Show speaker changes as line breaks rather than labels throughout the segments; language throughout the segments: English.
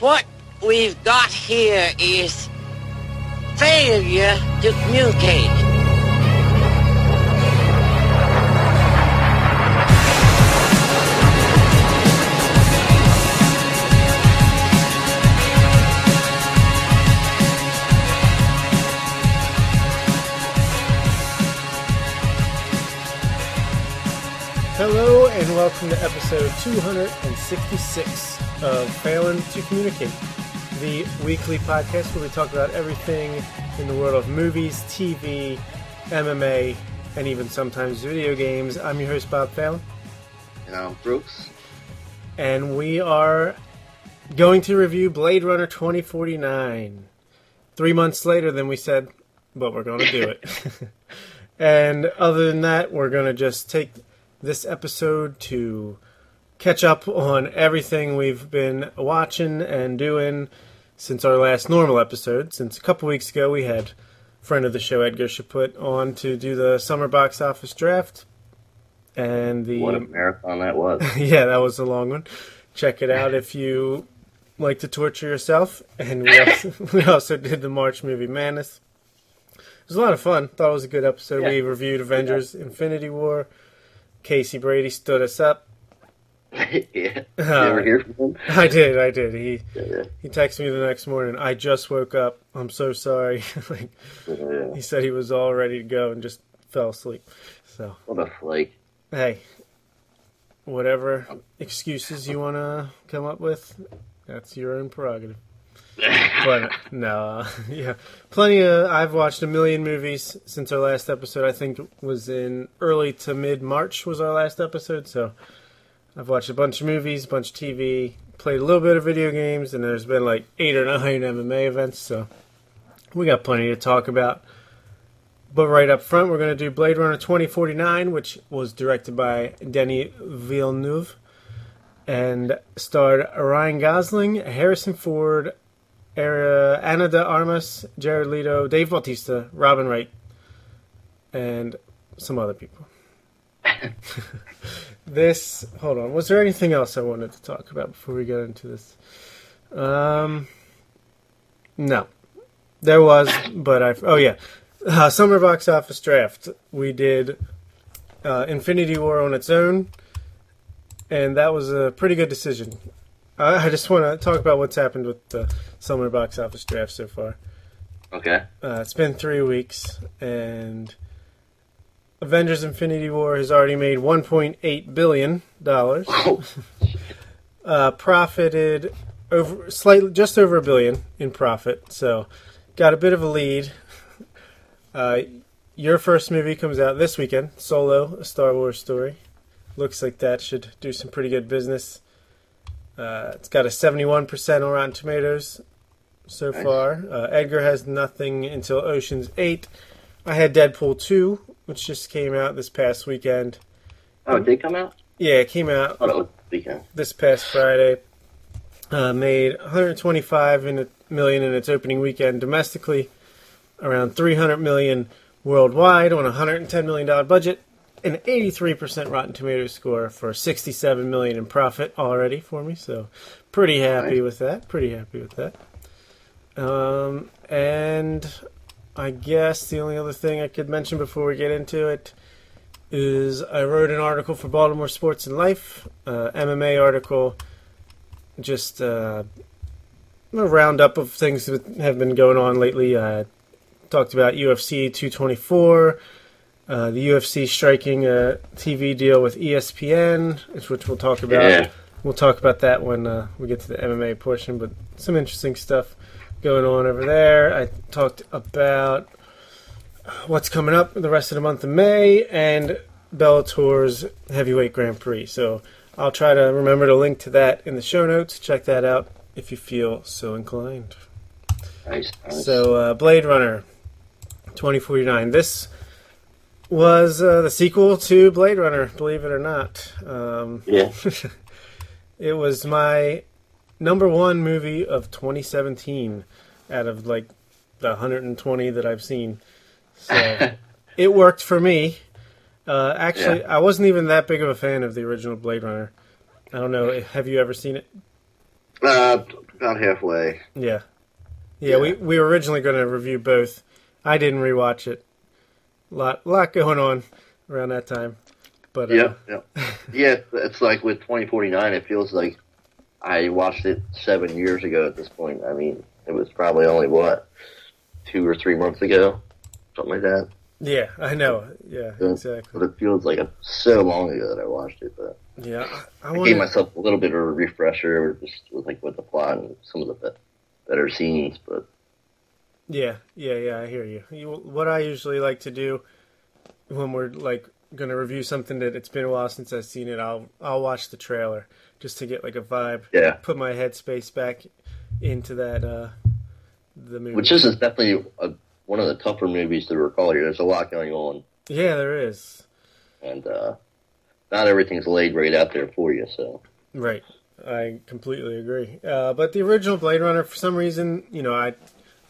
What we've got here is failure to communicate.
Hello and welcome to episode 266 of Failing to Communicate, the weekly podcast where we talk about everything in the world of movies, TV, MMA, and even sometimes video games. I'm your host, Bob Phelan,
You know, Brooks.
and we are going to review Blade Runner 2049. Three months later than we said, but we're going to do it. and other than that, we're going to just take this episode to catch up on everything we've been watching and doing since our last normal episode. Since a couple weeks ago, we had friend of the show Edgar Chaput on to do the summer box office draft, and the
What a marathon that was.
yeah, that was a long one. Check it out if you like to torture yourself. And we also, we also did the March movie Madness. It was a lot of fun. Thought it was a good episode. We reviewed Avengers: Infinity War. Casey Brady stood us up.
yeah. You ever hear from him?
I did, I did. He
Yeah.
he texted me the next morning. I just woke up. I'm so sorry. like
yeah.
he said, he was all ready to go and just fell asleep. So
What a flake.
hey, whatever um, excuses you want to come up with, that's your own prerogative. but no, yeah, plenty of. I've watched a million movies since our last episode. I think was in early to mid March was our last episode. So I've watched a bunch of movies, a bunch of TV, played a little bit of video games, and there's been like eight or nine MMA events. So we got plenty to talk about. But right up front, we're going to do Blade Runner 2049, which was directed by Denis Villeneuve and starred Ryan Gosling, Harrison Ford, Ana de Armas, Jared Leto, Dave Bautista, Robin Wright, and some other people. this, hold on, was there anything else I wanted to talk about before we get into this? Um, no, there was, but I, oh yeah, uh, summer box office draft. We did uh, Infinity War on its own, and that was a pretty good decision. I, I just want to talk about what's happened with the summer box office draft so far.
Okay.
Uh, it's been three weeks, and Avengers: Infinity War has already made 1.8 billion dollars. Uh, profited over slightly, just over a billion in profit. So, got a bit of a lead. Uh, your first movie comes out this weekend, Solo: A Star Wars Story. Looks like that should do some pretty good business. Uh, it's got a 71% on Rotten Tomatoes so far. Uh, Edgar has nothing until Ocean's 8. I had Deadpool 2, which just came out this past weekend.
oh, it did come out?
Yeah, it came out
Oh, that was weekend.
this past Friday. Uh, made 125 in a million in its opening weekend domestically, around 300 million worldwide on a 110 million dollar budget, an 83% Rotten Tomatoes score for 67 million in profit already for me. So, pretty happy
Nice.
with that. Pretty happy with that. Um, and I guess the only other thing I could mention before we get into it is I wrote an article for Baltimore Sports and Life, uh, MMA article, just uh, a roundup of things that have been going on lately. I talked about UFC 224, uh, the UFC striking a TV deal with ESPN, which we'll talk about.
Yeah.
We'll talk about that when uh, we get to the MMA portion, but some interesting stuff going on over there. I talked about what's coming up the rest of the month of May and Bellator's Heavyweight Grand Prix. So I'll try to remember to link to that in the show notes. Check that out if you feel so inclined.
Nice. nice.
So, uh, Blade Runner 2049. This was uh, the sequel to Blade Runner, believe it or not. Um,
yeah.
it was my number one movie of 2017 out of like the 120 that I've seen. So it worked for me. Uh, actually, I wasn't even that big of a fan of the original Blade Runner. I don't know. Have you ever seen it?
Uh, about halfway.
Yeah. Yeah, we, we were originally going to review both. I didn't rewatch it. Lot lot going on around that time. But uh,
Yep, yep. yeah, it's like with 2049, it feels like I watched it seven years ago at this point. I mean, it was probably only, what, two or three months ago? Something like that.
yeah, I know. Yeah,
Yeah.
exactly.
But it feels like a, so long ago that I watched it. But
Yeah, I, I
I
want
gave myself a little bit of a refresher just with, like, with the plot and some of the be- better scenes. But
Yeah, yeah, yeah. I hear you. you. What I usually like to do when we're like going to review something that it's been a while since I've seen it, I'll I'll watch the trailer just to get like a vibe,
yeah,
put my headspace back into that uh the movie.
which this is definitely a, one of the tougher movies to recall here. There's a lot going on.
yeah, there is.
and uh, not everything's laid right out there for you. So
Right. I completely agree. Uh, but the original Blade Runner, for some reason, you know, I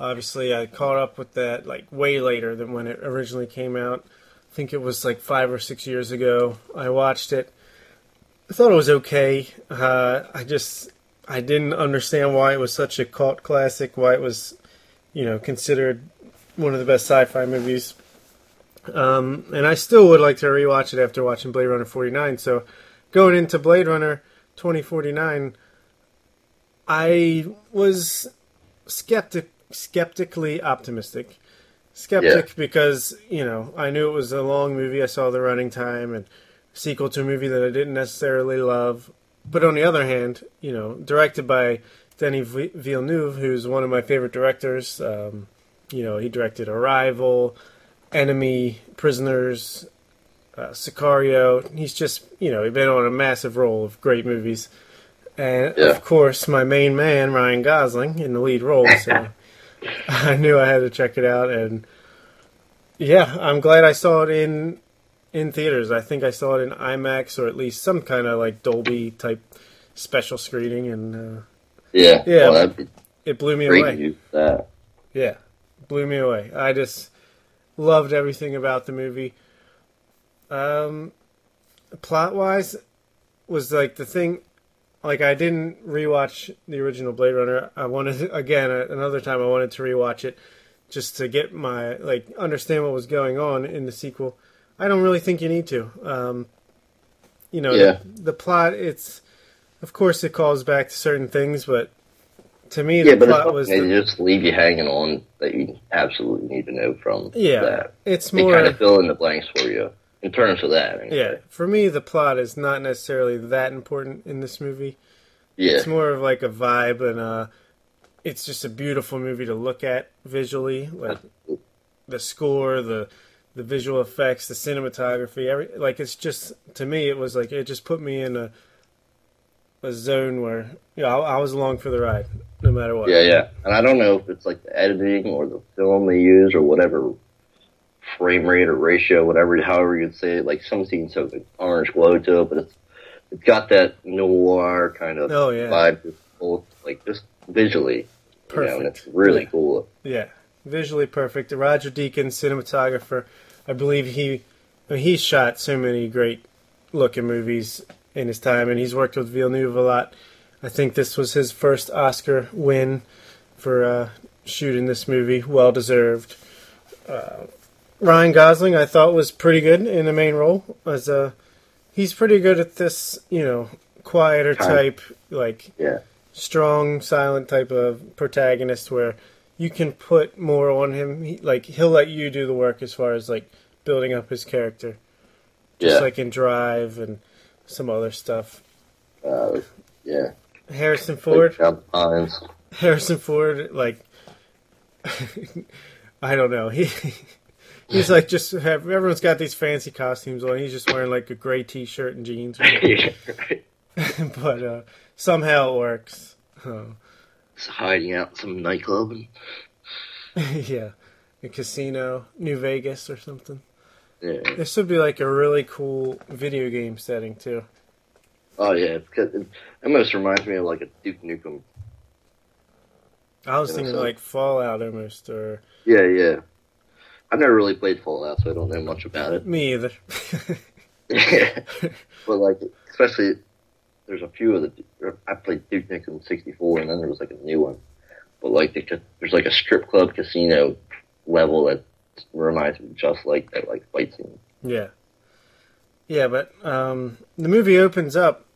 obviously I caught up with that like way later than when it originally came out. I think it was like five or six years ago. I watched it. I thought it was okay. Uh, I just I didn't understand why it was such a cult classic. Why it was, you know, considered one of the best sci-fi movies. Um, and I still would like to rewatch it after watching Blade Runner 49. So going into Blade Runner 2049, I was skeptic, skeptically optimistic. Skeptic because you know I knew it was a long movie. I saw the running time and sequel to a movie that I didn't necessarily love. But on the other hand, you know, directed by Denis Villeneuve, who's one of my favorite directors. Um, you know, he directed Arrival, Enemy, Prisoners, uh, Sicario. He's just, you know, he's been on a massive roll of great movies. And
Yeah.
of course, my main man, Ryan Gosling, in the lead role. So I knew I had to check it out. And yeah, I'm glad I saw it in in theaters. I think I saw it in IMAX or at least some kind of like Dolby type special screening. And uh,
yeah,
Yeah.
well,
it blew me away. Yeah, blew me away. I just loved everything about the movie. Um, plot wise, was like the thing. Like I didn't rewatch the original Blade Runner. I wanted again another time. I wanted to rewatch it just to get my like understand what was going on in the sequel. I don't really think you need to. Um, you know,
Yeah.
the, the plot. It's of course it calls back to certain things, but to me
yeah,
the
but
plot was
they
the,
just leave you hanging on that you absolutely need to know from
Yeah,
that.
it's
They
more.
kind of fill in the blanks for you in terms of that. anyway.
Yeah, for me, the plot is not necessarily that important in this movie.
yeah,
It's more of like a vibe, and uh, it's just a beautiful movie to look at visually. Like the score, the the visual effects, the cinematography, every like it's just to me, it was like it just put me in a a zone where you know I, I was along for the ride, no matter what.
yeah, yeah. And I don't know if it's like the editing or the film they use or whatever frame rate or ratio, whatever, however you'd say it. Like some scenes have an orange glow to it, but it's it's got that noir kind of
Oh, yeah.
vibe. Both, like just visually, you know, and
Perfect.
it's really
Yeah.
cool.
Yeah, visually perfect. The Roger Deakins, cinematographer. I believe he I mean, he's shot so many great looking movies in his time, and he's worked with Villeneuve a lot. I think this was his first Oscar win for uh, shooting this movie. Well deserved. Uh, Ryan Gosling, I thought was pretty good in the main role. As a, he's pretty good at this, you know, quieter type, like
Yeah,
strong, silent type of protagonist where you can put more on him. He, like he'll let you do the work as far as like building up his character, just
yeah,
like in Drive and some other stuff.
uh, yeah.
Harrison Ford. Harrison Ford, like I don't know, he. He's like just have everyone's got these fancy costumes on. He's just wearing like a gray T-shirt and jeans, but uh, somehow it works. Oh.
Hiding out some nightclub. And,
yeah, a casino, New Vegas or something.
yeah.
This would be like a really cool video game setting too.
Oh yeah, good. It almost reminds me of like a Duke Nukem.
I was
Yeah,
thinking
so-
like Fallout almost, or
Yeah, yeah. I've never really played Fallout, so I don't know much about it.
me either.
but like, especially there's a few of the. I played Duke Nukem 64, and then there was like a new one. But like the, there's like a strip club casino level that reminds me just like that like fight scene.
Yeah. Yeah, but um, the movie opens up,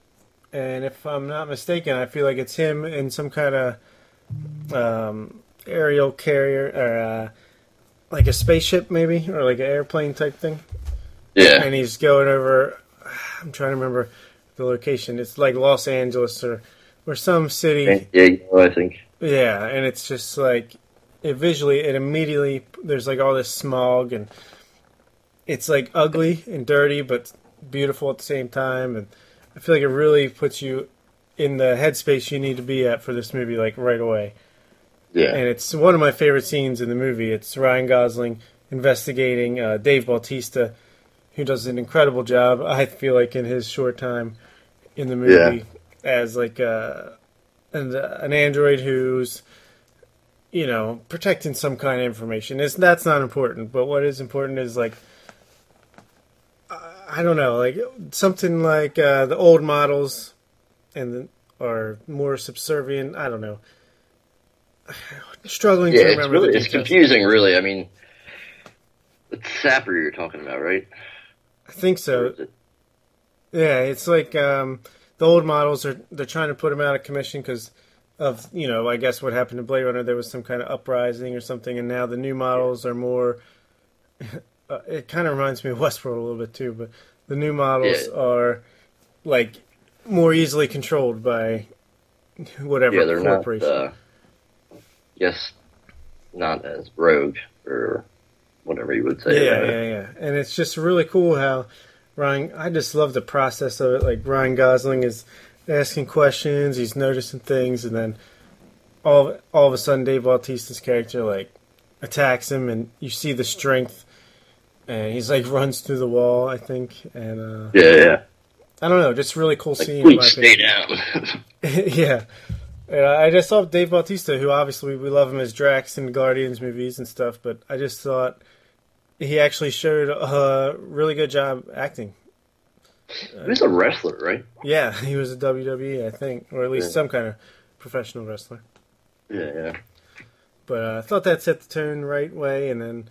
and if I'm not mistaken, I feel like it's him in some kind of um, aerial carrier or uh, like a spaceship, maybe, or like an airplane type thing.
Yeah,
And he's going over. I'm trying to remember the location. It's like Los Angeles or or some city.
yeah, I think.
Yeah, and it's just like it visually, it immediately there's like all this smog and it's like ugly and dirty, but beautiful at the same time. And I feel like it really puts you in the headspace you need to be at for this movie, like right away.
Yeah,
And it's one of my favorite scenes in the movie. It's Ryan Gosling investigating uh, Dave Bautista, who does an incredible job. I feel like in his short time in the movie as like uh, an, an android who's you know protecting some kind of information. It's that's not important, but what is important is like I- don't know, like something like uh, the old models and the, are more subservient. I don't know. Struggling to
yeah, it's really it's confusing. Really, I mean, it's Sapper you're talking about, right?
I think so. Yeah, it's like um, the old models are they're trying to put them out of commission because of you know I guess what happened to Blade Runner there was some kind of uprising or something, and now the new models are more. Uh, it kind of reminds me of Westworld a little bit too, but the new models
Yeah.
are like more easily controlled by whatever
yeah, they're not.
corporation.
Uh, yes, not as rogue or whatever you would say.
yeah, yeah, yeah. And it's just really cool how Ryan. I just love the process of it. Like Ryan Gosling is asking questions, he's noticing things, and then all all of a sudden, Dave Bautista's character like attacks him, and you see the strength. And he's like runs through the wall, I think, and uh,
yeah, yeah.
I don't know, just really cool
Like,
scene.
please stay down.
yeah. Yeah, I just saw Dave Bautista, who obviously we love him as Drax in Guardians movies and stuff, but I just thought he actually showed a really good job acting.
He's a wrestler, right?
Yeah, he was a WWE, I think, or at least
Yeah.
some kind of professional wrestler.
Yeah, yeah.
But uh, I thought that set the tone right way, and then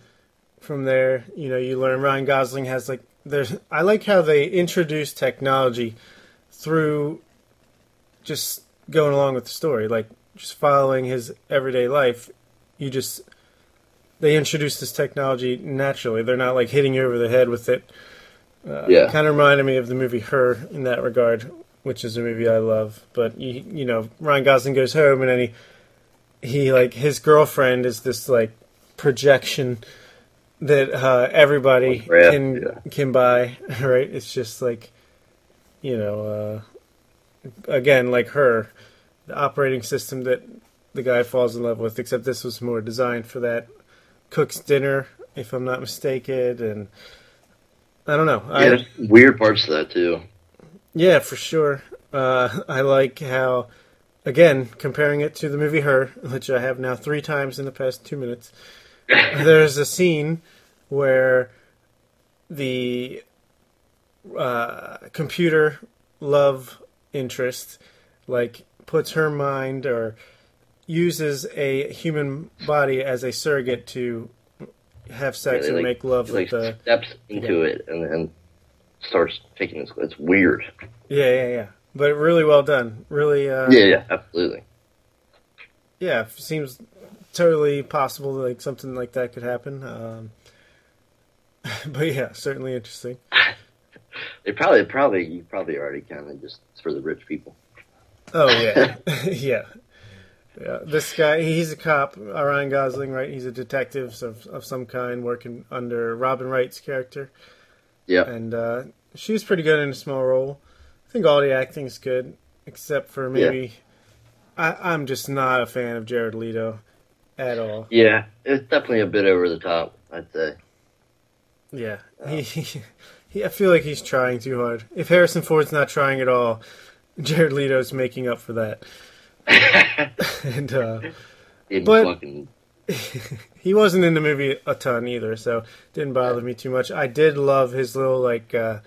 from there, you know, you learn Ryan Gosling has like there's. I like how they introduce technology through just going along with the story, like just following his everyday life. You just they introduce this technology naturally. They're not like hitting you over the head with it. Uh,
Yeah.
kind of reminded me of the movie Her in that regard, which is a movie I love. But you, you know, Ryan Gosling goes home and then he he like his girlfriend is this like projection that uh, everybody can
yeah.
can buy. Right? It's just like you know, uh, again, like her, the operating system that the guy falls in love with. Except this was more designed for that. Cooks dinner, if I'm not mistaken, and I don't know.
Yeah,
I,
weird parts to that too.
yeah, for sure. Uh, I like how, again, comparing it to the movie Her, which I have now three times in the past two minutes. there's a scene where the uh, computer love interest, like, puts her mind or uses a human body as a surrogate to have sex
Yeah,
and
like-
make love
He, like
with the.
steps into it and then starts taking this. It's weird.
Yeah, yeah, yeah. But really well done. Really, uh,
Yeah, yeah, absolutely.
yeah, it seems totally possible like something like that could happen. Um, but yeah, certainly interesting.
They probably, probably, you probably already kind of just it's for the rich people.
Oh yeah, yeah, yeah. This guy, he's a cop, Ryan Gosling, right? He's a detective of of some kind, working under Robin Wright's character,
Yeah,
and uh, she was pretty good in a small role. I think all the acting's good, except for maybe. I, I'm just not a fan of Jared Leto at all.
yeah, it's definitely a bit over the top. I'd say.
Yeah, he, he, I feel like he's trying too hard. If Harrison Ford's not trying at all, Jared Leto's making up for that. and uh, But-
fucking
he wasn't in the movie a ton either, so it didn't bother me too much. I did love his little like, uh,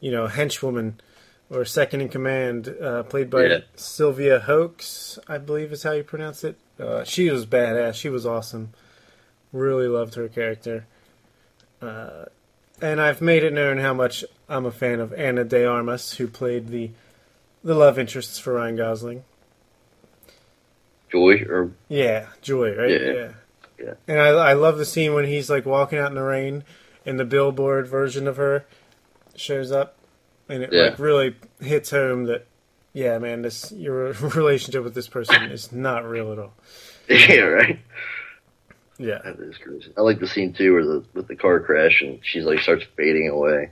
you know, henchwoman or second in command, uh, played by
Yeah.
Sylvia Hoeks, I believe is how you pronounce it. Uh, she was badass. She was awesome. Really loved her character. Uh, and I've made it known how much I'm a fan of Ana de Armas, who played the the love interests for Ryan Gosling.
Joy or
Yeah, Joy, right?
Yeah. Yeah.
And I, I love the scene when he's like walking out in the rain, and the billboard version of her shows up, and it
Yeah.
like really hits home that, yeah, man, this your relationship with this person is not real at all.
yeah, right.
Yeah.
That is crazy. I like the scene too, where the with the car crash and she's like starts fading away.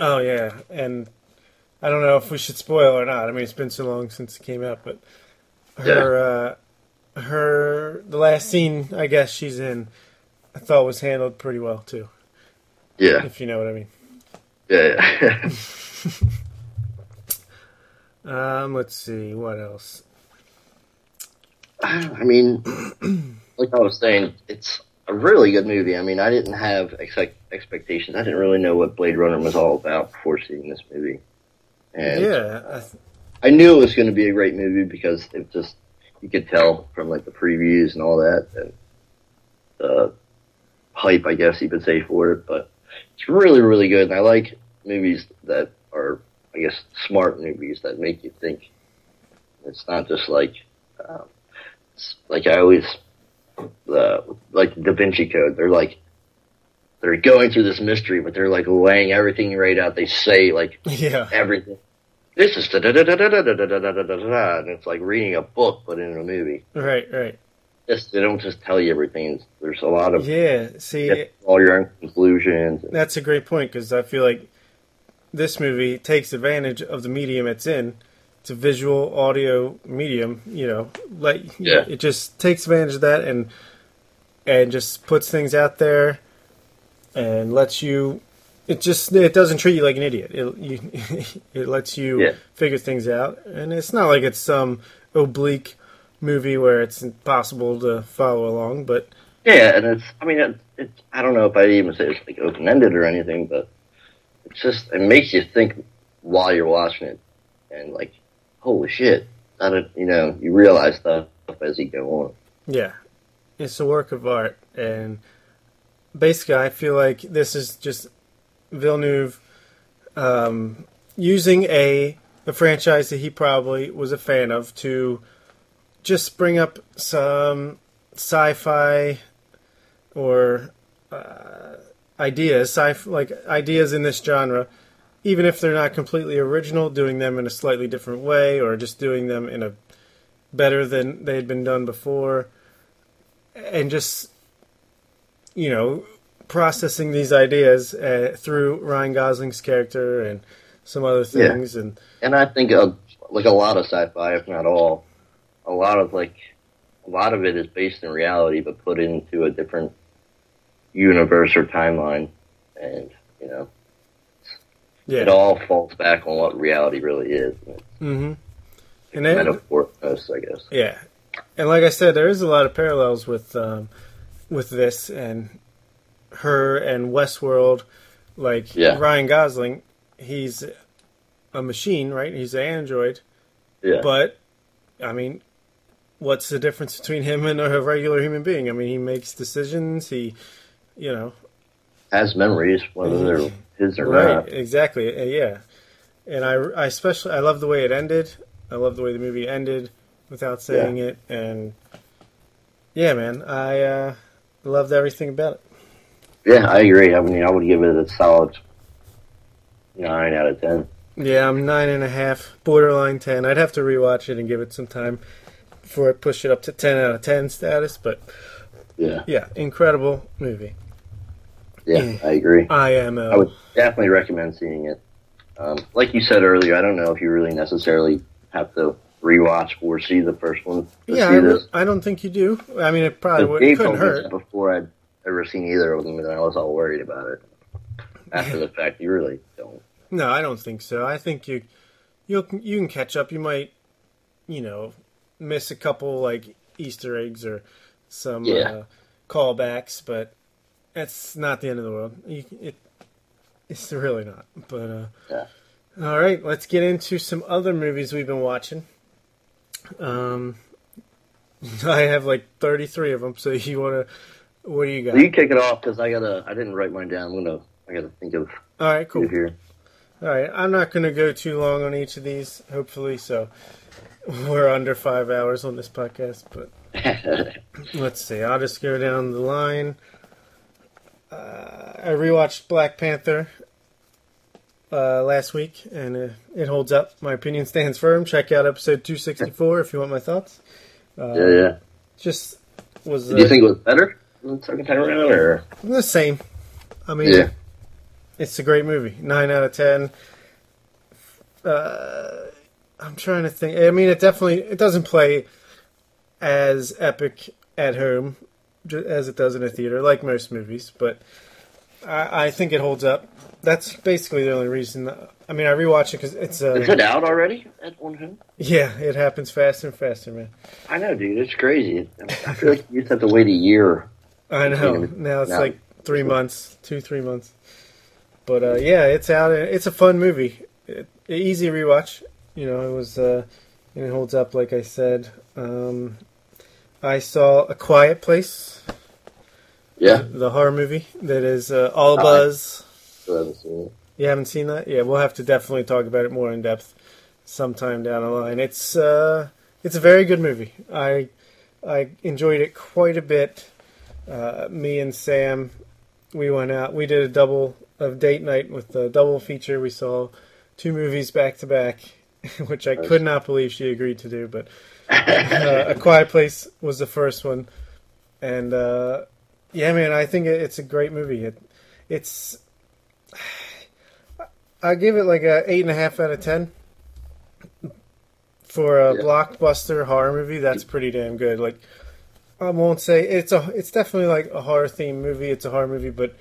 Oh yeah, and I don't know if we should spoil or not. I mean, it's been so long since it came out, but her, uh, her, the last scene I guess she's in, I thought was handled pretty well too,
Yeah,
if you know what I mean.
yeah, yeah.
Um, let's see what else.
I mean, like I was saying, it's a really good movie. I mean, I didn't have ex- expectations. I didn't really know what Blade Runner was all about before seeing this movie, and
yeah, I th-
I knew it was going to be a great movie because it just you could tell from like the previews and all that and the hype, I guess you could say for it. But it's really, really good, and I like movies that are, I guess, smart movies that make you think. It's not just like, um, it's like I always, uh, like Da Vinci Code. They're like. They're going through this mystery, but they're like laying everything right out. They say like
yeah,
everything. This is da da da da da da da da da da da and it's like reading a book but in a movie.
right, right.
Just they don't just tell you everything. There's a lot of
Yeah, see,
all your own conclusions.
that's a great point because I feel like this movie takes advantage of the medium it's in. It's a visual audio medium, you know. Like,
Yeah.
it just takes advantage of that and and just puts things out there and lets you. It just it doesn't treat you like an idiot. It you, it lets you
Yeah.
figure things out, and it's not like it's some oblique movie where it's impossible to follow along. But
Yeah, and it's. I mean, it, it's. I don't know if I'd even say it's like open ended or anything, but it's just it makes you think while you're watching it, and like, holy shit, that you know you realize stuff as you go on.
Yeah, it's a work of art, and basically, I feel like this is just Villeneuve um, using a a franchise that he probably was a fan of to just bring up some sci-fi or uh, ideas, sci like ideas in this genre, even if they're not completely original, doing them in a slightly different way, or just doing them in a better than they had been done before, and just you know processing these ideas uh, through Ryan Gosling's character and some other
Yeah.
things, and
And I think uh, like a lot of sci-fi, if not all, a lot of like a lot of it is based in reality, but put into a different universe or timeline, and you know
yeah,
it all falls back on what reality really is.
Mm-hmm. and then,
Metaphor, most, I guess.
Yeah, and like I said, there is a lot of parallels with um, with this and her and Westworld. Like
Yeah.
Ryan Gosling, he's a machine, right? He's an android,
Yeah,
but I mean, what's the difference between him and a regular human being? I mean, he makes decisions. He, you know,
has memories, whether they're his or
right?
not.
Exactly. uh, Yeah, and I, I especially I love the way it ended. I love the way the movie ended without saying it, and yeah, man, I uh, loved everything about it.
Yeah, I agree. I mean, I would give it a solid nine out of ten.
Yeah, I'm nine and a half, borderline ten. I'd have to rewatch it and give it some time before I push it up to ten out of ten status. But
Yeah,
yeah, incredible movie.
yeah, I agree.
IMO.
I would definitely recommend seeing it. Um, like you said earlier, I don't know if you really necessarily have to rewatch or see the first one to
yeah,
see
I. I don't think you do. I mean, it probably would,
Dave
couldn't hurt.
before I'd ever seen either of them, and I was all worried about it. After the fact, you really don't.
No, I don't think so. I think you you you can catch up. You might, you know, miss a couple like Easter eggs or some
Yeah.
uh, callbacks, but that's not the end of the world. You, it it's really not. But uh,
Yeah.
All right, let's get into some other movies we've been watching. Um, I have like 33 of them, so you want to, what do you got?
You kick it off because I gotta. I didn't write mine down. I'm gonna. I gotta think of
All right, cool.
here.
All right, I'm not going to go too long on each of these, hopefully, so we're under five hours on this podcast, but let's see. I'll just go down the line. Uh, I rewatched Black Panther uh, last week, and uh, it holds up. My opinion stands firm. Check out episode 264 if you want my thoughts. Uh,
yeah, yeah.
Just was
Do you think it was better the second time around, or
the same. I mean,
yeah?
It's a great movie. Nine out of ten. Uh, I'm trying to think. I mean, it definitely it doesn't play as epic at home as it does in a theater, like most movies. But I, I think it holds up. That's basically the only reason. I mean, I rewatch it because it's
Is
uh,
it out already at one home?
yeah, it happens faster and faster, man.
I know, dude. It's crazy. I feel like you to have to wait a year.
I know. Now it's like three months, two, three months. But uh, yeah, it's out. It's a fun movie. It, easy rewatch. You know, it was. Uh, and it holds up, like I said. Um, I saw A Quiet Place,
Yeah,
the horror movie that is uh, all
I-
buzz.
haven't.
You haven't seen that? Yeah, we'll have to definitely talk about it more in depth sometime down the line. It's uh, it's a very good movie. I I enjoyed it quite a bit. Uh, me and Sam, we went out. We did a double of date night with the double feature. We saw two movies back to back, which I could not believe she agreed to do. But uh, A Quiet Place was the first one, and uh, yeah, man, I think it- it's a great movie. It, it's I give it like a eight and a half out of ten. For a
Yeah.
blockbuster horror movie, that's pretty damn good. Like, I won't say it's a. It's definitely like a horror themed movie. It's a horror movie, but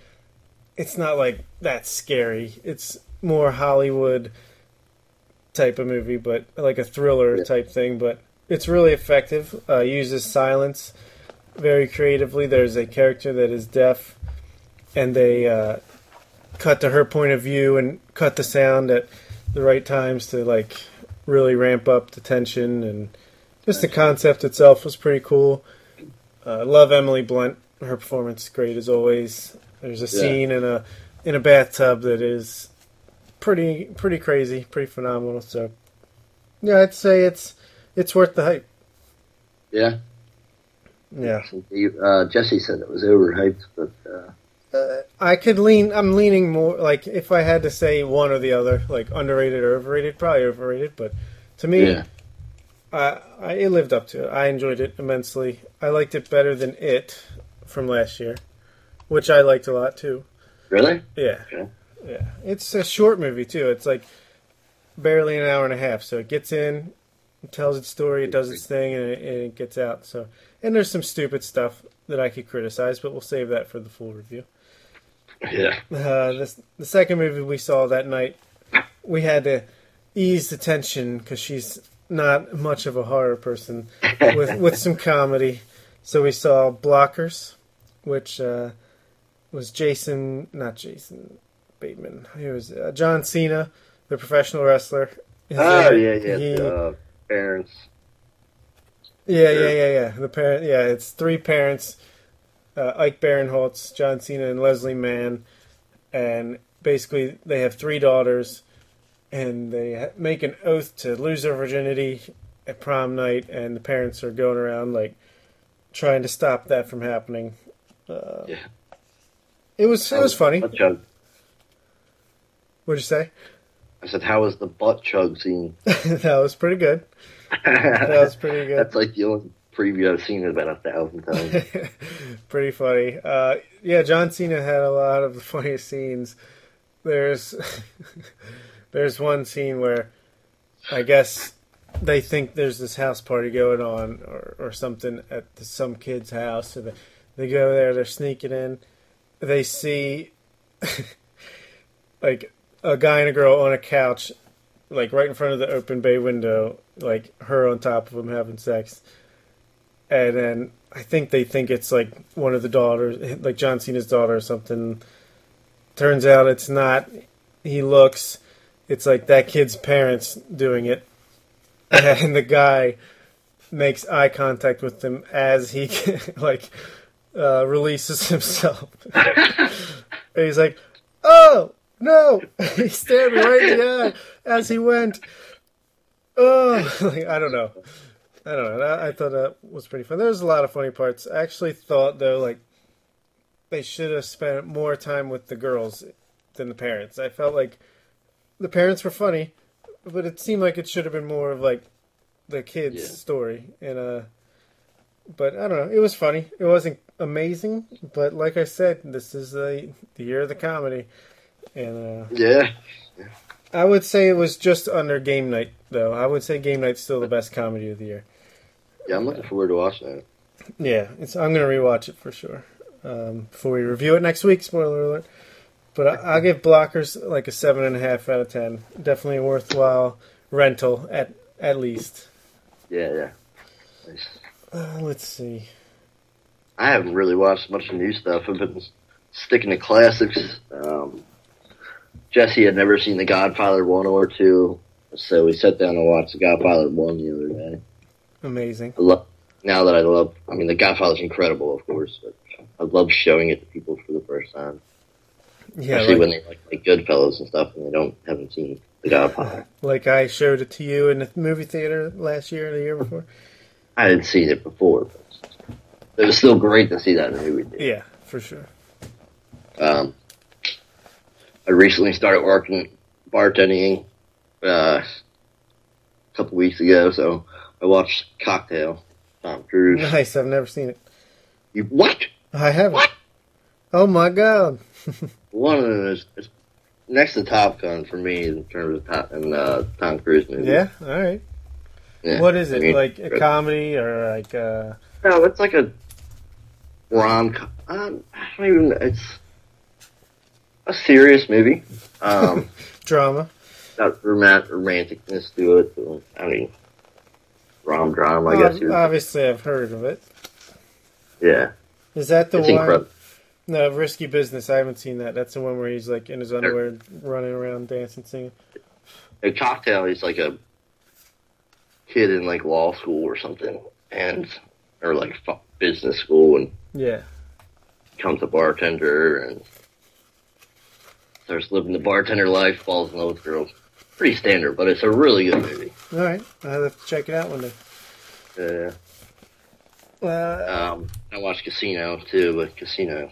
it's not like that scary. It's more Hollywood type of movie, but like a thriller
Yeah.
type thing. But it's really effective. Uh, uses silence very creatively. There's a character that is deaf, and they uh, cut to her point of view and cut the sound at the right times to like really ramp up the tension and just the concept itself was pretty cool. Uh, love Emily Blunt. Her performance is great as always. There's a
Yeah.
scene in a in a bathtub that is pretty pretty crazy, pretty phenomenal. So yeah, I'd say it's it's worth the hype.
Yeah.
Yeah.
Uh, Jesse said it was overhyped, but uh,
Uh, I could lean. I'm leaning more like if I had to say one or the other, like underrated or overrated, probably overrated. But to me,
yeah.
I, I it lived up to it. I enjoyed it immensely. I liked it better than it from last year, which I liked a lot too.
Really?
Yeah,
Okay.
yeah. It's a short movie too. It's like barely an hour and a half, so it gets in, it tells its story, it does its thing, and it, and it gets out. So, and there's some stupid stuff that I could criticize, but we'll save that for the full review.
Yeah.
Uh, the, the second movie we saw that night, we had to ease the tension because she's not much of a horror person with with some comedy. So we saw Blockers, which uh, was Jason, not Jason Bateman. He was uh, John Cena, the professional wrestler. His,
Oh
uh,
yeah, yeah.
he-
uh, parents.
yeah,
Sure.
yeah, yeah, yeah. The parent, yeah, it's three parents: uh, Ike Barinholtz, John Cena, and Leslie Mann. And basically, they have three daughters, and they make an oath to lose their virginity at prom night. And the parents are going around like trying to stop that from happening. Uh,
Yeah.
It was it was funny.
Butt chug.
What'd you say?
I said, "How was the butt chug scene?"
that was pretty good. That was pretty good.
That's like the only preview I've seen it about a thousand times.
Pretty funny. Uh, yeah, John Cena had a lot of the funniest scenes. There's there's one scene where I guess they think there's this house party going on or, or something at some kid's house. So they, they go there, they're sneaking in. They see like a guy and a girl on a couch, like right in front of the open bay window, like her on top of him having sex and then I think they think it's like one of the daughters, like John Cena's daughter or something. Turns out it's not. He looks, it's like that kid's parents doing it, and the guy makes eye contact with them as he like uh, releases himself. and he's like, "Oh no!" he stared me right in the eye as he went. Oh, like, I don't know. I don't know. I, I thought that was pretty fun. There was a lot of funny parts. I actually thought though, like they should have spent more time with the girls than the parents. I felt like the parents were funny, but it seemed like it should have been more of like the kids'
Yeah.
story. And uh, but I don't know. It was funny. It wasn't amazing, but like I said, this is the the year of the comedy, and uh,
Yeah.
I would say it was just under Game Night though. I would say Game Night's still the best comedy of the year.
Yeah, I'm looking forward to watching it.
Yeah, it's. I'm gonna rewatch it for sure. Um, before we review it next week. Spoiler alert. But I, I'll give Blockers like a seven and a half out of ten. Definitely a worthwhile rental at at least.
Yeah, yeah. Nice.
Uh, let's see.
I haven't really watched much new stuff. I've been sticking to classics. Um, Jesse had never seen The Godfather 1 or 2, so we sat down and watched The Godfather 1 the other day.
Amazing.
I love, now that I love, I mean, The Godfather's incredible, of course, but I love showing it to people for the first time.
Yeah,
Especially
like,
when they like, like Goodfellas and stuff and they don't haven't seen The Godfather.
like I showed it to you in the movie theater last year or the year before.
I had seen it before, but it was still great to see that in the movie. theater.
Yeah, for sure.
Um, I recently started working bartending uh, a couple weeks ago, so I watched Cocktail. Tom Cruise.
Nice. I've never seen it.
You what?
I haven't.
What?
Oh my god.
One of them is, is next to Top Gun for me in terms of top and uh, Tom Cruise movies.
Yeah. All right.
Yeah.
What is
I
it?
mean,
like a comedy or like uh
No, it's like a rom. com Um, I don't even. It's a serious movie. Um,
drama?
got romant- romanticness to it. So, I mean, rom drama. I guess.
Ob- obviously, I've heard of it.
yeah,
Is that the
it's
one?
incredible.
No, Risky Business. I haven't seen that. That's the one where he's like in his underwear, running around, dancing, singing.
A cocktail. He's like a kid in like law school or something, and or like business school, and
Yeah.
becomes a bartender and starts living the bartender life. Falls in love with girls. Pretty standard, but it's a really good movie.
All right. I'll have to check it out one day.
Yeah.
Uh,
Um, I watched Casino too, but Casino.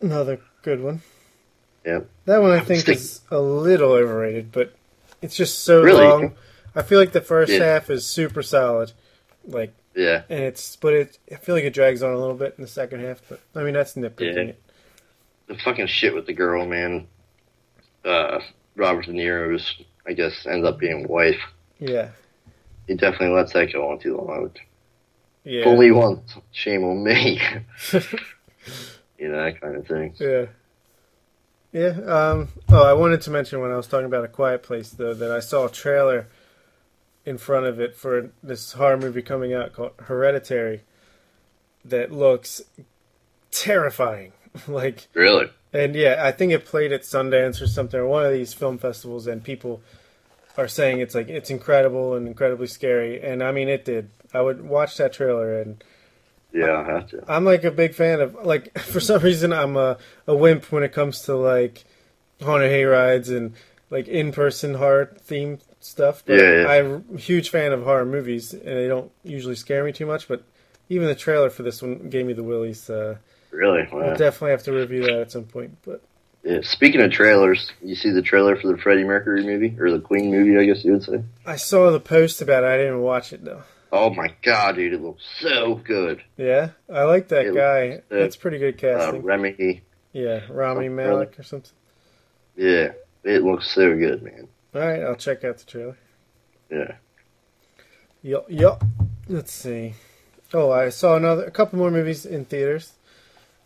Another good one.
Yeah.
That one I think
Stick-
is a little overrated, but it's just so
Really?
long. I feel like the first
Yeah.
half is super solid, like,
yeah,
and it's but it. I feel like it drags on a little bit in the second half. But I mean, that's nitpicking
Yeah.
it.
the fucking shit with the girl, man. Uh, Robert De Niro's, I guess, ends up being wife.
Yeah.
He definitely lets that go on too long.
Yeah.
Fully once, shame on me. you know that kind of thing.
Yeah. Yeah. Um, oh, I wanted to mention when I was talking about A Quiet Place, though, that I saw a trailer in front of it for this horror movie coming out called Hereditary that looks terrifying. like,
Really?
and yeah, I think it played at Sundance or something, or one of these film festivals, and people are saying it's like it's incredible and incredibly scary. And I mean, it did. I would watch that trailer and
Yeah, I have to.
I'm like a big fan of like for some reason I'm a, a wimp when it comes to like haunted hay rides and like in person horror themed stuff. But
Yeah, yeah.
I'm a huge fan of horror movies and they don't usually scare me too much. But even the trailer for this one gave me the willies. Uh,
Really?
I'll
Wow.
definitely have to review that at some point. But
Yeah. Speaking of trailers, you see the trailer for the Freddie Mercury movie or the Queen movie? I guess you would say.
I saw the post about it. I didn't watch it though.
Oh my god, dude! It looks so good.
Yeah, I like that
It
guy. That's pretty good
Uh,
casting.
Remy,
yeah, Rami
oh,
Malek or something.
yeah, it looks so good, man.
All right, I'll check out the trailer.
Yeah.
Yup, yup. Let's see. Oh, I saw another, a couple more movies in theaters.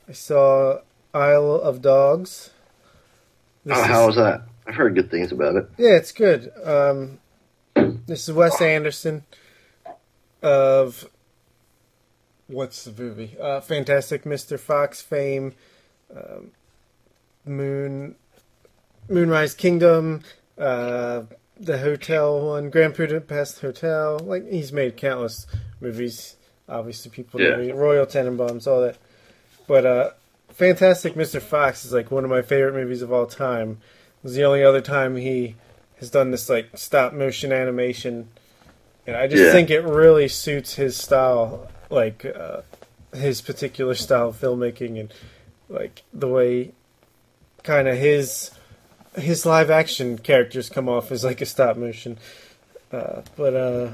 I saw Isle of Dogs. This
oh,
is-
how was that? I've heard good things about it.
yeah, it's good. Um, this is Wes Anderson of what's the movie? Uh, Fantastic Mr. Fox fame, um, Moon, Moonrise Kingdom, Uh, the hotel one, Grand Budapest Hotel. Like he's made countless movies. Obviously, people know Royal Tenenbaums, all that. But uh, Fantastic Mr. Fox is like one of my favorite movies of all time. It was the only other time he has done this like stop motion animation, and I just
Yeah.
think it really suits his style, like uh, his particular style of filmmaking, and like the way kind of his his live action characters come off as like a stop motion. Uh, but uh,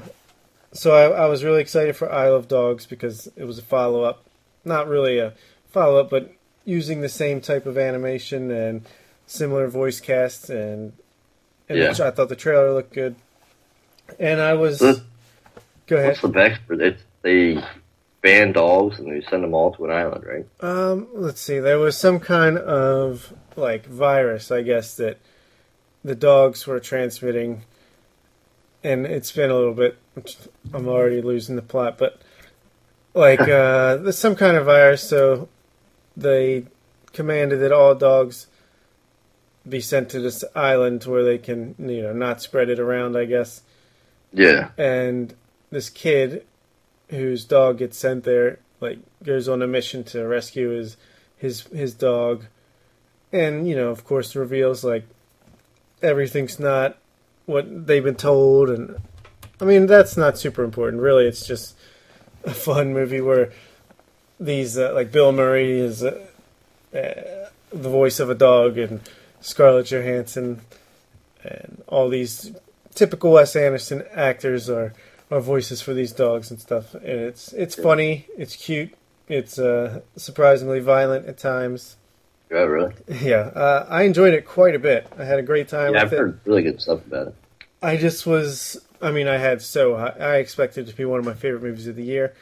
so I, I was really excited for Isle of Dogs because it was a follow up, not really a follow up, but using the same type of animation and similar voice cast, and, and
Yeah.
which I thought the trailer looked good. And I was
What's-
go ahead.
What's the backstory? It's they ban dogs and they send them all to an island, right?
Um, let's see. There was some kind of like virus, I guess, that the dogs were transmitting, and it's been a little bit. I'm already losing the plot, but like uh, there's some kind of virus, so they commanded that all dogs be sent to this island where they can, you know, not spread it around. I guess
Yeah.
and this kid whose dog gets sent there like goes on a mission to rescue his his his dog. And you know of course reveals like everything's not what they've been told. And i mean that's not super important really. It's just a fun movie where these uh, like bill murray is uh, uh, the voice of a dog and scarlett johansson and all these typical Wes Anderson actors are are voices for these dogs and stuff. And it's it's funny, it's cute, it's uh, surprisingly violent at times.
Yeah, really.
Yeah, uh, I enjoyed it quite a bit. I had a great time
Yeah, I've
it.
heard really good stuff about it.
I just was. I mean, I had so high, I expected it to be one of my favorite movies of the year,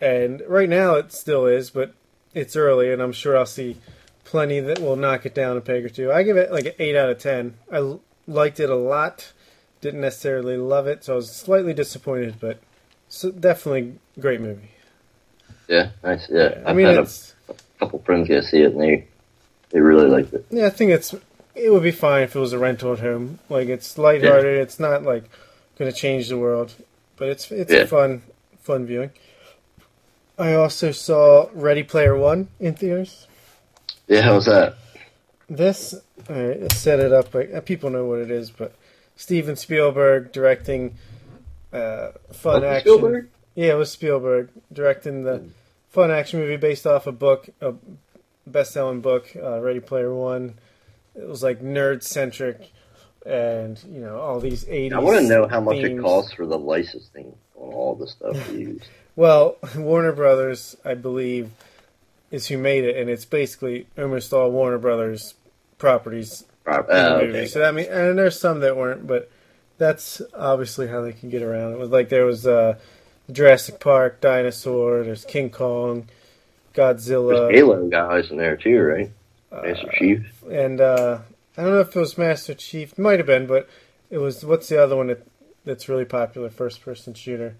and right now it still is. But it's early, and I'm sure I'll see plenty that will knock it down a peg or two. I give it like an eight out of ten. I l- liked it a lot. Didn't necessarily love it, so I was slightly disappointed, but so definitely great movie.
Yeah, nice. Yeah,
I
I've
mean,
had a couple friends go see it and they they really liked it.
yeah. I think it's it would be fine if it was a rental at home. Like it's lighthearted. It's not like going to change the world, but it's it's
Yeah.
fun fun viewing. I also saw Ready Player One in theaters.
Yeah, how's that?
This uh, set it up. Like, uh, people know what it is, but Steven Spielberg directing uh, fun action.
Spielberg?
Yeah, it was Spielberg directing the fun action movie based off a book, a best-selling book, uh, Ready Player One. It was like nerd centric, and you know all these eighties.
I want to know how much it costs for the licensing on all the stuff used.
Well, Warner Brothers, I believe, is who made it, and it's basically almost all Warner Brothers properties
Oh, okay.
So I mean, and there's some that weren't, but that's obviously how they can get around it. Was like there was uh, Jurassic Park, dinosaur. There's King Kong, Godzilla,
There's Halo guys in there too, right?
uh,
Master Chief.
and uh, I don't know if it was Master Chief. Might have been, but it was. What's the other one that, that's really popular? First person shooter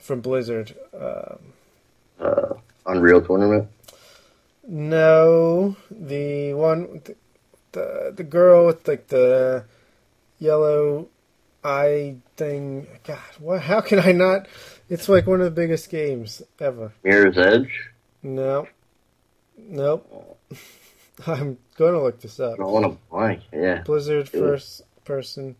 from Blizzard. Um,
Uh, Unreal Tournament.
No, the one, the, the girl with like the yellow eye thing. God, what? How can I not? It's like one of the biggest games ever.
Mirror's Edge.
No, nope. I'm gonna look this up.
I don't want to blank. Yeah.
Blizzard first person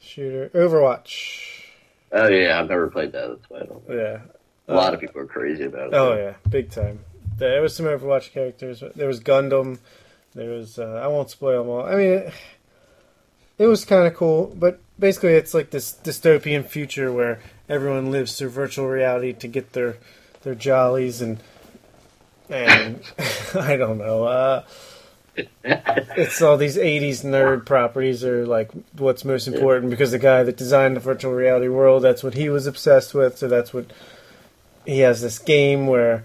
shooter, Overwatch.
Oh yeah, I've never played that. That's why I don't.
Yeah.
A lot uh, of people are crazy about it.
Oh yeah, big time. There was some Overwatch characters. There was Gundam. There was uh, I won't spoil them all. I mean, it, it was kind of cool, but basically it's like this dystopian future where everyone lives through virtual reality to get their their jollies and and I don't know. Uh, it's all these '80s nerd properties are like what's most important because the guy that designed the virtual reality world, that's what he was obsessed with. So that's what he has this game where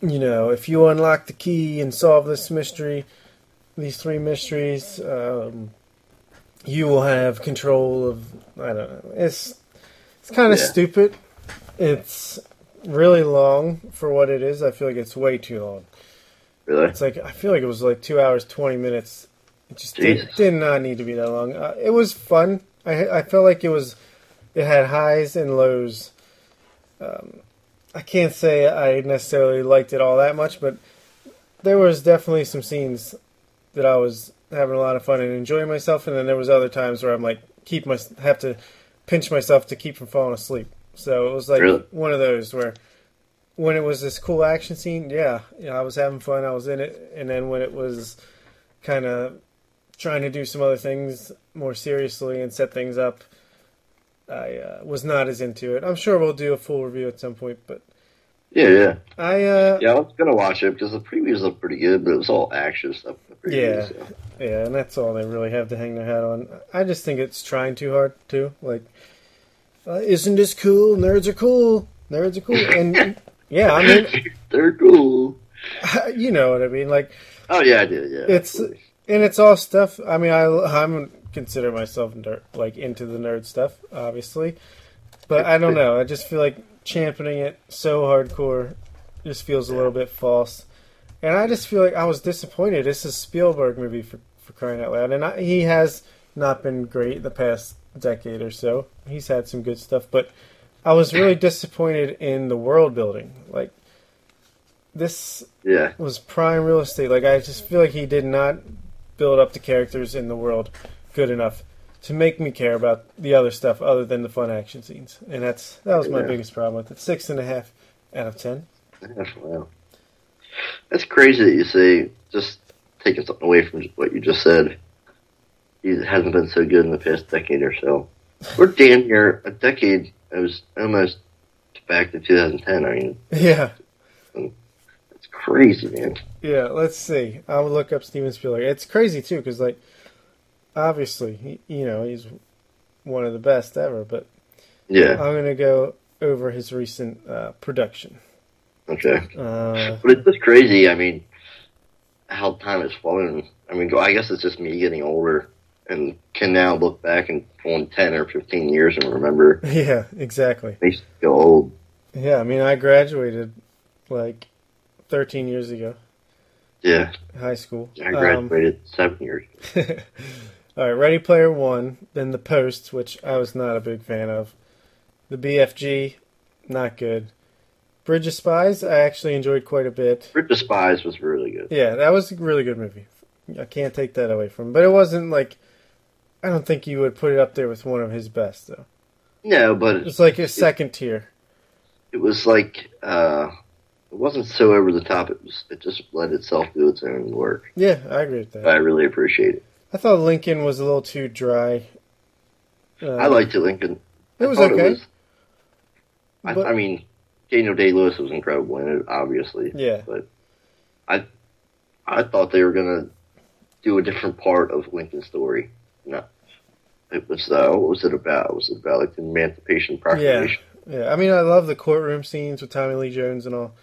you know if you unlock the key and solve this mystery these three mysteries um, you will have control of i don't know it's it's kind of
Yeah.
stupid it's really long for what it is i feel like it's way too long
Really?
it's like i feel like it was like two hours 20 minutes It just did, did not need to be that long. Uh, it was fun. I I felt like it was. It had highs and lows. Um, I can't say I necessarily liked it all that much, but there was definitely some scenes that I was having a lot of fun and enjoying myself, and then there was other times where I'm like keep my have to pinch myself to keep from falling asleep. So it was like
Really?
one of those where when it was this cool action scene, yeah, you know, I was having fun, I was in it, and then when it was kind of trying to do some other things more seriously and set things up, I uh, was not as into it. I'm sure we'll do a full review at some point, but
Yeah, yeah,
I uh,
yeah. I was gonna watch it because the previews looked pretty good, but it was all action stuff. The previews,
Yeah.
so.
Yeah, and that's all they really have to hang their hat on. I just think it's trying too hard too. Like, uh, isn't this cool? Nerds are cool. Nerds are cool. And yeah, I mean,
they're cool.
you know what I mean. Like,
Oh yeah, I did. Yeah,
It's- and it's all stuff. I mean, I I'm consider myself nerd, like into the nerd stuff, obviously, but I don't know. I just feel like championing it so hardcore just feels a little bit false, and I just feel like I was disappointed. This is a Spielberg movie for for crying out loud, and I, he has not been great the past decade or so. He's had some good stuff, but I was really disappointed in the world building. Like this
yeah.
was prime real estate. Like I just feel like he did not build up the characters in the world good enough to make me care about the other stuff other than the fun action scenes. And that's that was my
Yeah.
biggest problem with it. Six and a half out of ten.
That's wow. That's crazy that you say just taking something away from what you just said. He hasn't been so good in the past decade or so. We're damn near a decade. It was almost back to 2010. I mean,
Yeah,
it's crazy, man.
yeah. Let's see. I'll look up Steven Spielberg. It's crazy too because like obviously he, you know he's one of the best ever. But
Yeah.
I'm gonna go over his recent uh, production.
Okay.
Uh,
But it's just crazy. I mean, how time has flown. I mean, I guess it's just me getting older and can now look back and on 10 or 15 years and remember
yeah, exactly.
They still old.
Yeah, I mean, I graduated like 13 years ago,
Yeah.
high school.
I graduated seven years.
All right, Ready Player One, then The Post, which I was not a big fan of. The BFG, not good. Bridge of Spies, I actually enjoyed quite a bit.
Bridge of Spies was really good.
Yeah, that was a really good movie. I can't take that away from him. But it wasn't like, I don't think you would put it up there with one of his best, though.
No, but
It's like a second tier.
it was like uh, it wasn't so over the top. It was it just let itself do its own work.
Yeah, I agree with that.
I really appreciate it.
I thought Lincoln was a little too dry. Uh,
I liked it, Lincoln.
It
I
was okay.
I,
But-
I mean, Daniel Day Lewis was incredible in it, obviously.
Yeah.
But I I thought they were gonna do a different part of Lincoln's story. No. It was uh, what was it about? Was it about like the Emancipation Proclamation?
Yeah, I mean, I love the courtroom scenes with Tommy Lee Jones and all.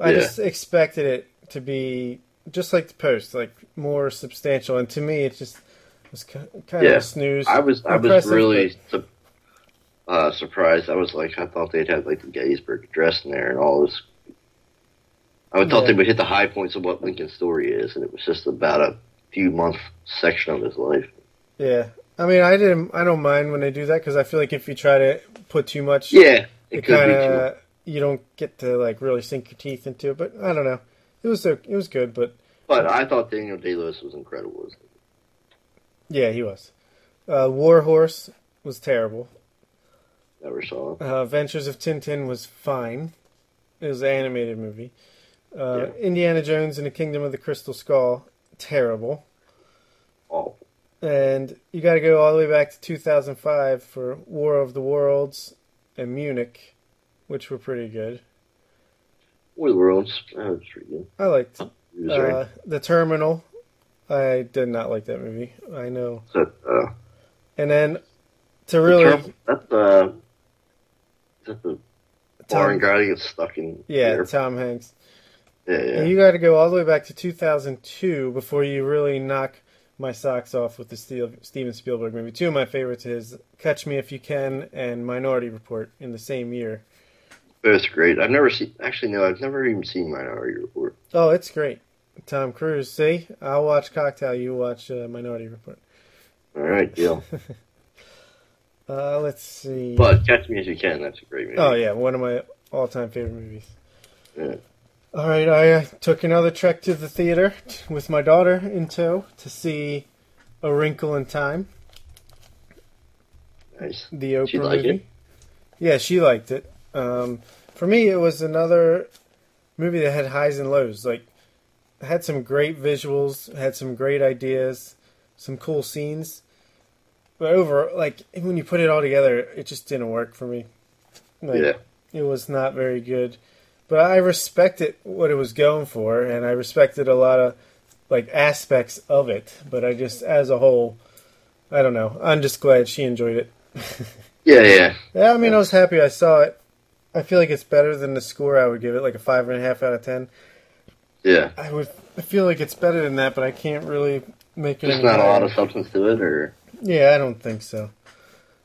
I
Yeah.
just expected it to be just like the post, like more substantial. And to me, it just was kind of
Yeah.
a snooze.
I was I was really su- uh, surprised. I was like, I thought they'd have like the Gettysburg Address in there and all this. I would thought
Yeah.
they would hit the high points of what Lincoln's story is, and it was just about a few month section of his life.
yeah, I mean, I didn't. I don't mind when they do that because I feel like if you try to put too much,
Yeah, it,
it kind of you don't get to like really sink your teeth into it. But I don't know. It was it was good, but
But I thought Daniel Day Lewis was incredible.
yeah, he was. Uh, War Horse was terrible.
Never saw it.
Uh, Ventures of Tintin was fine. It was an animated movie. Uh,
Yeah.
Indiana Jones and the Kingdom of the Crystal Skull, terrible.
Oh.
And you got to go all the way back to 2005 for War of the Worlds and Munich, which were pretty good.
The Worlds. Was pretty good.
I liked
He was right.
uh, The Terminal. I did not like that movie. I know.
So, uh,
And then to
the
really,
term- that's uh, is that the foreign
Tom,
guy that gets stuck in?
yeah,
the
Tom Hanks.
yeah, yeah.
You got to go all the way back to 2002 before you really knock my socks off with the Steve, Steven Spielberg movie. Two of my favorites is Catch Me If You Can and Minority Report in the same year.
Both great. I've never seen. Actually, no, I've never even seen Minority Report.
Oh, it's great. Tom Cruise. See, I'll watch Cocktail. You watch uh, Minority Report.
All right, deal.
Uh, let's see.
but Catch Me If You Can, that's a great movie.
Oh yeah, one of my all-time favorite movies.
Yeah.
All right, I uh, took another trek to the theater with my daughter in tow to see A Wrinkle in Time,
Nice.
the Oprah
She like
movie.
it?
Yeah, she liked it. Um, for me, it was another movie that had highs and lows. Like, had some great visuals, had some great ideas, some cool scenes. But over, like, when you put it all together, it just didn't work for me. Like,
Yeah.
it was not very good. But I respected what it was going for, and I respected a lot of like aspects of it. But I just, as a whole, I don't know. I'm just glad she enjoyed it.
Yeah, yeah.
Yeah, I mean, I was happy I saw it. I feel like it's better than the score I would give it, like a five and a half out of ten.
Yeah.
I would, I feel like it's better than that, but I can't really make it. Any
not a lot of substance to it, or.
Yeah, I don't think so.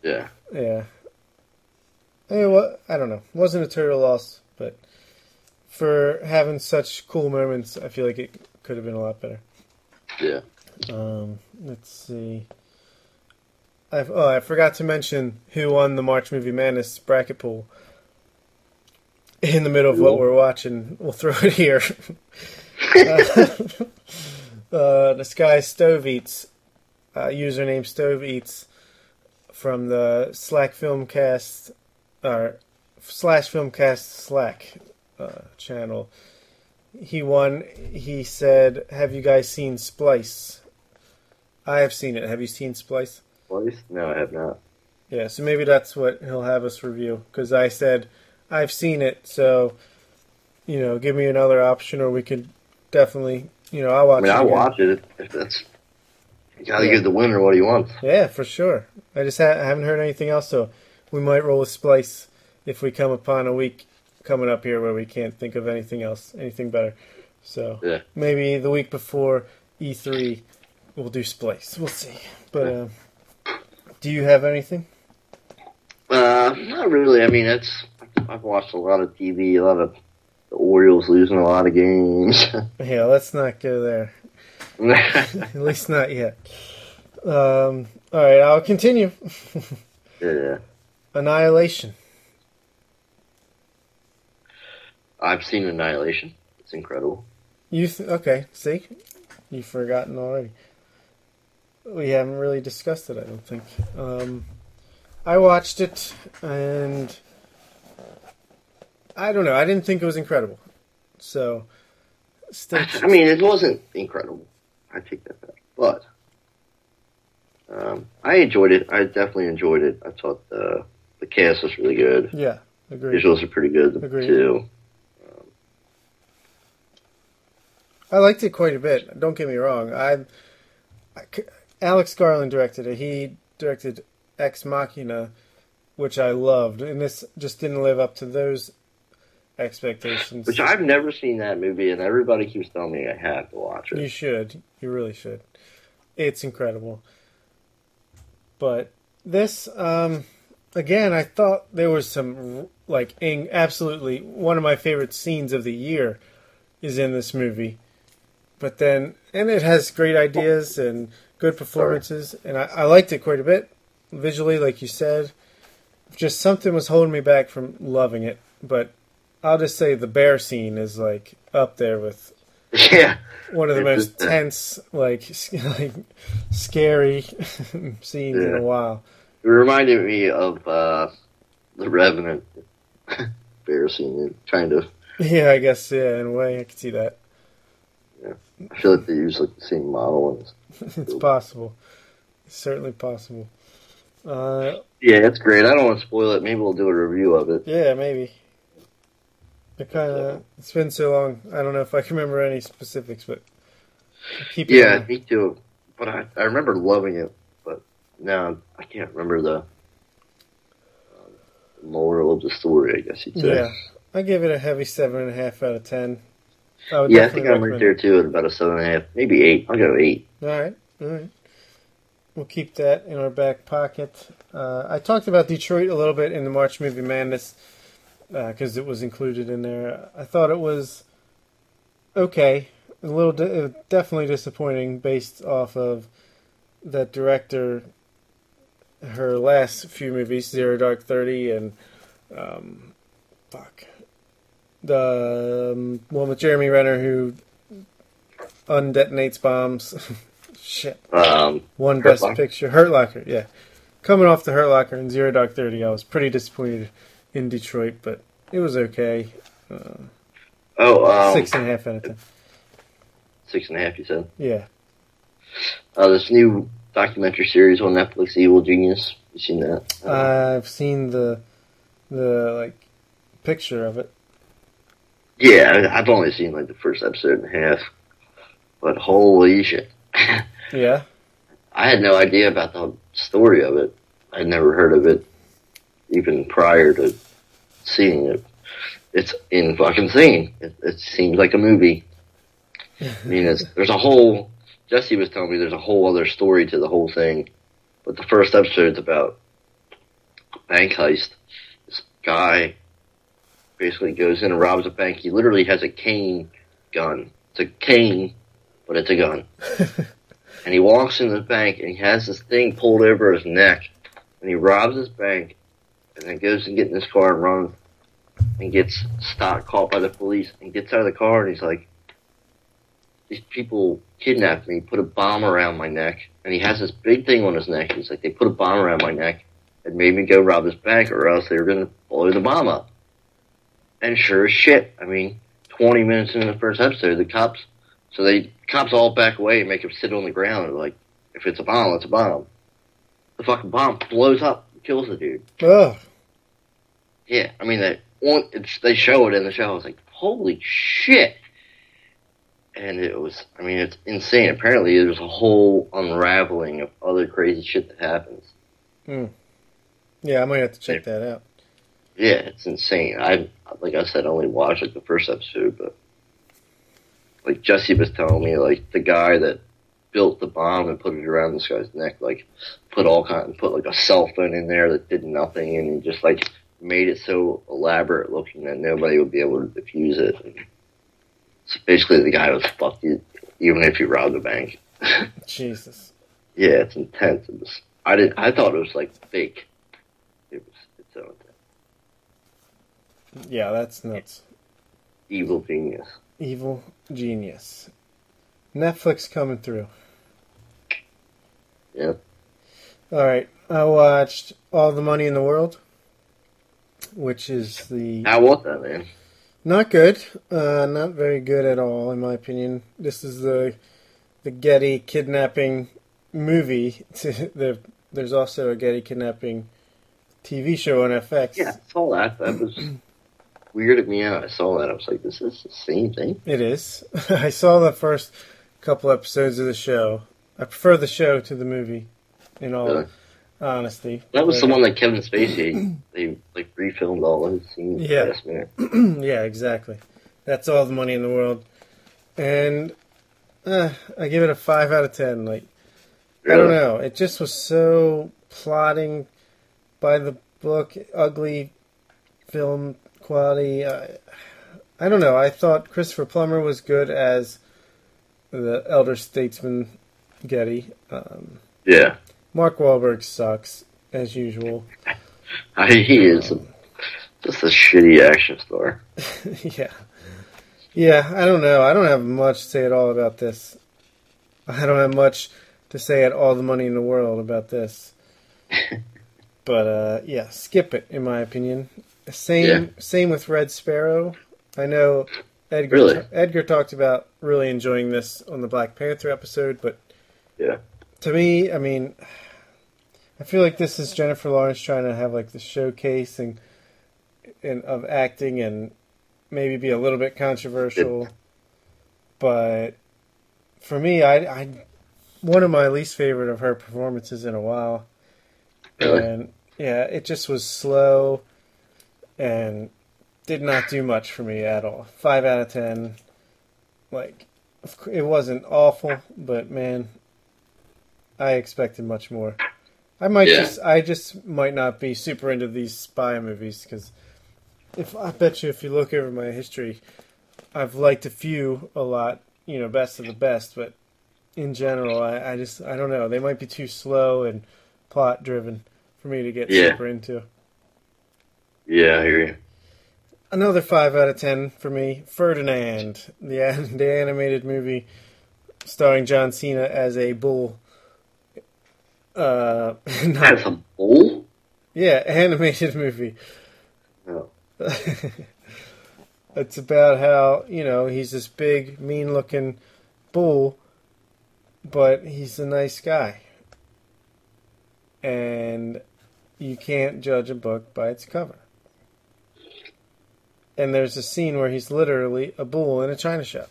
Yeah.
Yeah. Yeah, well, I don't know. Wasn't a total loss, but for having such cool moments, I feel like it could have been a lot better.
Yeah.
Um, let's see. I oh, I forgot to mention who won the March Movie Madness bracket pool. In the middle of what we're watching, we'll throw it here. uh, uh, this guy Stove Eats, uh, username Stove Eats, from the Slack Filmcast, or slash Filmcast Slack uh, channel. He won. He said, "Have you guys seen Splice?" I have seen it. Have you seen Splice?
Splice? No, I have not.
Yeah, so maybe that's what he'll have us review. Because I said, I've seen it, so, you know, give me another option, or we could definitely, you know, I'll watch
I mean,
again.
watch it if, if that's. You gotta
Yeah.
give the winner what he wants.
Yeah, for sure. I just ha- I haven't heard anything else, so we might roll with Splice if we come upon a week coming up here where we can't think of anything else, anything better. So
Yeah.
maybe the week before E3, we'll do Splice. We'll see. But
Yeah.
uh, do you have anything?
Uh, not really. I mean, it's. I've watched a lot of TV, a lot of the Orioles losing a lot of games.
Yeah, let's not go there. At least not yet. Um, all right, I'll continue.
yeah.
Annihilation.
I've seen Annihilation. It's incredible.
You th- okay? See, you've forgotten already. We haven't really discussed it. I don't think. Um, I watched it, and I don't know. I didn't think it was incredible. So, still,
I mean, it wasn't incredible. I take that back. But um, I enjoyed it. I definitely enjoyed it. I thought the the cast was really good.
yeah, agreed.
Visuals are pretty good
Agreed.
too.
I liked it quite a bit. Don't get me wrong. I, I Alex Garland directed it. He directed Ex Machina, which I loved, and this just didn't live up to those expectations.
Which I've never seen that movie, and everybody keeps telling me I have to watch it.
You should. You really should. It's incredible. But this, um, again, I thought there was some like in, absolutely one of my favorite scenes of the year is in this movie. But then, and it has great ideas and good performances, and I, I liked it quite a bit visually, like you said. Just something was holding me back from loving it. But I'll just say the bear scene is like up there with
Yeah,
one of the
It's
most
just, uh,
tense, like, like scary scenes in a while.
it reminded me of uh, the Revenant. Bear scene, kind of.
Yeah, I guess yeah. In a way, I could see that.
I feel like they use like the same model.
It's possible. It's certainly possible. Uh,
yeah, it's great. I don't want to spoil it. Maybe we'll do a review of it.
yeah, maybe. It kind of. It's been so long. I don't know if I can remember any specifics, but keep
Yeah, me too. But I, I remember loving it. But now I can't remember the um, moral of the story. I guess you'd say.
Yeah, I give it a heavy seven and a half out of ten. I would
Yeah, I think I'm right there too at about a seven and a half, maybe eight. I'll go eight.
All right, all right. We'll keep that in our back pocket. Uh, I talked about Detroit a little bit in the March Movie Madness because it was included in there. I thought it was okay. a little di- uh, definitely disappointing based off of that director. Her last few movies, Zero Dark Thirty, and um, fuck, the um, one with Jeremy Renner who undetonates bombs. Shit,
Um,
one
Hurt
Best
Locker?
Picture, Hurt Locker. Yeah, coming off the Hurt Locker and Zero Dark Thirty, I was pretty disappointed in Detroit, but it was okay.
oh, um,
Six and a half out of ten.
six and a half. You said.
Yeah.
Uh, this new documentary series on Netflix, Evil Genius. You seen that? Uh,
I've seen the the like picture of it.
yeah, I've only seen like the first episode and a half, but holy shit!
Yeah.
I had no idea about the story of it. I'd never heard of it, even prior to seeing it. It's in fucking scene. It, it seems like a movie. I mean, it's, there's a whole. Jesse was telling me there's a whole other story to the whole thing, but the first episode's about bank heist. This guy basically goes in and robs a bank. He literally has a cane gun. It's a cane, but it's a gun. and he walks in the bank and he has this thing pulled over his neck, and he robs his bank, and then goes and gets in his car and runs, and gets stopped, caught by the police, and gets out of the car and he's like, "These people kidnapped me, put a bomb around my neck," and he has this big thing on his neck. He's like, "They put a bomb around my neck and made me go rob this bank, or else they were gonna blow the bomb up." And sure as shit, I mean, twenty minutes into the first episode, the cops so they cops all back away and make him sit on the ground. And like, if it's a bomb, it's a bomb. The fucking bomb blows up, kills the dude.
Ugh.
Yeah, I mean they on it's they show it in the show. I was like, holy shit! And it was, I mean, it's insane. Apparently, there's a whole unraveling of other crazy shit that happens. Hmm.
Yeah, I might have to check that out.
Yeah, it's insane. I like I said, I only watched like the first episode, but like Jesse was telling me, like the guy that built the bomb and put it around this guy's neck, like put all kind, put like a cell phone in there that did nothing, and he just like made it so elaborate looking that nobody would be able to defuse it. And so basically, the guy was fucked, even if he robbed a bank.
Jesus.
Yeah, it's intense. It was. I did. I thought it was like fake. It was. It's so intense.
Yeah, that's nuts.
Evil genius.
Evil genius. Netflix coming through.
Yeah.
All right, I watched All the Money in the World, which is the
How was that, man?
not good, uh, not very good at all, in my opinion. This is the the Getty kidnapping movie. the, there's also a Getty kidnapping TV show on FX.
Yeah, I saw that. That was weirded me out. I saw that. I was like, this is the same thing.
It is. I saw the first couple episodes of the show. I prefer the show to the movie, in all
Really?
Honesty.
That was
But-
the one that Kevin Spacey they like refilmed all those scenes
Yeah. yeah, exactly. That's all the money in the world, and uh, I give it a five out of ten. Like I don't know, it just was so plotting by the book, ugly film quality. I, I don't know. I thought Christopher Plummer was good as the elder statesman Getty. Um,
Yeah,
Mark Wahlberg sucks as usual.
He is a, just a shitty action star.
yeah. Yeah, I don't know. I don't have much to say at all about this. I don't have much to say at all the money in the world about this. but uh yeah, skip it in my opinion. Same
Yeah.
same with Red Sparrow. I know Edgar
Really?
Edgar talked about really enjoying this on the Black Panther episode, but
Yeah.
To me, I mean, I feel like this is Jennifer Lawrence trying to have like the showcase and, and of acting and maybe be a little bit controversial. But for me, I, I one of my least favorite of her performances in a while.
Really?
And yeah, it just was slow and did not do much for me at all. Five out of ten. Like, it wasn't awful, but man, I expected much more. I might
Yeah.
just, I just might not be super into these spy movies because if I bet you if you look over my history, I've liked a few a lot, you know best of the best, but in general, I, I just I don't know. They might be too slow and plot driven for me to get
Yeah.
super into.
Yeah, I hear you.
Another five out of ten for me. Ferdinand, the the animated movie starring John Cena as a bull. Uh,
a bull?
yeah, animated movie.
No.
It's about how you know he's this big, mean-looking bull, but he's a nice guy, and you can't judge a book by its cover. And there's a scene where he's literally a bull in a china shop.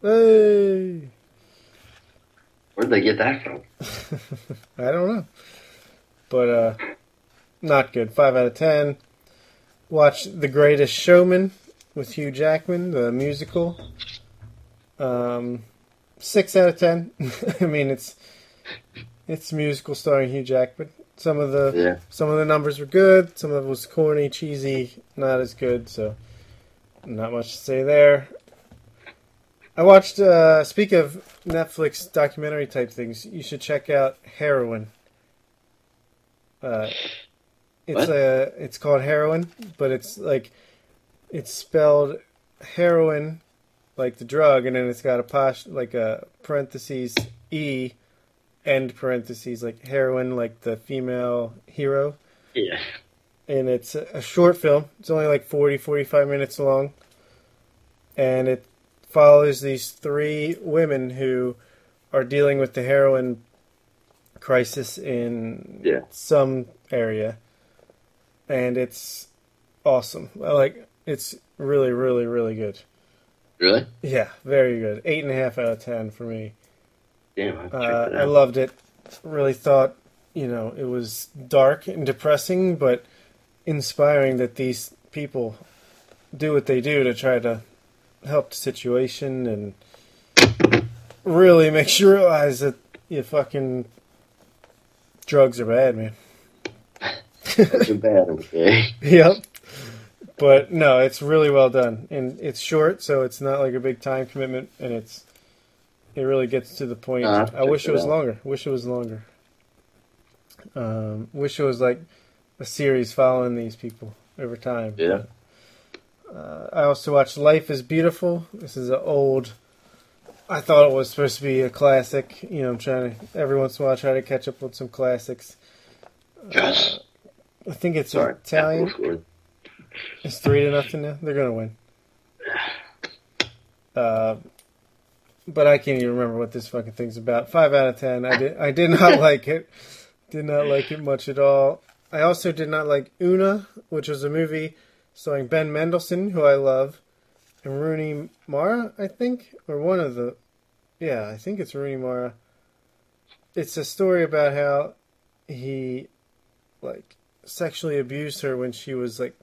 Hey,
Where'd they get that from?
I don't know, but uh, not good. Five out of ten. Watch The Greatest Showman with Hugh Jackman, the musical. Um, six out of ten. I mean, it's it's a musical starring Hugh Jackman. Some of the
Yeah.
some of the numbers were good. Some of it was corny, cheesy, not as good. So, not much to say there. I watched. Uh, speak of Netflix documentary type things, you should check out Heroin. Uh, it's
What?
a. It's called Heroin, but it's like it's spelled heroin, like the drug, and then it's got a posh like a parentheses e, end parentheses like heroin, like the female hero
Yeah.
and it's a a short film. It's only like 40, 45 minutes long. And it follows these three women who are dealing with the heroin crisis in
Yeah.
some area. And it's awesome. I like it's really, really, really good.
Really?
Yeah, very good. Eight and a half out of ten for me.
Damn, check
Uh, I loved it. Really thought, you know, it was dark and depressing, but inspiring that these people do what they do to try to help the situation and really makes you realize that you fucking drugs are bad, man.
That's a bad, okay.
Yep. But no, it's really well done, and it's short, so it's not like a big time commitment, and it's it really gets to the point.
Uh,
I wish it was
out.
longer. Wish it was longer. Um, wish it was like a series following these people over time.
Yeah.
Uh, I also watched Life is Beautiful. This is an old. I thought it was supposed to be a classic. You know, I'm trying to every once in a while I try to catch up with some classics.
Yes.
I think it's
Sorry.
Italian. It's three to nothing now. They're gonna win. Uh, but I can't even remember what this fucking thing's about. Five out of ten. I did. I did not like it. Did not like it much at all. I also did not like Una, which was a movie starring Ben Mendelsohn, who I love, and Rooney Mara, I think, or one of the. Yeah, I think it's Rooney Mara. It's a story about how he, like, sexually abused her when she was like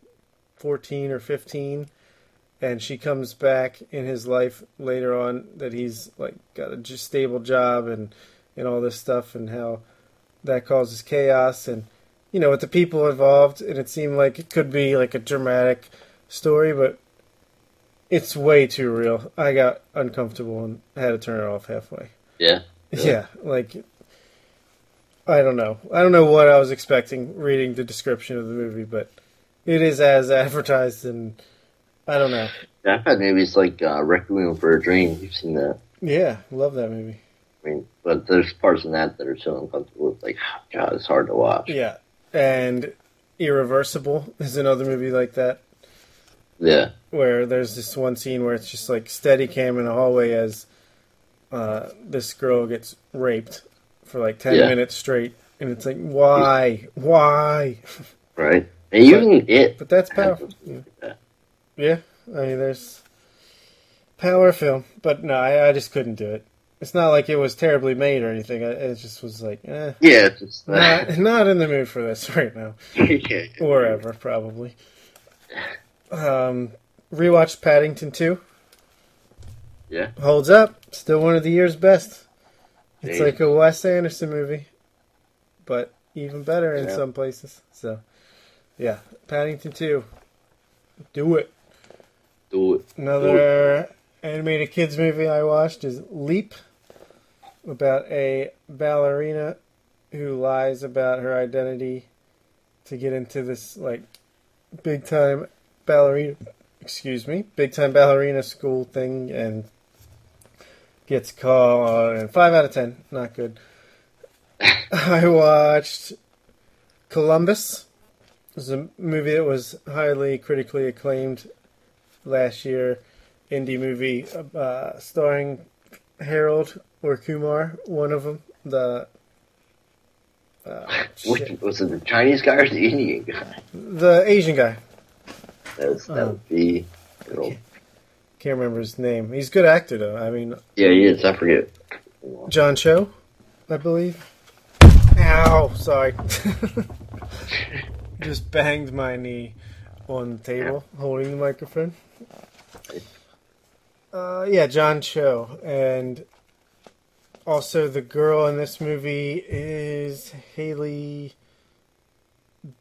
14 or 15 and she comes back in his life later on that he's like got a stable job and and all this stuff and how that causes chaos and you know with the people involved and it seemed like it could be like a dramatic story but it's way too real i got uncomfortable and had to turn it off halfway
Yeah.
yeah, like I don't know. I don't know what I was expecting reading the description of the movie, but it is as advertised, and I don't know.
Yeah, I've had movies like uh, Requiem for a Dream. You've seen that.
Yeah, love that movie.
I mean, but there's parts in that that are so uncomfortable. It's like, God, it's hard to watch.
Yeah, and Irreversible is another movie like that
Yeah.
where there's this one scene where it's just like steady cam in a hallway as uh, this girl gets raped for like ten
Yeah.
minutes straight, and it's like why, why?
Right. And even it.
But that's powerful.
Yeah.
Yeah, I mean, there's power film, but no, I, I just couldn't do it. It's not like it was terribly made or anything. It just was like, eh,
Yeah, it's just
not not in the mood for this right now,
yeah.
or ever probably. Um, rewatched Paddington two.
Yeah.
Holds up. Still one of the year's best. It's
Damn.
like a Wes Anderson movie, but even better in
Yeah.
some places. So, yeah, Paddington two. Do it.
Do it.
Another animated kids movie I watched is Leap, about a ballerina who lies about her identity to get into this like big time ballerina excuse me big time ballerina school thing and gets caught and five out of ten. Not good. I watched columbus. It was a movie that was highly critically acclaimed last year. Indie movie uh, starring harold or kumar one of them the uh,
Which, was it the Chinese guy or the Indian guy?
the asian guy
That, was, that
Oh.
would be. You know,
Can't remember his name. He's a good actor though. I mean,
yeah, he is. I forget.
John Cho, I believe. Ow! Sorry. Just banged my knee on the table, holding the microphone. Uh, yeah, John Cho, and also the girl in this movie is Haley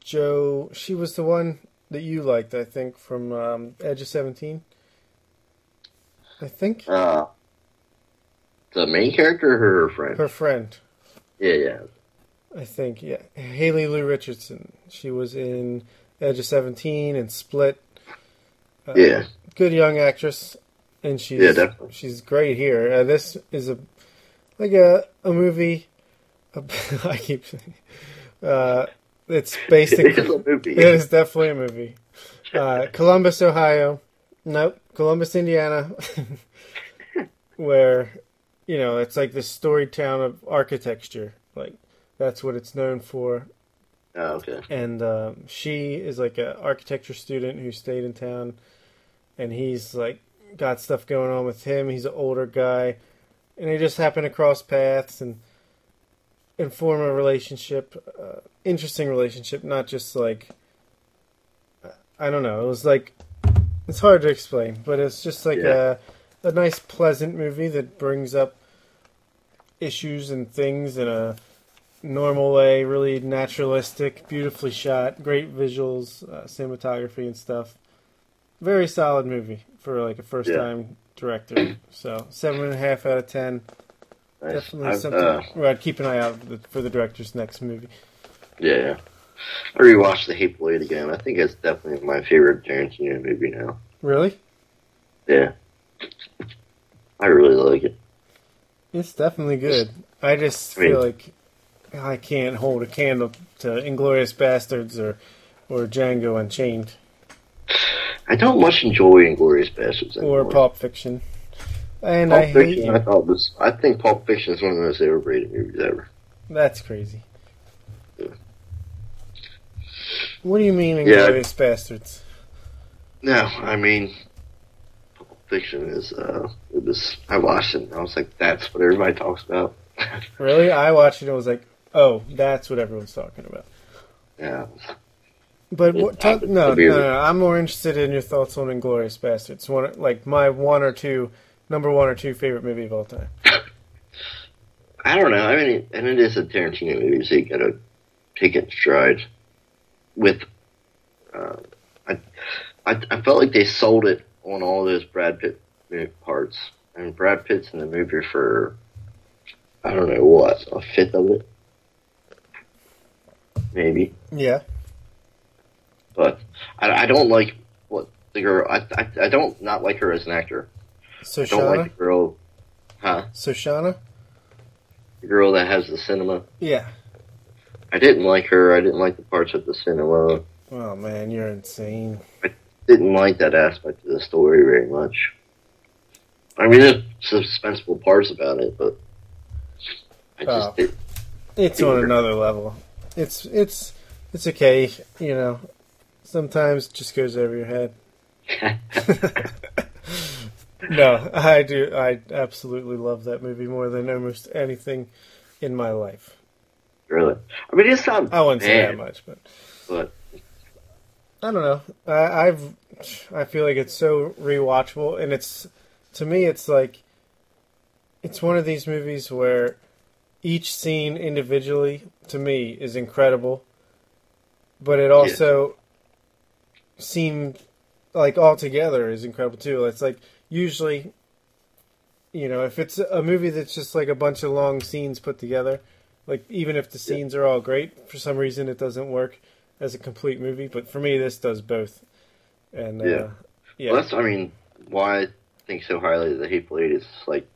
Joe. She was the one that you liked, I think, from um, Edge of Seventeen. I think
Uh, the main character or her friend?
her friend.
Yeah, yeah.
I think, yeah. Haley Lu Richardson. She was in Edge of 17 and Split. Uh,
Yeah.
Good young actress. And she's
Yeah, definitely.
she's great here. Uh, this is a like a a movie. A, I keep saying uh, it's based in.
It is a movie.
It is definitely a movie. Uh, Columbus, Ohio. Nope, Columbus, Indiana, where you know it's like the story town of architecture. Like that's what it's known for.
Oh, okay.
And um, she is like an architecture student who stayed in town, and he's like got stuff going on with him. He's an older guy, and they just happen to cross paths and and form a relationship, uh, interesting relationship, not just like I don't know. It was like it's hard to explain, but it's just like
Yeah.
a a nice, pleasant movie that brings up issues and things in a normal way, really naturalistic, beautifully shot, great visuals, uh, cinematography and stuff. Very solid movie for like a first time director. So seven and a half out of ten.
Nice.
Definitely
I've,
something.
uh,
well, I'd keep an eye out for the, for the director's next movie.
yeah. I rewatched The Hateful Eight again. I think it's definitely my favorite Tarantino movie now.
Really,
Yeah. I really like it.
it's definitely good. I just
I mean-
feel like I can't hold a candle to Inglourious Basterds or or Django Unchained
I don't much enjoy Inglourious Basterds
or
anymore.
Pulp Fiction. And
Pulp
I hate
Fiction,
you.
I thought was. I think Pulp Fiction is one of the most overrated movies ever.
That's crazy. What do you mean,
Yeah.
Inglourious Basterds?
No, I mean, Pulp Fiction is. uh It was. I watched it and I was like, that's what everybody talks about.
Really? I watched it and I was like, oh, that's what everyone's talking about.
yeah.
But what, talk, no, no, no, I'm more interested in your thoughts on Inglourious Basterds. One, like my one or two, number one or two favorite movie of all time.
I don't know. I mean, and it is a Tarantino movie, so you gotta take it stride. With, uh, I, I, I felt like they sold it on all those Brad Pitt parts. I mean, Brad Pitt's in the movie for, I don't know what, a fifth of it, maybe.
Yeah.
But I, I don't like what the girl. I, I, I don't not like her as an actor. I don't like
Soshana?
the girl, huh?
Soshana?
The girl that has the cinema.
Yeah.
I didn't like her. I didn't like the parts of the cinema.
Oh man, you're insane.
I didn't like that aspect of the story very much. I mean, there's suspenseful parts about it, but I just
Oh.
did.
It's on another level. It's it's it's okay, you know. Sometimes it just goes over your head. No, I do. I absolutely love that movie more than almost anything in my life.
really. I mean, it's not
I wouldn't say that much, but
but
I don't know. I, I've I feel like it's so rewatchable, and it's to me, it's like it's one of these movies where each scene individually, to me, is incredible, but it also seemed like all together is incredible too. It's like usually You know, if it's a movie that's just like a bunch of long scenes put together, like even if the scenes are all great, for some reason it doesn't work as a complete movie. But for me, this does both. And uh,
Yeah.
yeah,
Well, that's, I mean, why I think so highly of the Hateful Eight is like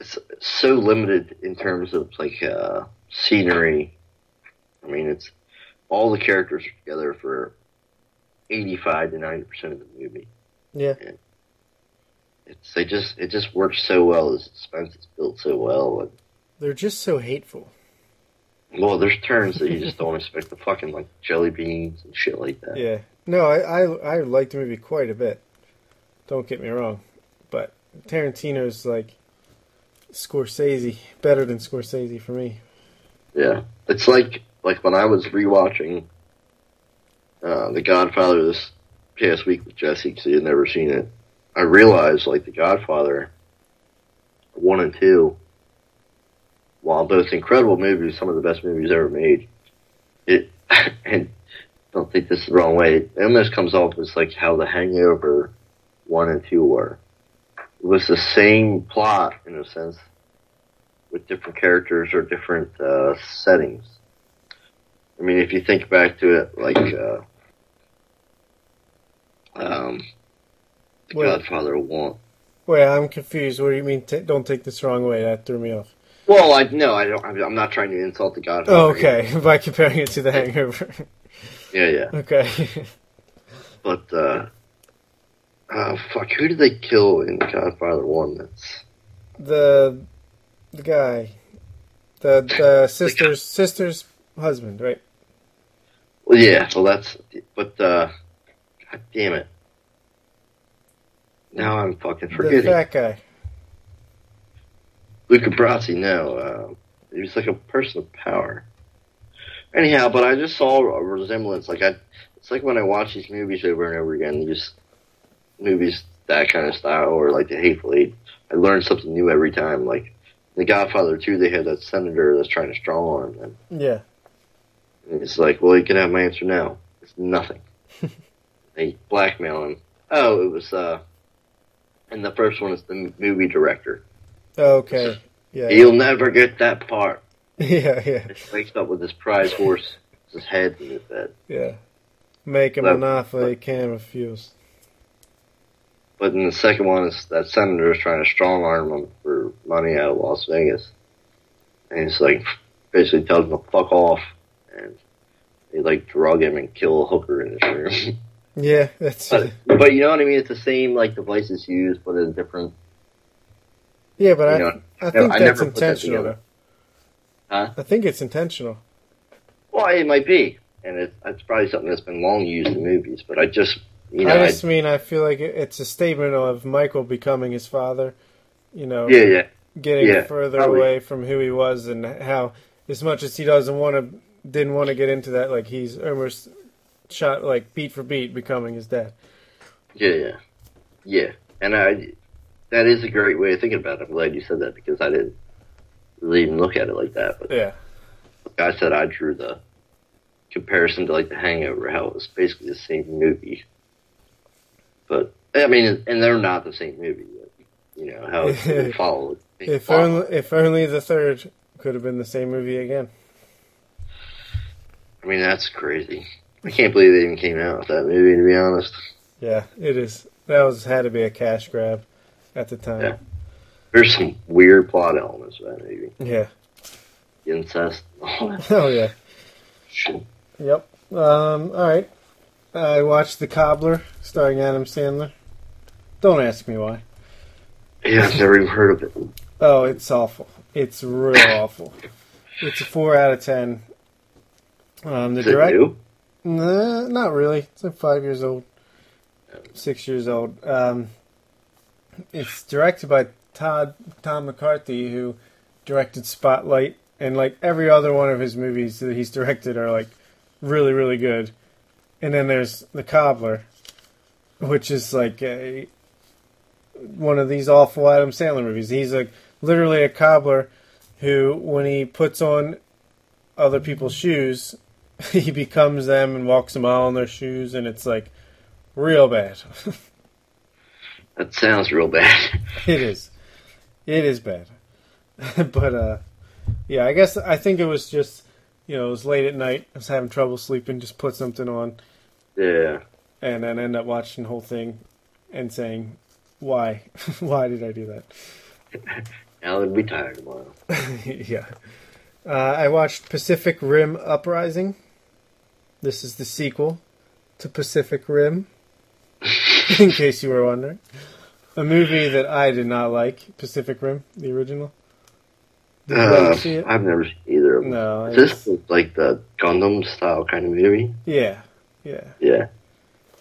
it's so limited in terms of like uh, scenery. I mean, it's all the characters are together for eighty-five to ninety percent of the movie.
yeah,
It's they just it just works so well. The suspense is built so well, and
they're just so hateful.
well, there's turns that you just don't expect. The fucking like jelly beans and shit like that.
Yeah, no, I I, I like the movie quite a bit. Don't get me wrong, but Tarantino's like Scorsese, better than Scorsese for me.
Yeah, it's like like when I was rewatching uh, The Godfather this past week with Jesse because he had never seen it. I realized like The Godfather one and two, while both incredible movies, some of the best movies ever made, it and don't think this is the wrong way. It almost comes off as like how The Hangover one and two were. It was the same plot in a sense with different characters or different uh, settings. I mean, if you think back to it, like uh, um, The
Well-
Godfather one.
Wait, I'm confused. What do you mean? T- don't take this the wrong way. That threw me off.
Well, I no, I don't. I'm not trying to insult The Godfather.
Oh, okay. By comparing it to The Hangover.
Yeah, yeah.
okay.
But uh, uh, fuck, who did they kill in Godfather one? That's
the the guy, the the sister's sister's husband, right?
well, yeah. Well, that's but uh, god damn it. Now I'm fucking forgetting.
The fat guy.
Luca Brasi, no. Uh, he was like a person of power. Anyhow, but I just saw a resemblance. Like I, it's like when I watch these movies over and over again. Just movies that kind of style, or like The Hateful Eight. I learn something new every time. Like The Godfather Two, they had that senator that's trying to strong arm them.
Yeah.
And it's like, well, you can have my answer now. It's nothing. they blackmail him. Oh, it was. uh And the first one is the movie director.
Okay. Yeah.
You'll never get that part.
Yeah. Yeah.
He wakes up with his prize horse, his head in his bed.
Yeah. Make him
an
offer he can't refuse.
But in the second one, is that senator is trying to strong arm him for money out of Las Vegas, and he's like basically tells him to fuck off, and they like drug him and kill a hooker in his room.
Yeah. That's.
but, but you know what I mean? It's the same like devices used, but in different.
yeah, but I
know,
I think
I
that's
put that
intentional.
Huh?
I think it's intentional.
Well, it might be, and it's it's probably something that's been long used in movies. But I just you know,
I
I
just mean I feel like it's a statement of Michael becoming his father. You know,
yeah, yeah.
getting
Yeah,
further
probably.
away from who he was and how as much as he doesn't want to didn't want to get into that like he's almost shot like beat for beat becoming his dad
Yeah, yeah, yeah. And I, that is a great way of thinking about it. I'm glad you said that because I didn't really even look at it like that. But
yeah
like I said, I drew the comparison to like The Hangover, how it was basically the same movie. But I mean, and they're not the same movie. But, you know how it, followed.
if only if only the third could have been the same movie again
I mean, that's crazy. I can't believe they even came out with that movie. To be honest,
yeah it is that was had to be a cash grab at the time
Yeah. there's some weird plot elements to that movie.
yeah,
Incest,
oh yeah
shit.
yep um all right i watched the cobbler starring adam sandler don't ask me why
Yeah, I've never even heard of it.
Oh, it's awful. It's real awful. It's a four out of ten. Um, the
Is
direct,
new?
Nah, not really. It's like five years old, six years old. Um, it's directed by Todd Tom McCarthy, who directed Spotlight, and like every other one of his movies that he's directed are like really, really good. And then there's The Cobbler, which is like a one of these awful Adam Sandler movies. He's like literally a cobbler who, when he puts on other people's shoes, he becomes them and walks a mile in their shoes, and it's like real bad.
That sounds real bad.
It is. It is bad. but uh yeah, I guess I think it was just you know, it was late at night, I was having trouble sleeping, just put something on
yeah.
and then end up watching the whole thing and saying, Why? Why did I do that?
Now they'll be tired tomorrow.
yeah. Uh, I watched Pacific Rim Uprising. This is the sequel to Pacific Rim, in case you were wondering. A movie that I did not like, Pacific Rim, the original. Did
Uh,
see it?
I've never seen either of them.
No.
Is
it's-
this like the Gundam style kind of movie?
Yeah, yeah.
Yeah.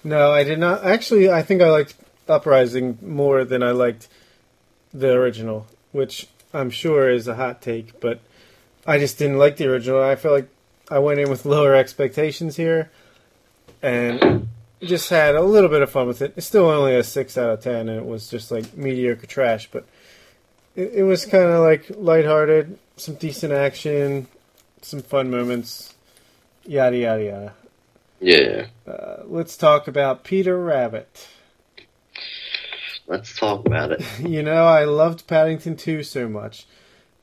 No, I did not. Actually, I think I liked Uprising more than I liked the original, which I'm sure is a hot take, but I just didn't like the original. I feel like I went in with lower expectations here and just had a little bit of fun with it. It's still only a 6 out of 10, and it was just like mediocre trash, but it, it was kind of like lighthearted, some decent action, some fun moments, yada, yada, yada.
Yeah.
Uh, let's talk about Peter Rabbit.
Let's talk about it.
You know, I loved Paddington 2 so much.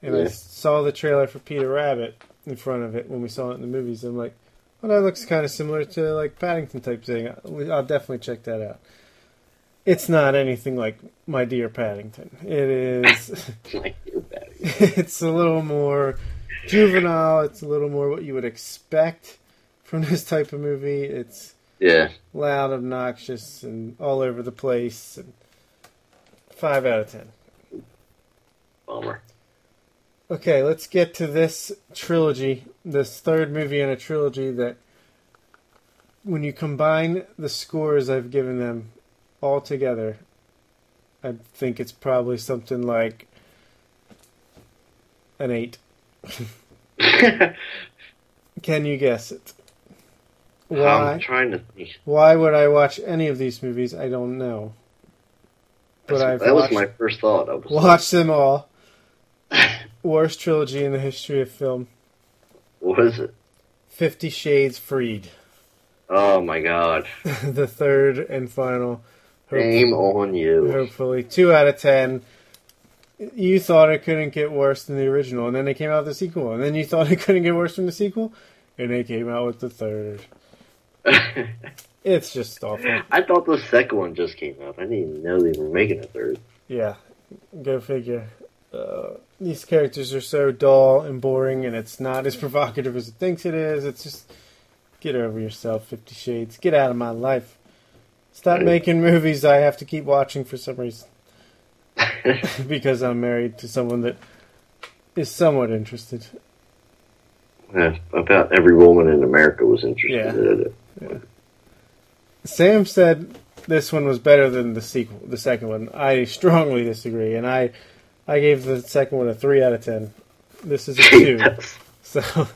And I saw the trailer for Peter Rabbit in front of it when we saw it in the movies. I'm like, well, that looks kind of similar to like Paddington type thing. Uh, I'll definitely check that out. It's not anything like My Dear Paddington. It is.
like you're bad.
it's a little more juvenile. It's a little more what you would expect from this type of movie. It's
Yeah.
loud, obnoxious, and all over the place. And five out of ten.
Bummer.
Okay, let's get to this trilogy, this third movie in a trilogy that, when you combine the scores I've given them all together, I think it's probably something like an eight. Can you guess it? Why?
I'm trying to think.
Why would I watch any of these movies? I don't know. But
That's-
I've
that
watched,
was my first thought. I was
watched them all. Worst trilogy in the history of film.
what is it?
Fifty Shades Freed.
Oh my god.
the third and final.
Shame on you.
Hopefully. Two out of ten. You thought it couldn't get worse than the original, and then it came out with the sequel. And then you thought it couldn't get worse than the sequel, and they came out with the third. It's just awful.
I thought the second one just came out. I didn't even know they were making a third.
Yeah, go figure. Uh, these characters are so dull and boring, and it's not as provocative as it thinks it is. It's just get over yourself, Fifty Shades. Get out of my life. Stop making movies I have to keep watching for some reason because I'm married to someone that is somewhat interested.
Yeah, about every woman in America was interested
Yeah.
in it.
Sam said this one was better than the sequel, the second one. I strongly disagree, and I, I gave the second one a three out of ten. This is a two. So,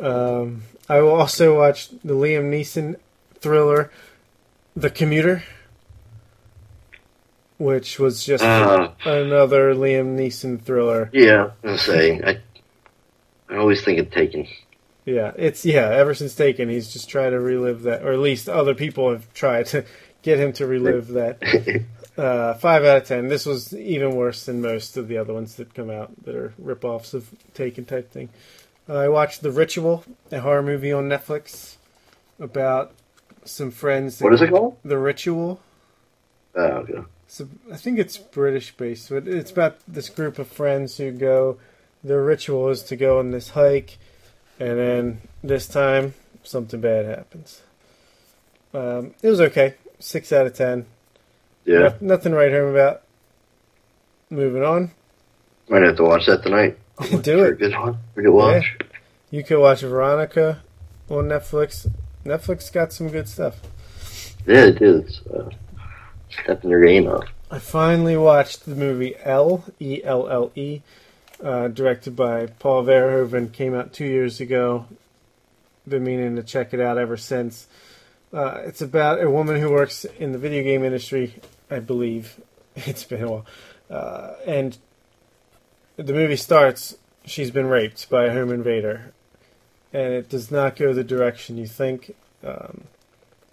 um, I will also watch the Liam Neeson thriller, The Commuter, which was just
Uh.
another Liam Neeson thriller.
Yeah, I'm saying I. I always think of Taken.
Yeah, it's yeah. Ever since Taken, he's just tried to relive that, or at least other people have tried to get him to relive that. Uh, five out of ten. This was even worse than most of the other ones that come out that are rip-offs of Taken type thing. Uh, I watched The Ritual, a horror movie on Netflix about some friends.
what is it called?
The Ritual.
Oh, okay.
So I think it's British based, but it's about this group of friends who go. Their ritual is to go on this hike, and then this time something bad happens. Um, it was okay, six out of ten.
Yeah,
No- nothing right home about. Moving on,
might have to watch that tonight.
do it.
good one. Good watch.
You could watch Veronica on Netflix. Netflix got some good stuff.
Yeah, it is. Uh, stepping your game up.
I finally watched the movie L E L L E, uh, directed by Paul Verhoeven. Came out two years ago. Been meaning to check it out ever since. Uh, it's about a woman who works in the video game industry, I believe. It's been a while, uh, and the movie starts. She's been raped by a home invader, and it does not go the direction you think. Um,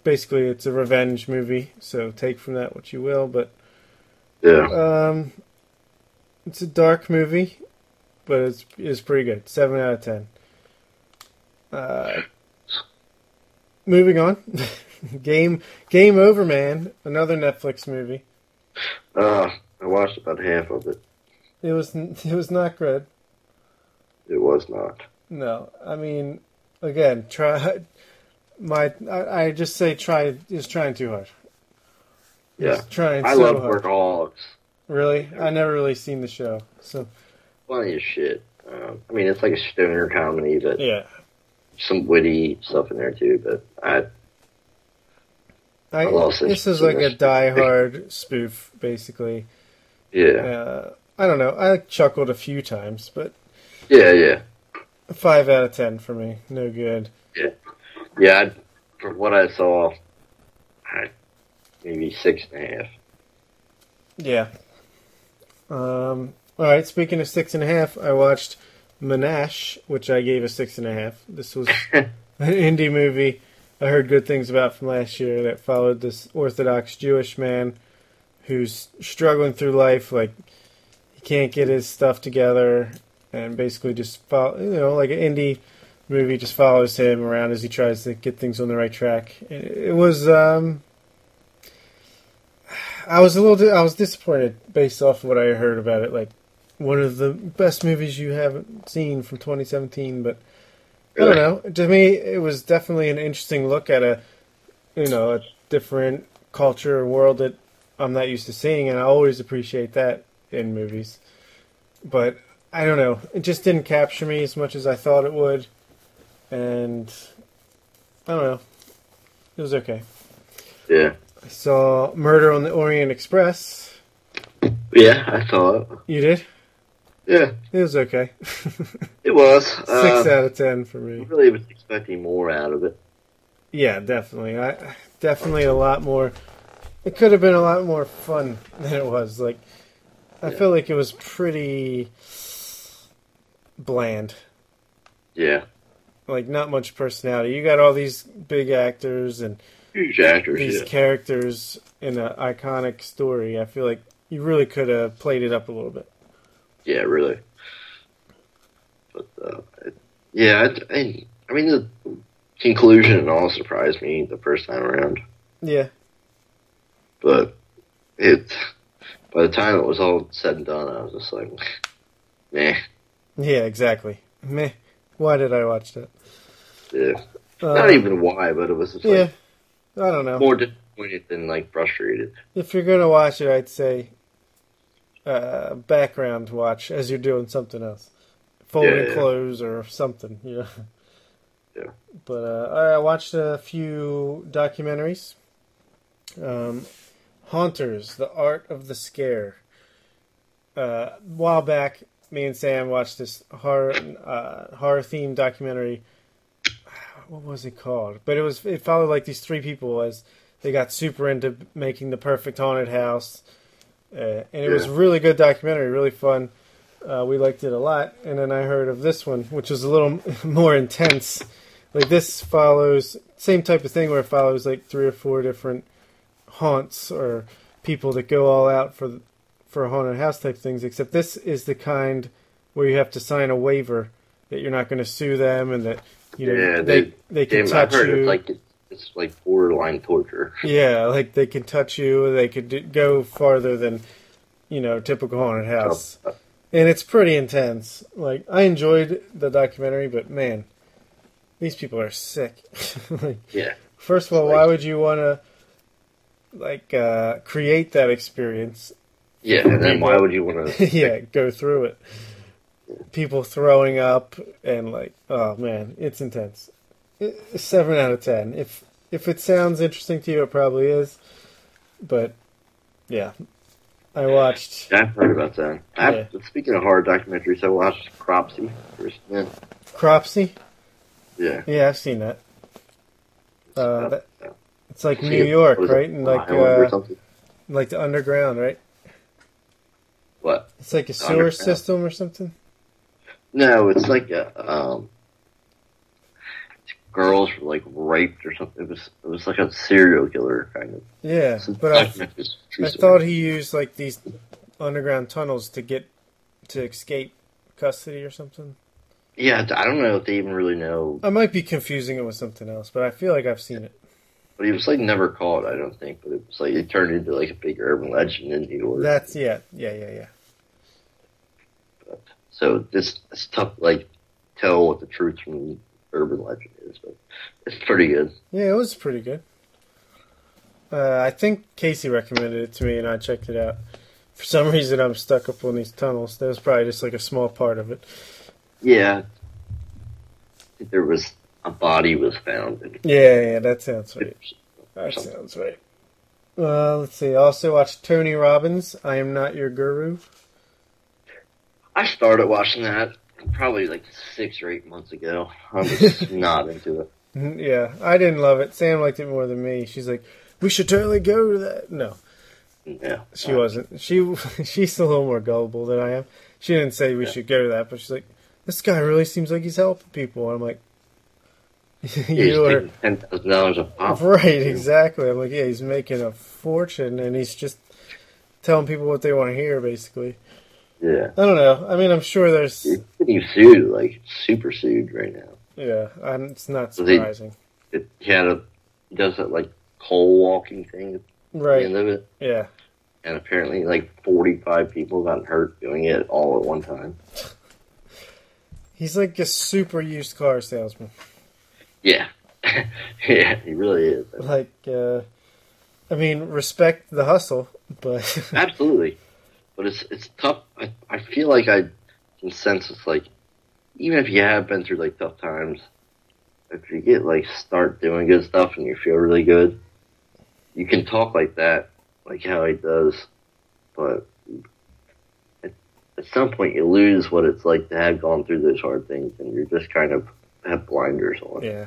basically it's a revenge movie, so take from that what you will. But
Yeah.
um, it's a dark movie, but it's it's pretty good. Seven out of ten. Uh, moving on, game game over, man. Another Netflix movie.
Uh, I watched about half of it.
It was it was not good.
It was not.
No, I mean, again, try. My I, I just say try is trying too hard.
Yeah.
Trying
I
so
love
hard.
workaholics.
Really, I never really seen the show, so
Funny as shit. Um, I mean, it's like a stoner comedy, but
yeah.
some witty stuff in there too. But I,
I, this is like a
this.
Die Hard spoof, basically.
yeah,
Uh, I don't know. I chuckled a few times, but
yeah, yeah,
five out of ten for me. No good.
yeah. I, from what I saw, I, maybe six and a half.
Yeah. Um. All right. Speaking of six and a half, I watched Menashe, which I gave a six and a half. This was an indie movie I heard good things about from last year that followed this Orthodox Jewish man who's struggling through life. Like he can't get his stuff together, and basically just follow. You know, like an indie movie just follows him around as he tries to get things on the right track. It was. um I was a little. Di- I was disappointed based off of what I heard about it. Like one of the best movies you haven't seen from 2017, but I don't know. To me, it was definitely an interesting look at a, you know, a different culture or world that I'm not used to seeing, and I always appreciate that in movies. But I don't know. It just didn't capture me as much as I thought it would, and I don't know. It was okay.
Yeah,
I saw Murder on the Orient Express.
yeah. I saw it.
You did?
Yeah,
It was okay.
it was.
Six
Uh,
out of ten for me.
I really was expecting more out of it.
Yeah, definitely. I definitely a lot more. It could have been a lot more fun than it was. Like, I
Yeah.
feel like it was pretty bland.
Yeah,
Like, not much personality. You got all these big actors and
huge actors.
these
Yeah,
characters in an iconic story. I feel like you really could have played it up a little bit.
Yeah, really. But uh, it, yeah, I, I, I mean the conclusion and all surprised me the first time around.
Yeah,
but it by the time it was all said and done, I was just like, nah,
yeah, exactly. Meh. Why did I watch that?
yeah.
Uh,
not even why, but it was just
Yeah,
like
I don't know.
more disappointed than like frustrated.
If you're gonna watch it, I'd say uh, background watch as you're doing something else, folding
Yeah, yeah.
clothes or something. You know.
Yeah.
But uh, I watched a few documentaries. Um, Haunters: The Art of the Scare. Uh, a while back, me and Sam watched this horror uh, horror themed documentary. What was it called? But it was it followed like these three people as they got super into making the perfect haunted house, uh, and it was
Yeah.
really good documentary, really fun. Uh, we liked it a lot, and then I heard of this one, which was a little more intense. Like this follows same type of thing where it follows like three or four different haunts or people that go all out for for haunted house type things. Except this is the kind where you have to sign a waiver that you're not going to sue them and that you know
Yeah,
they
they-
they can touch you.
like it's like borderline torture.
Yeah, like they can touch you. They could do, go farther than you know typical haunted house,
Uh,
and it's pretty intense. Like I enjoyed the documentary, but man, these people are sick. like,
yeah,
first of all,
Like-
why would you want to like uh, create that experience?
yeah. And then why would you want to?
yeah, go through it. People throwing up and like, oh man, it's intense. It- Seven out of ten. If if it sounds interesting to you, it probably is. But yeah, I watched Yeah,
I've heard about that. I've,
Yeah.
Speaking of horror documentaries, I watched Cropsy first. Yeah,
Cropsy.
yeah.
Yeah, I've seen that. Uh, that it's like New York,
it,
right? And like uh, like the underground, right?
What?
It's like a sewer system or something.
No, it's like a um, girls were like raped or something. It was it was like a serial killer kind of.
Yeah, but I,
documentary, it's a true
I thought he used like these underground tunnels to get to escape custody or something.
Yeah, I don't know if they even really know,
I might be confusing it with something else, but I feel like I've seen it.
but he was like never caught. I don't think, but it was like it turned into like a big urban legend in New York.
That's yeah, yeah, yeah, yeah.
So this it's tough like tell what the truth from urban legend is, but it's pretty good.
Yeah, it was pretty good. Uh, I think Casey recommended it to me, and I checked it out. For some reason, I'm stuck up on these tunnels. That was probably just like a small part of it.
Yeah, there was a body was found.
Yeah, yeah, that sounds right. That
something.
sounds right. Uh, let's see. I also watched Tony Robbins. I am not your guru.
I started watching that probably like six or eight months ago. I was not into it.
Mhm, Yeah, I didn't love it. Sam liked it more than me. She's like, "We should totally go to that." No,
Yeah,
she wasn't. She she's a little more gullible than I am. She didn't say we
Yeah.
should go to that, but she's like, "This guy really seems like he's helping people." And I'm like,
He's
"You are
ten thousand dollars a pop.
right, exactly." I'm like, "Yeah, he's making a fortune, and he's just telling people what they want to hear, basically."
Yeah,
I don't know. I mean, I'm sure there's
getting sued, like super sued right now.
yeah. I'm, it's not surprising,
It, he had a does that like coal walking thing at the
right?
end of it,
Yeah.
and apparently like forty five people got hurt doing it all at one time.
He's like a super used car salesman.
Yeah, yeah, he really is.
Like, uh, I mean, respect the hustle, but
Absolutely, but it's it's tough. I I feel like I can sense it's like even if you have been through like tough times, if you get like start doing good stuff and you feel really good, you can talk like that, like how he does, but at, at some point you lose what it's like to have gone through those hard things, and you're just kind of have blinders on.
yeah.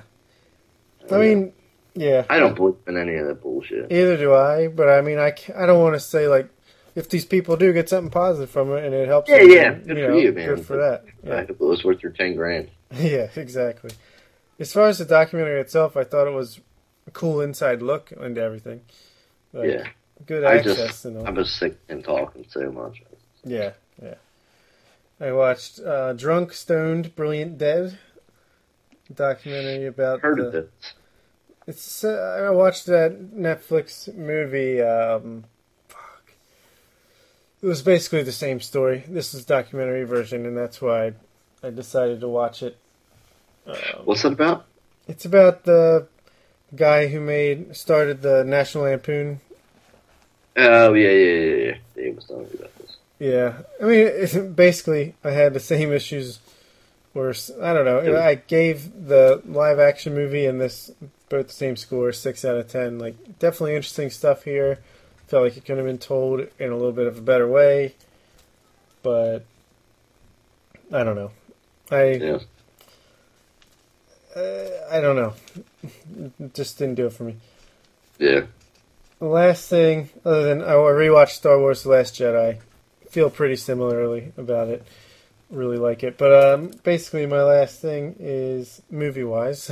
I mean, yeah.
I don't believe in any of that bullshit.
Either do I, but I mean, I, I don't want to say like if these people do get something positive from it and it helps.
Yeah,
them,
yeah, good
you
for
know,
you, man.
Good for that.
I
Yeah.
hope it was worth your ten grand.
yeah, exactly. As far as the documentary itself, I thought it was a cool inside look into everything. Like,
yeah.
Good
I
access
just,
and all.
I was sick and talking so much.
Yeah, yeah. I watched uh, Drunk, Stoned, Brilliant, Dead documentary about
Heard
the,
of this?
It's uh, I watched that Netflix movie. Um. It was basically the same story. This is documentary version, and that's why I, I decided to watch it. Um,
What's it about?
it's about the guy who made started the National Lampoon.
Oh yeah, yeah, yeah, yeah. Dave was telling me about this.
Yeah, I mean, basically, I had the same issues. S- I don't know, I gave the live action movie and this both the same score, six out of ten. Like, definitely interesting stuff here. Felt like it could have been told in a little bit of a better way, but I don't know. I
Yeah,
uh, I don't know. It just didn't do it for me.
yeah.
The last thing, other than I rewatched Star Wars: The Last Jedi, feel pretty similarly about it. Really like it, but um, basically, my last thing is movie wise.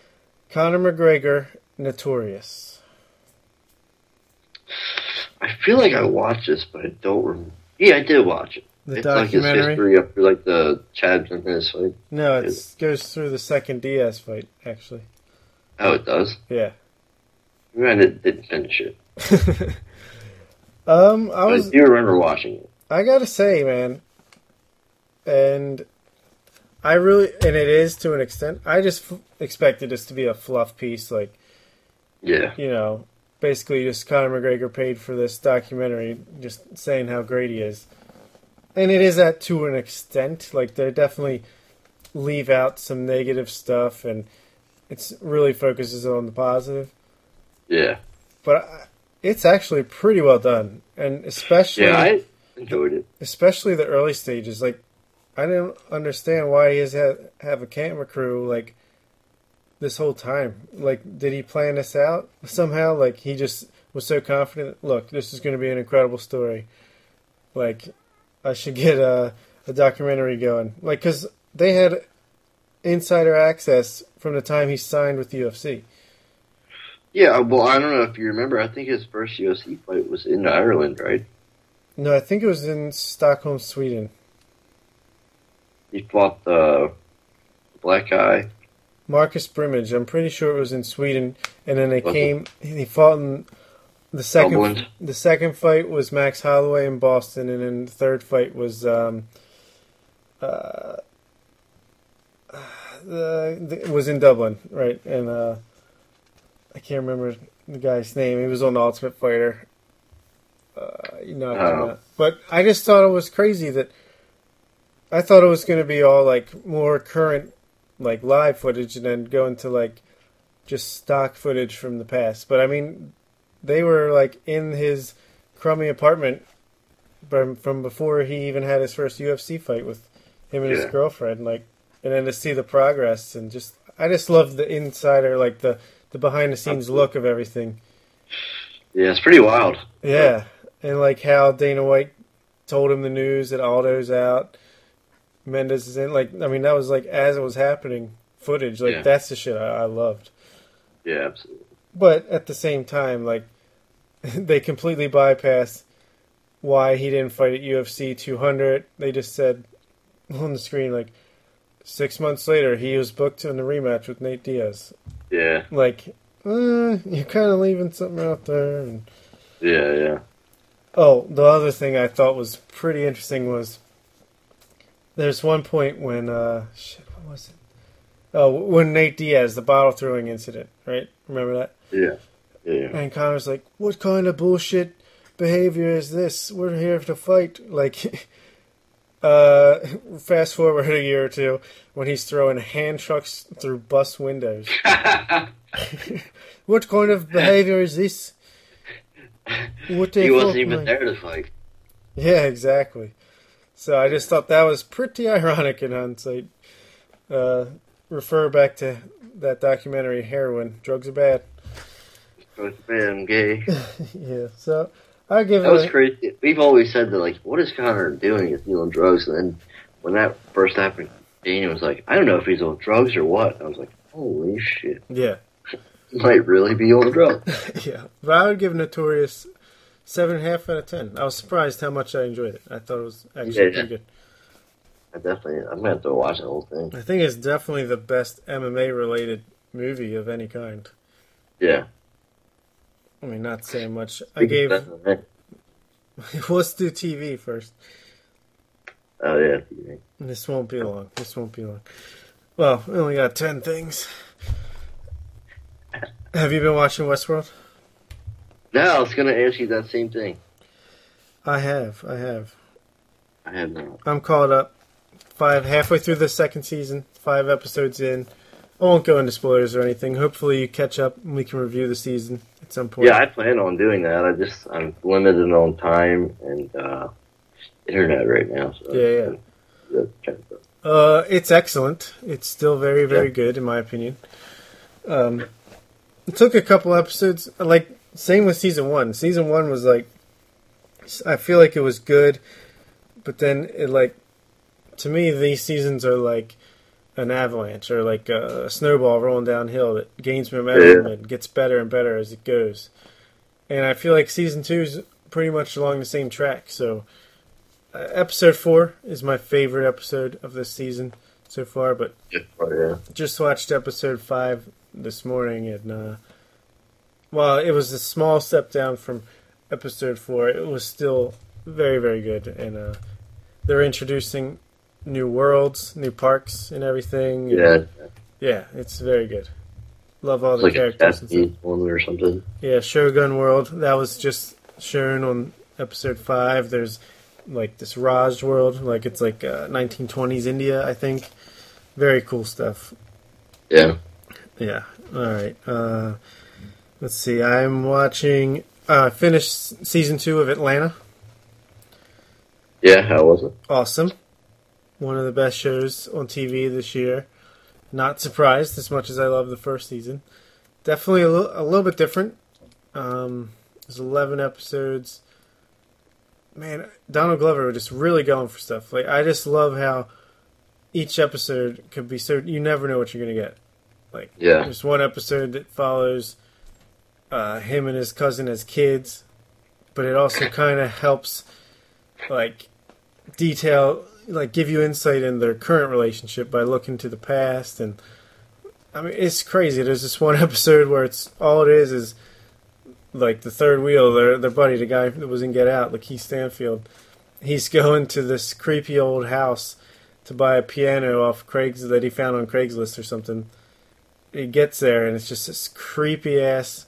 Conor McGregor, Notorious.
I feel like I watched this, but I don't remember. Yeah, I did watch it.
The
it's like his history up through like the Chad Smith fight.
no, it goes through the second Diaz fight. Actually,
Oh, it does.
yeah.
Maybe I didn't, didn't finish it.
um, I
But
was
I do remember watching it.
I gotta say, man, and I really, and it is to an extent. I just f- expected this to be a fluff piece, like
Yeah,
you know, basically just Conor McGregor paid for this documentary, just saying how great he is, and it is that to an extent. Like they definitely leave out some negative stuff, and it's really focuses on the positive.
yeah,
But I, it's actually pretty well done, and especially
yeah. I enjoyed it.
especially the early stages. Like, I didn't understand why he has had, have a camera crew like this whole time. Like, did he plan this out somehow? Like, he just was so confident. Look, this is going to be an incredible story. Like, I should get a a documentary going. Like, because they had insider access from the time he signed with the UFC.
Yeah, uh, well, I don't know if you remember. I think his first UFC fight was in Ireland, right?
No, I think it was in Stockholm, Sweden.
He fought the black guy.
Marcus Brimage. I'm pretty sure it was in Sweden, and then they
Was it?
came. He fought in the second.
Dublin.
The second fight was Max Holloway in Boston, and then the third fight was um, uh, the, the was in Dublin, right? And uh, I can't remember the guy's name. He was on the Ultimate Fighter. Uh, you know,
Oh.
but I just thought it was crazy that I thought it was going to be all like more current, like live footage, and then go into like just stock footage from the past. But I mean, they were like in his crummy apartment from from before he even had his first UFC fight with him and his girlfriend. Like, and then to see the progress and just, I just love the insider, like the the behind the scenes look of everything.
Yeah, it's pretty wild.
Yeah, and like how Dana White told him the news that Aldo's out, Mendes is in. Like, I mean, that was like as it was happening, footage. Like
Yeah.
that's the shit I, I loved.
Yeah, absolutely.
But at the same time, like they completely bypassed why he didn't fight at UFC 200. They just said on the screen like six months later he was booked in the rematch with Nate Diaz.
Yeah,
Like, uh, you're kind of leaving something out there. And
yeah, yeah.
oh, the other thing I thought was pretty interesting was there's one point when uh shit, what was it? Oh, when Nate Diaz, the bottle throwing incident, right? Remember that?
Yeah, yeah.
And Conor's like, "What kind of bullshit behavior is this? We're here to fight." Like, uh, fast forward a year or two when he's throwing hand trucks through bus windows. what kind of behavior is this? What
he wasn't even
man?
there to fight.
Yeah, exactly. So I just thought that was pretty ironic in hindsight. Uh, refer back to that documentary, Heroin. Drugs are bad.
Man, gay.
yeah, so I give
That
it.
was
a-
crazy. We've always said that, like, what is Conor doing? Is he on drugs? And then when that first happened, Daniel was like, I don't know if he's on drugs or what. I was like, holy shit.
Yeah,
might really be on drugs.
yeah. But I would give Notorious seven and a half out of ten. I was surprised how much I enjoyed it. I thought it was actually
Yeah, yeah.
pretty good.
I definitely, I'm going to have to watch the whole thing.
I think it's definitely the best MMA related movie of any kind.
Yeah.
I mean, not saying much. I gave. Let's do TV first.
Oh, yeah.
This won't be long. This won't be long. Well, we only got ten things. Have you been watching Westworld?
No, I was going to ask you that same thing.
I have. I have.
I have not.
I'm caught up. Five halfway through the second season. Five episodes in. I won't go into spoilers or anything. Hopefully, you catch up and we can review the season at some point.
Yeah, I plan on doing that. I just, I'm limited on time and uh, internet right now. So
Yeah, yeah.
Kind of-
Uh, it's excellent. It's still very, very
Yeah.
good in my opinion. Um, it took a couple episodes. Like same with season one. Season one was like, I feel like it was good, but then it like, to me these seasons are like an avalanche or like a snowball rolling downhill that gains momentum
Yeah.
and gets better and better as it goes. And I feel like season two is pretty much along the same track. So uh, episode four is my favorite episode of this season so far, but
Oh, yeah.
just watched episode five this morning, and uh, while it was a small step down from episode four, it was still very, very good. And uh, they're introducing new worlds, new parks, and everything.
Yeah.
yeah, it's very good. Love all
It's
the
like a
characters. and stuff.
Japanese one or something.
Yeah, Shogun World. That was just shown on episode five. There's like this Raj world, like it's like uh, 1920s India, I think. Very cool stuff.
Yeah.
Yeah. All right. Uh, let's see. I'm watching. Uh, finished season two of Atlanta.
Yeah, how was it?
Awesome. One of the best shows on TV this year. Not surprised as much as I love the first season. Definitely a little, a little bit different. Um, there's 11 episodes. Man, Donald Glover was just really going for stuff. Like I just love how each episode could be so you never know what you're gonna get. Like
Yeah.
there's one episode that follows uh, him and his cousin as kids, but it also kind of helps like detail, like give you insight in their current relationship by looking to the past. And I mean, it's crazy. There's this one episode where it's all it is is like the third wheel, their their buddy, the guy that was in Get Out, Lakeith Stanfield. He's going to this creepy old house to buy a piano off Craig's that he found on Craigslist or something. He gets there and it's just this creepy ass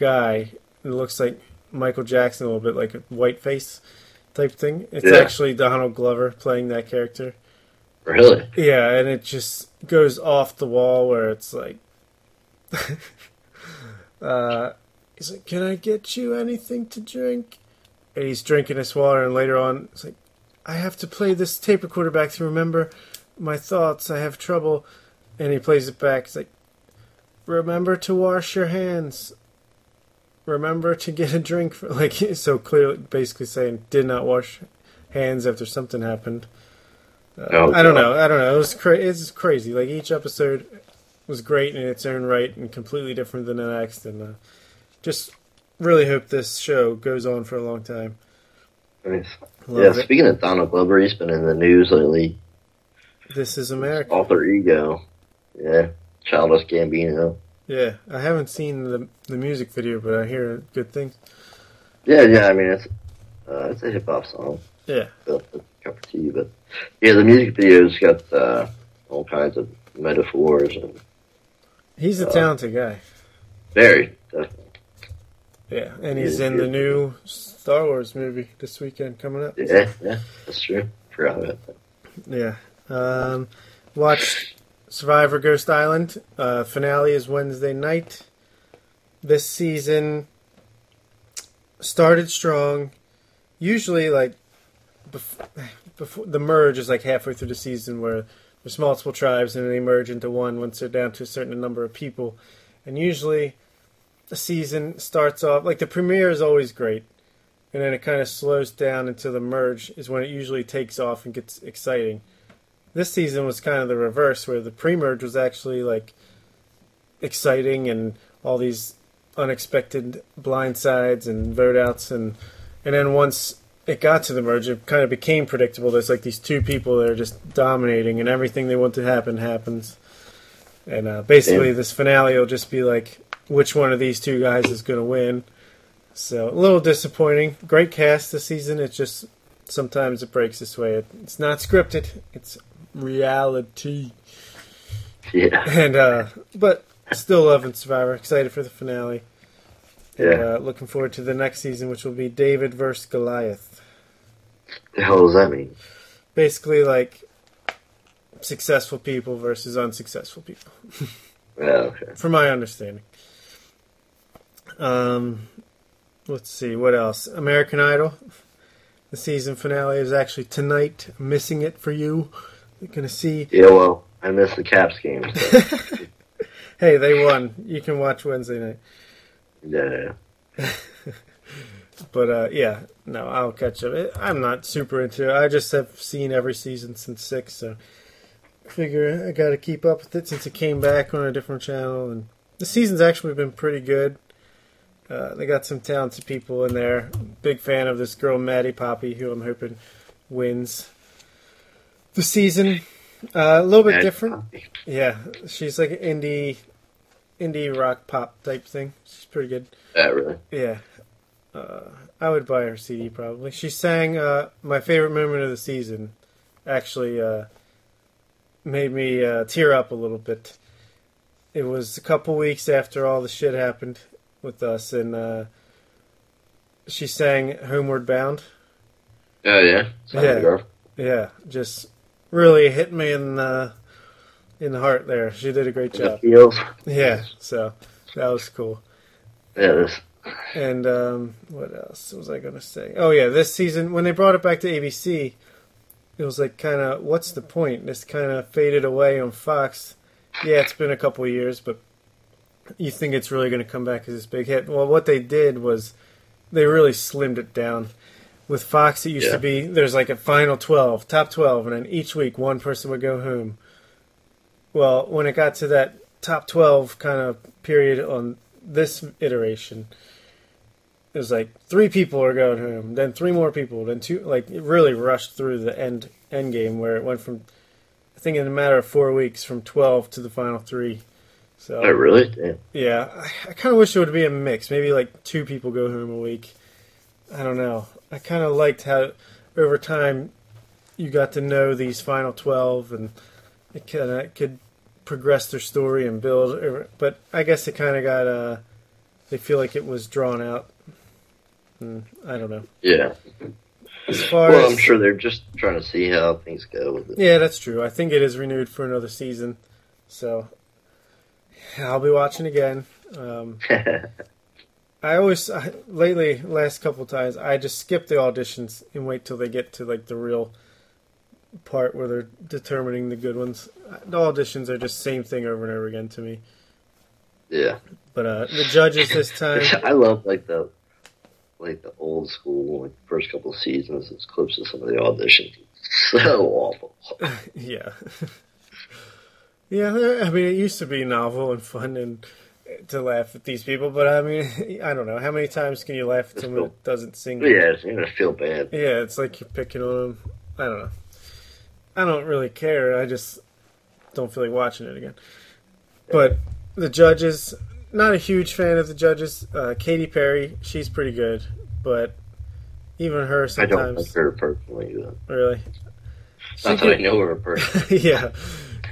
guy. It looks like Michael Jackson a little bit, like a white face type thing. It's
Yeah.
actually Donald Glover playing that character.
Really?
Yeah, and it just goes off the wall where it's like, uh, he's like, "Can I get you anything to drink?" And he's drinking his water, and later on, it's like, "I have to play this tape recorder back to remember my thoughts. I have trouble," and he plays it back. It's like, "Remember to wash your hands." Remember to get a drink. For, like so clearly, basically saying, "Did not wash hands after something happened." Uh,
Oh,
I don't know. I don't know. It was cra- it's crazy. Like each episode was great in its own right and completely different than the next. And uh, just really hope this show goes on for a long time.
Nice. Yeah,
it.
speaking of Donald Glover, he's been in the news lately.
This is America.
Alter ego. Yeah. Childish Gambino.
Yeah, I haven't seen the the music video, but I hear good things.
Yeah, yeah, I mean, it's uh, it's a hip hop song.
Yeah,
a cup of tea, but yeah, the music video's got uh, all kinds of metaphors and
he's a
Uh,
talented guy.
very definitely.
Yeah, and he's in the new Star Wars movie this weekend coming up.
Yeah, yeah, that's true. Forgot about that.
Yeah. Um, watched Survivor Ghost Island. Uh, finale is Wednesday night. This season started strong. Usually, like before, before the merge is like halfway through the season where there's multiple tribes and then they merge into one once they're down to a certain number of people. And usually, the season starts off like the premiere is always great, and then it kind of slows down until the merge is when it usually takes off and gets exciting. This season was kind of the reverse, where the pre-merge was actually like exciting and all these unexpected blindsides and vote outs. And and then once it got to the merge it kind of became predictable. There's like these two people that are just dominating and everything they want to happen happens. And uh, basically this finale will just be like which one of these two guys is going to win. So a little disappointing. Great cast this season. It's just sometimes it breaks this way. It, it's not scripted. It's reality.
Yeah,
and uh but still loving survivor excited for the finale. And,
yeah.
uh, looking forward to the next season which will be david versus goliath.
The hell does that mean?
basically like successful people versus unsuccessful people.
Yeah, okay.
from my understanding. Um let's see what else? American idol. The season finale is actually tonight. Missing it for you you're gonna see
Yeah, well, I missed the Caps game. So,
hey they won you can watch wednesday night
yeah,
But uh, yeah, no, I'll catch up. I'm not super into it. I just have seen every season since six, so figure I got to keep up with it since it came back on a different channel. And the season's actually been pretty good. Uh, they got some talented people in there. Big fan of this girl Maddie Poppe, who I'm hoping wins the season. Uh, a little bit different. Yeah, she's like an indie, indie rock pop type thing. She's pretty good.
Yeah, really.
Yeah. Uh, I would buy her CD probably. She sang uh, my favorite moment of the season. Actually, uh, made me uh, tear up a little bit. It was a couple weeks after all the shit happened with us, and uh, she sang "Homeward Bound."
Oh yeah,
Yeah. Yeah, just really hit me in the in the heart there. She did a great job.
feels.
Yeah, so that was cool.
Yeah.
And um, what else was I going to say? Oh yeah, this season when they brought it back to ABC, it was like kind of what's the point? This kind of faded away on Fox. Yeah, it's been a couple of years, but you think it's really going to come back as this big hit? Well, what they did was they really slimmed it down. With Fox, it used
Yeah.
to be there's like a final 12, top 12, and then each week one person would go home. Well, when it got to that top 12 kind of period on this iteration, it was like three people are going home, then three more people, then two. Like it really rushed through the end end game where it went from, I think in a matter of four weeks, from 12 to the final three. So
Oh, really? Damn.
yeah, I, I kind of wish it would be a mix. Maybe like two people go home a week. I don't know. I kind of liked how over time you got to know these final twelve, and it kind of could progress their story and build. But I guess it kind of got. Uh, they feel like it was drawn out. Hmm, I don't know.
Yeah.
As far
Well, I'm sure they're just trying to see how things go with it.
yeah, that's true. I think it is renewed for another season, so I'll be watching again. Um, I always I, lately last couple times I just skip the auditions and wait till they get to like the real part where they're determining the good ones. The auditions are just same thing over and over again to me.
yeah.
But uh, the judges this time,
I love like the like the old school like first couple of seasons. It's clips of some of the auditions. It's so awful.
yeah, yeah. I mean, it used to be novel and fun and to laugh at these people, but I mean, I don't know how many times can you laugh at someone that doesn't sing?
Yeah, you're gonna feel bad.
Yeah, it's like you're picking on them. I don't know. I don't really care. I just don't feel like watching it again. But the judges, not a huge fan of the judges. Uh, Katy Perry, she's pretty good, but even her sometimes.
I don't like her personally. Though.
really. She
Not that I know her personally.
yeah,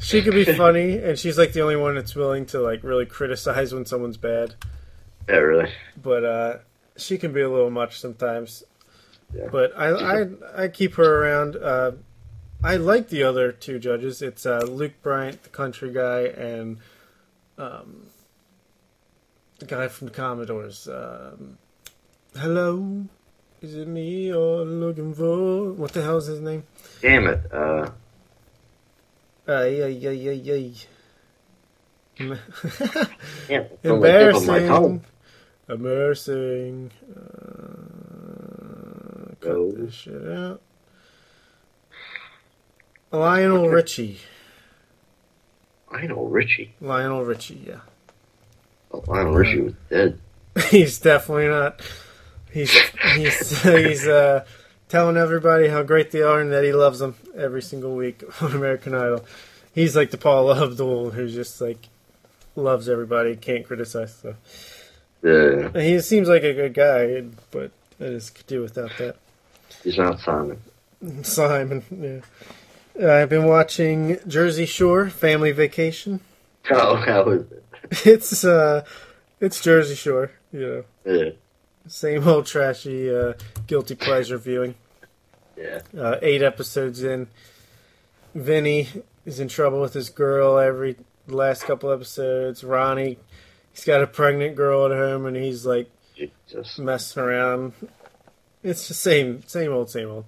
she could be funny, and she's like the only one that's willing to like really criticize when someone's bad.
yeah, really.
But uh, she can be a little much sometimes.
Yeah.
But I, I I keep her around. Uh, I like the other two judges. It's uh, Luke Bryan, the country guy, and um, the guy from the Commodores. Um, Hello, is it me you're looking for? What the hell is his name?
Damn it. Uh,
Ay, ay, ay, ay, ay.
damn, it. Don't let it on my
Embarrassing. Embarrassing. Uh, cut
Go.
this shit out. Lionel Richie.
Lionel Richie.
Lionel Richie, yeah.
Oh, Lionel Richie was dead.
he's definitely not. He's he's he's uh, telling everybody how great they are and that he loves them every single week on American Idol. He's like the Paula Abdul who's just like loves everybody, can't criticize. So
Yeah,
he seems like a good guy, but I just could do without that.
he's not Simon.
Simon, yeah. I've been watching Jersey Shore Family Vacation.
Oh, how was it?
It's uh, it's Jersey Shore, you know,
Yeah,
same old trashy, uh, guilty pleasure viewing.
yeah.
Uh, eight episodes in, Vinny is in trouble with his girl every last couple episodes. Ronnie, he's got a pregnant girl at home, and he's like
Jesus.
messing around. It's the same, same old, same old.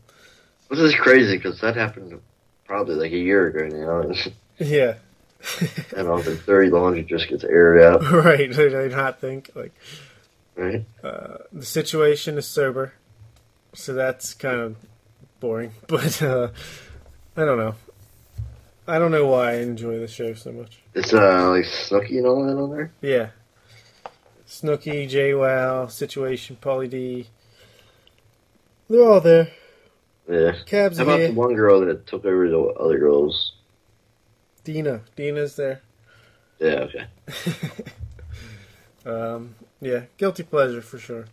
This is crazy because that happened probably like a year ago now,
Yeah,
and all the dirty laundry just gets aired out,
right. Did I not think like
right?
the situation is sober, so that's kind of boring. But uh, I don't know. I don't know why I enjoy the show so much.
It's uh like Snooki and all that on there.
Yeah, Snooki, JWoww, Situation, Pauly D. They're all there.
Yeah.
Cabs
How about
here.
the one girl that took over the other girls?
Deena, Deena's there.
Yeah, okay.
Um, yeah, guilty pleasure for sure.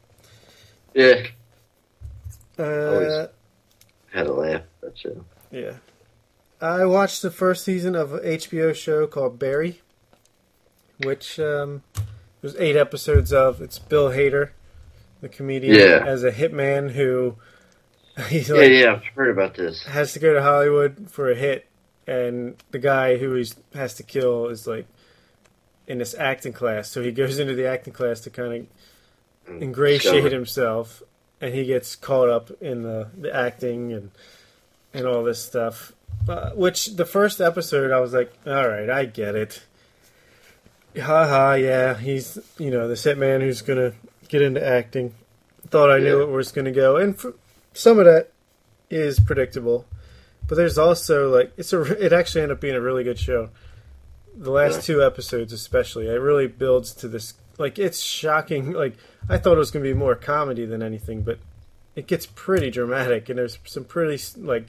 Yeah,
Uh,
Always. had a laugh. That show.
Yeah. I watched the first season of an HBO show called Barry, which um, there's eight episodes of. It's Bill Hader, the comedian,
Yeah.
as a hitman who he's
Yeah,
like,
yeah, I've heard about this.
has to go to Hollywood for a hit, and the guy who he has to kill is like in this acting class. So he goes into the acting class to kind of
Mm,
ingratiate himself, and he gets caught up in the, the acting and and all this stuff. Uh, which the first episode, I was like, all right, I get it. Ha ha, yeah, he's you know this hitman who's gonna get into acting. Thought I knew
Yeah.
it was gonna go, and for, some of that is predictable, but there's also like it's a it actually ended up being a really good show. The last two episodes, especially, it really builds to this. Like it's shocking. Like I thought it was going to be more comedy than anything, but it gets pretty dramatic, and there's some pretty like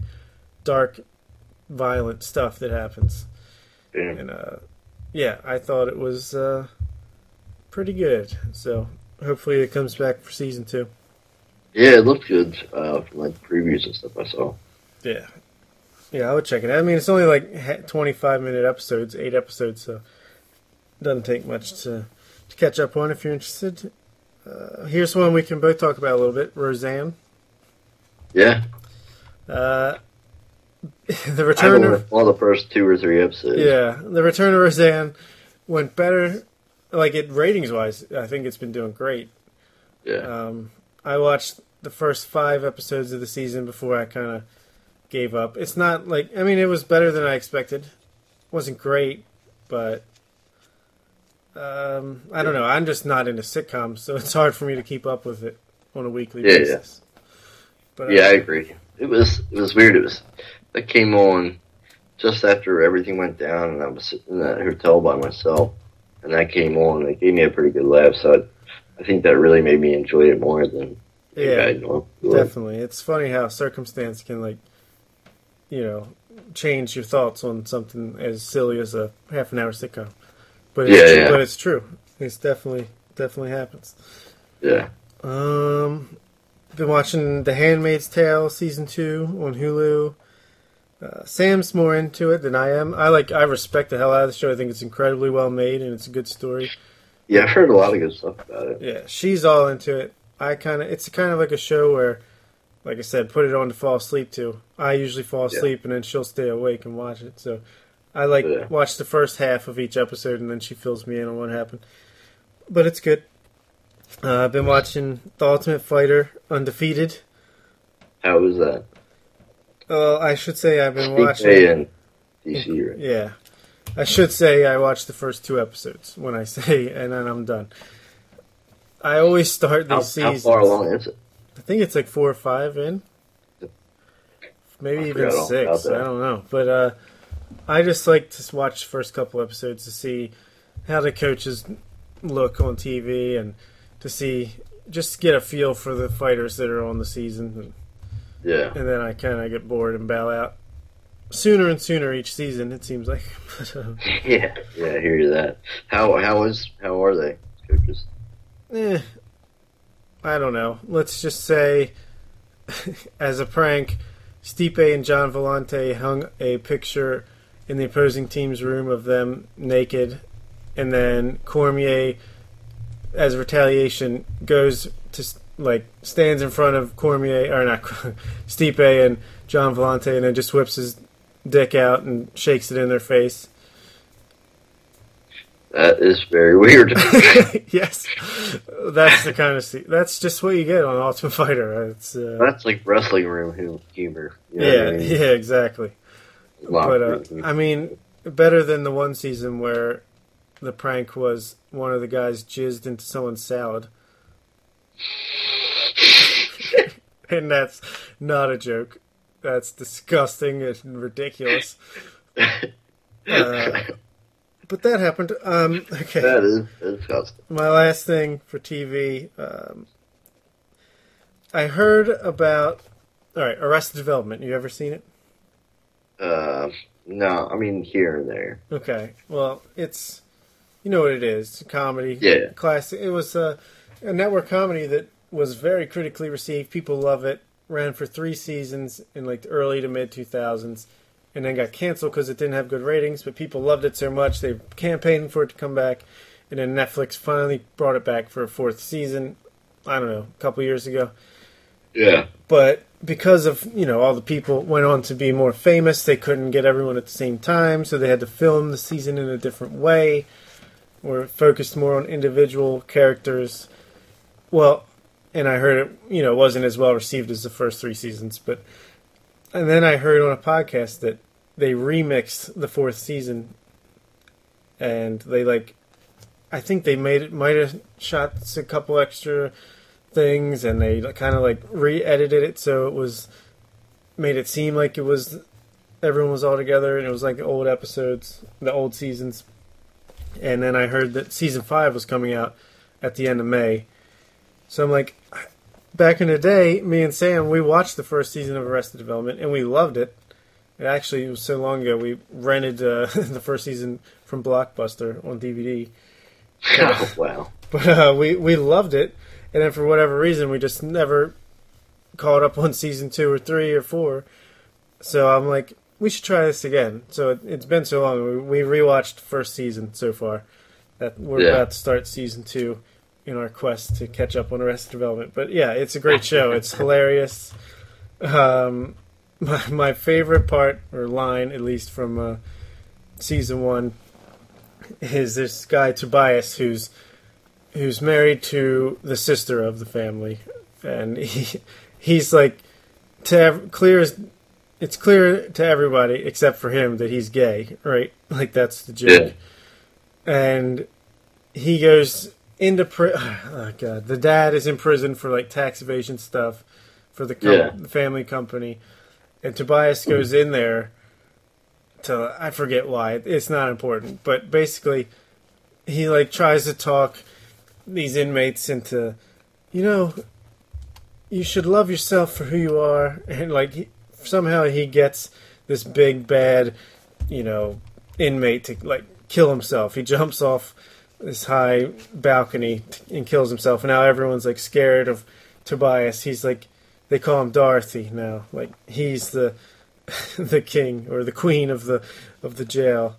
dark, violent stuff that happens.
Yeah.
And uh, yeah, I thought it was uh, pretty good. So hopefully it comes back for season two.
Yeah, it looked good uh, from like previews and stuff I saw.
Yeah. Yeah, I would check it out. I mean, it's only like 25 minute episodes, eight episodes, so it doesn't take much to, to catch up on if you're interested. Uh, here's one we can both talk about a little bit Roseanne.
Yeah,
Uh, the return of.
all the first two or three episodes.
Yeah, the return of Roseanne went better. Like, it ratings wise, I think it's been doing great.
yeah,
Um, I watched the first five episodes of the season before I kind of gave up. It's not like I mean it was better than I expected. It wasn't great, but um, I don't know. I'm just not into sitcoms, so it's hard for me to keep up with it on a weekly
Yeah, yeah.
basis. But uh,
yeah. I agree. It was it was weird. It was that came on just after everything went down, and I was sitting in that hotel by myself, and that came on. and It gave me a pretty good laugh. So I, I think that really made me enjoy it more than
Yeah.
I normally.
Definitely. It's funny how circumstance can like you know, change your thoughts on something as silly as a half an hour sitcom. But it's,
Yeah, yeah.
but it's true. It's definitely definitely happens.
Yeah,
Um been watching The Handmaid's Tale season 2 on Hulu. Uh, Sam's more into it than I am. I like I respect the hell out of the show. I think it's incredibly well made and it's a good story.
yeah. I've heard a lot of good stuff about it.
Yeah, she's all into it. I kind of it's kind of like a show where like I said, put it on to fall asleep to. I usually fall
Yeah.
asleep and then she'll stay awake and watch it. So I like
Yeah.
watch the first half of each episode and then she fills me in on what happened. But it's good. Uh, I've been watching The Ultimate Fighter Undefeated.
How was that?
Well, I should say I've been watching.
DC, right?
Yeah. I should say I watched the first two episodes when I say, and then I'm done. I always start these
How, how far along is it?
I think it's like four or five in. Maybe
I
even six. I don't know. But uh, I just like to watch the first couple episodes to see how the coaches look on TV and to see, just get a feel for the fighters that are on the season.
Yeah,
And then I kind of get bored and bow out. Sooner and sooner each season, it seems like. But, uh,
yeah, yeah. I hear you that. How how is how are they coaches?
Eh, I don't know. Let's just say, as a prank, Stipe and John Volante hung a picture in the opposing team's room of them naked, and then Cormier, as retaliation, goes to like stands in front of Cormier or not Stipe and John Volante, and then just whips his dick out and shakes it in their face.
That is very weird.
yes, that's the kind of se- that's just what you get on Ultimate Fighter. It's uh,
That's like wrestling room hu- humor. You know
yeah,
I mean?
yeah, exactly. But uh. I mean, better than the one season where the prank was one of the guys jizzed into someone's salad, and that's not a joke. That's disgusting and ridiculous. Uh, but that happened. Um, okay.
that is disgusting.
my last thing for TV. Um, I heard about. All right, Arrested Development. You ever seen it?
Uh, no, I mean here and there.
Okay. Well, it's you know what it is. It's a comedy.
Yeah.
Classic. It was a, a network comedy that was very critically received. People love it. Ran for three seasons in like the early to mid 2000s, and then got canceled because it didn't have good ratings. But people loved it so much they campaigned for it to come back, and then Netflix finally brought it back for a fourth season. I don't know, a couple years ago
Yeah.
but because of you know all the people went on to be more famous they couldn't get everyone at the same time so they had to film the season in a different way or focused more on individual characters well and i heard it you know wasn't as well received as the first three seasons but and then i heard on a podcast that they remixed the fourth season and they like i think they made it might have shot a couple extra things, and they kind of like re-edited it so it was made it seem like it was everyone was all together, and it was like the old episodes, the old seasons. And then I heard that season five was coming out at the end of May. So I'm like, back in the day, me and Sam, we watched the first season of Arrested Development and we loved it. It actually it was so long ago. We rented uh, the first season from Blockbuster on DVD.
oh, wow.
But uh, we we loved it, and then for whatever reason, we just never caught up on season two or three or four. So I'm like, we should try this again. So it, has been so long. We, we rewatched first season so far that we're
Yeah.
about to start season two in our quest to catch up on Arrested Development. But yeah, it's a great show. It's hilarious. Um, my, my favorite part or line, at least from uh, season one, is this guy Tobias who's who's married to the sister of the family, and he he's like to ev- clear as it's clear to everybody except for him that he's gay, right? Like that's the joke. And he goes into pri- oh god, the dad is in prison for like tax evasion stuff for the, com-
Yeah.
the family company, and Tobias goes in there to I forget why. It's not important, but basically he like tries to talk these inmates into you know you should love yourself for who you are. And like he, somehow he gets this big bad you know inmate to like kill himself. He jumps off this high balcony and kills himself. And now everyone's like scared of tobias. He's like they call him dorothy now like he's the the king or the queen of the of the jail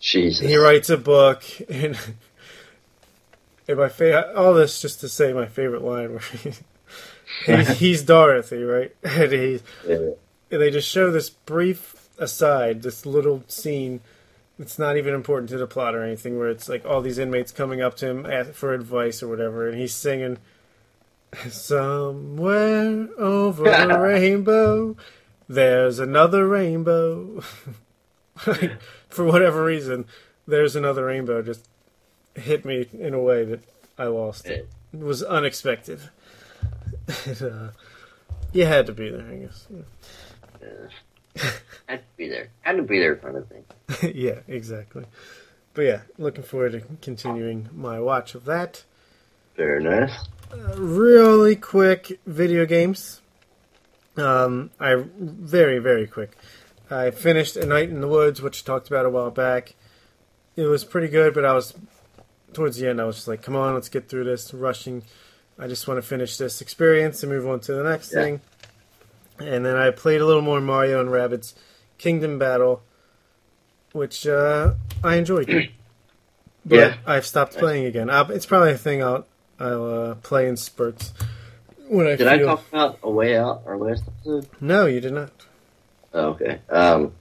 Jesus.
he writes a book and, and my fa- all this just to say my favorite line where he, he's, he's Dorothy right and he's
Yeah.
and they just show this brief aside this little scene it's not even important to the plot or anything where it's like all these inmates coming up to him for advice or whatever and he's singing somewhere over a rainbow there's another rainbow like, for whatever reason there's another rainbow just hit me in a way that i lost it it was unexpected it, uh, you had to be there i guess
Yeah. Had to be there. Had to be there, kind of thing.
yeah, exactly. But yeah, looking forward to continuing my watch of that.
Very nice.
Uh, really quick video games. Um, I very very quick. I finished A Night in the Woods, which I talked about a while back. It was pretty good, but I was towards the end. I was just like, "Come on, let's get through this." Rushing. I just want to finish this experience and move on to the next
Yeah.
thing. And then I played a little more Mario and Rabbids Kingdom Battle, which uh, I enjoyed. but
Yeah.
I've stopped playing again. i it's probably a thing I'll I'll uh, play in spurts when I
Did I talk about A Way Out, our last episode?
No, you did not.
Oh, okay. Um,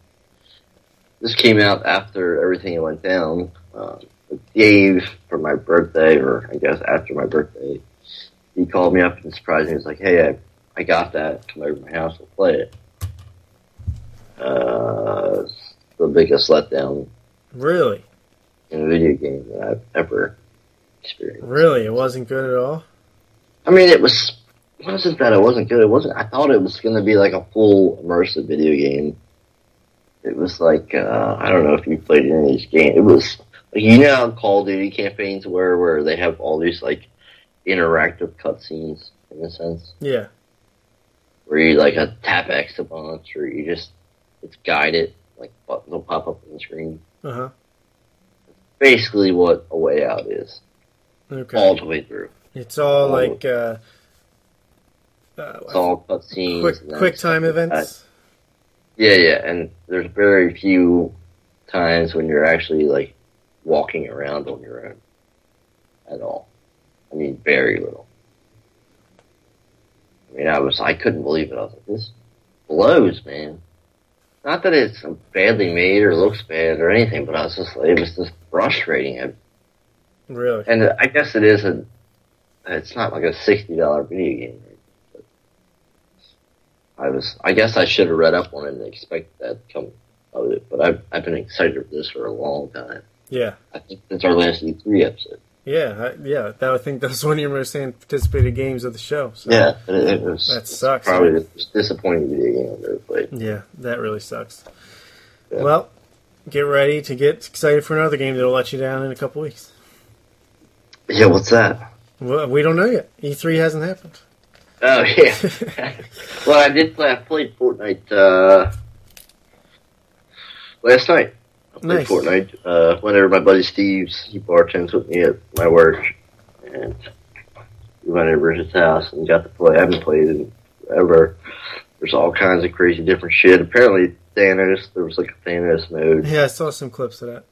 this came out after everything went down. Um, Dave, for my birthday, or I guess after my birthday, he called me up and surprised me. He was like, "Hey, I, I got that. Come over to my house. We'll play it." Uh, the biggest letdown
Really,
in a video game that I've ever experienced.
really, it wasn't good at all.
I mean, it was it wasn't that it wasn't good. It wasn't. I thought it was going to be like a full immersive video game. It was like uh, I don't know if you played any of these games. It was you know how Call of Duty campaigns where where they have all these like interactive cutscenes in a sense
Yeah,
where you like a tap X a bunch or you just it's guided like buttons will pop up on the screen.
uh huh.
Basically, what a way out is
Okay,
all the way through.
it's all
Oh.
like uh, uh,
It's all cutscenes.
quick quick time
like
events.
Yeah, yeah, and there's very few times when you're actually like walking around on your own at all. I mean, very little. I mean, I was I couldn't believe it. I was like, this blows, man. Not that it's badly made or looks bad or anything, but I was just it was just frustrating.
Really,
And I guess it is a it's not like a sixty dollar video game. I was I guess I should have read up on it and expected that to come of it. But I've I've been excited for this for a long time.
yeah.
I think since our last E three episode.
Yeah, I, yeah. That I think that's one of your most anticipated games of the show. So.
Yeah, it, it was.
That sucks.
Probably the most disappointing video game I've ever played.
Yeah, that really sucks.
Yeah.
Well, get ready to get excited for another game that'll let you down in a couple weeks.
Yeah, what's that?
Well, we don't know yet. E3 hasn't happened.
Oh yeah. well, I did play. I played Fortnite uh, last night. I played
Nice.
Fortnite. Uh, whenever my buddy Steve's he bartends with me at my work, and we went over to his house and got to play. I haven't played in ever. There's all kinds of crazy different shit. Apparently Thanos. There was like a Thanos mode.
Yeah, I saw some clips of that.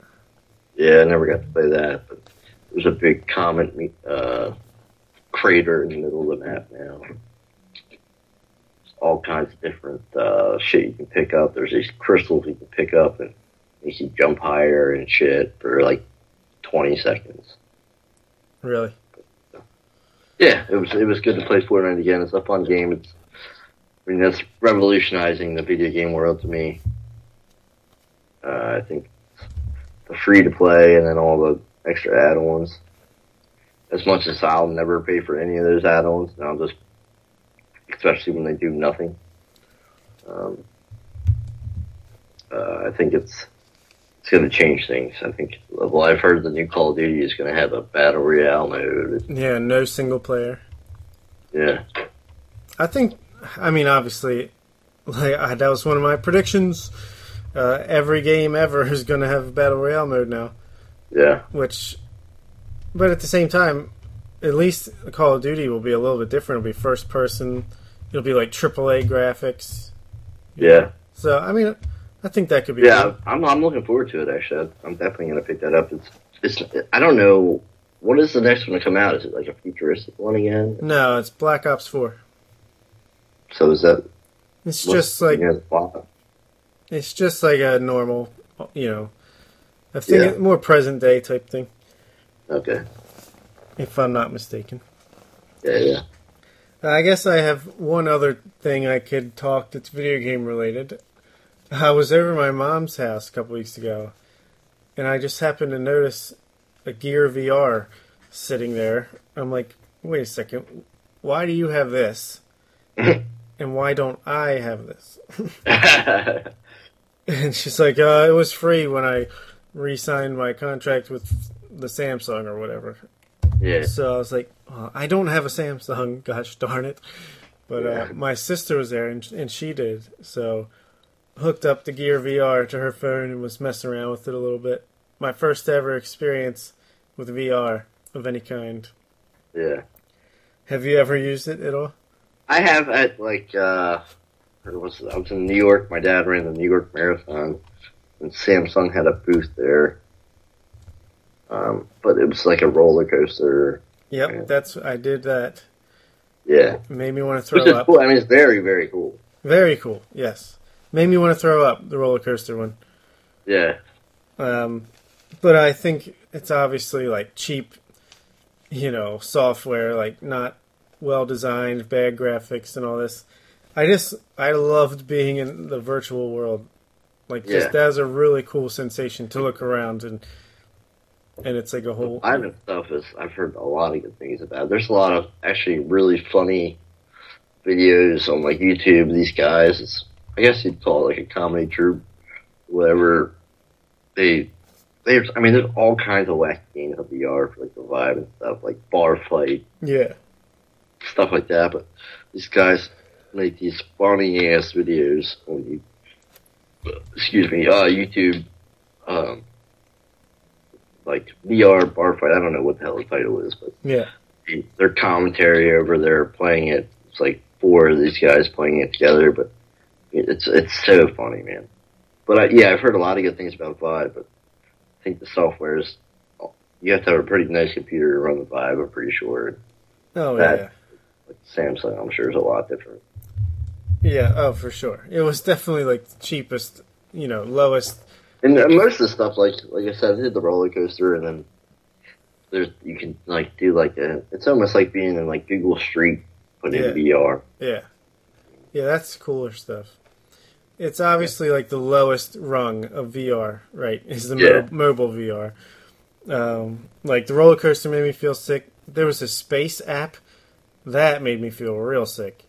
Yeah, I never got to play that, but there's a big comet uh, crater in the middle of the map now. There's all kinds of different uh, shit you can pick up. There's these crystals you can pick up and you can jump higher and shit for like 20 seconds.
Really?
Yeah, it was it was good to play Fortnite again. It's a fun game. It's I mean that's revolutionizing the video game world to me. Uh, I think the free to play and then all the extra add-ons. As much as I'll never pay for any of those add-ons, and I'll just, especially when they do nothing. Um, uh, I think it's it's going to change things. I think. Well, I've heard the new Call of Duty is going to have a battle royale mode.
Yeah, no single player.
Yeah.
I think. I mean, obviously, like I, that was one of my predictions. Uh, every game ever is going to have a battle royale mode now.
Yeah.
Which, but at the same time, at least Call of Duty will be a little bit different. It'll be first person. It'll be like AAA graphics.
Yeah.
So I mean, I think that could be.
Yeah,
cool.
I'm I'm looking forward to it. Actually, I'm definitely gonna pick that up. It's it's I don't know what is the next one to come out. Is it like a futuristic one again?
No, it's Black Ops Four.
So is that
It's just like
yeah, the plot?
it's just like a normal, you know, I think
Yeah.
more present day type thing,
okay?
if I'm not mistaken.
Yeah, yeah.
I guess I have one other thing I could talk that's video game related. I was over at my mom's house a couple weeks ago, and I just happened to notice a Gear VR sitting there. I'm like, wait a second, why do you have this? and why don't I have this? And she's like, uh, it was free when I re-signed my contract with the Samsung or whatever.
yeah.
So I was like, oh, I don't have a Samsung, gosh darn it. But uh, my sister was there and, and she did. So hooked up the Gear VR to her phone and was messing around with it a little bit. My first ever experience with VR of any kind.
Yeah.
Have you ever used it at all?
I have at like uh? I was in New York. My dad ran the New York Marathon, and Samsung had a booth there. Um, but it was like a roller coaster.
Yep,
Yeah.
that's I did that.
Yeah,
Made me want to throw up.
cool. I mean, it's very very cool.
Very cool. Yes, made me want to throw up the roller coaster one.
Yeah.
Um, but I think it's obviously like cheap, you know, software, like not well designed, bad graphics, and all this. I just I loved being in the virtual world. Like just
Yeah.
that was a really cool sensation to look around and and it's like a whole
Ivan stuff is I've heard a lot of good things about. There's a lot of actually really funny videos on like YouTube. These guys, it's I guess you'd call it like a comedy troupe, whatever. They, there's I mean, there's all kinds of wacky games on VR for like the Vive and stuff, like bar fight
yeah
stuff like that. But these guys make these funny ass videos on you. Excuse me, uh, YouTube. Um, like VR bar fight. I don't know what the hell the title is, but
yeah
their commentary over there playing it. It's like four of these guys playing it together, but it's it's so funny, man. But I, yeah, I've heard a lot of good things about Vive, but I think the software is you have to have a pretty nice computer to run the Vive. I'm pretty sure.
oh
That-
yeah
Like Samsung, I'm sure is a lot different.
Yeah oh for sure it was definitely like the cheapest you know lowest
And most of the stuff, like like I said, I did the roller coaster, and then there's you can like do like a. It's almost like being in like Google Street, but
Yeah.
in VR.
yeah yeah that's cooler stuff. It's obviously like the lowest rung of VR, right? Is the mo- mobile VR. Um, like the roller coaster made me feel sick. There was a space app that made me feel real sick.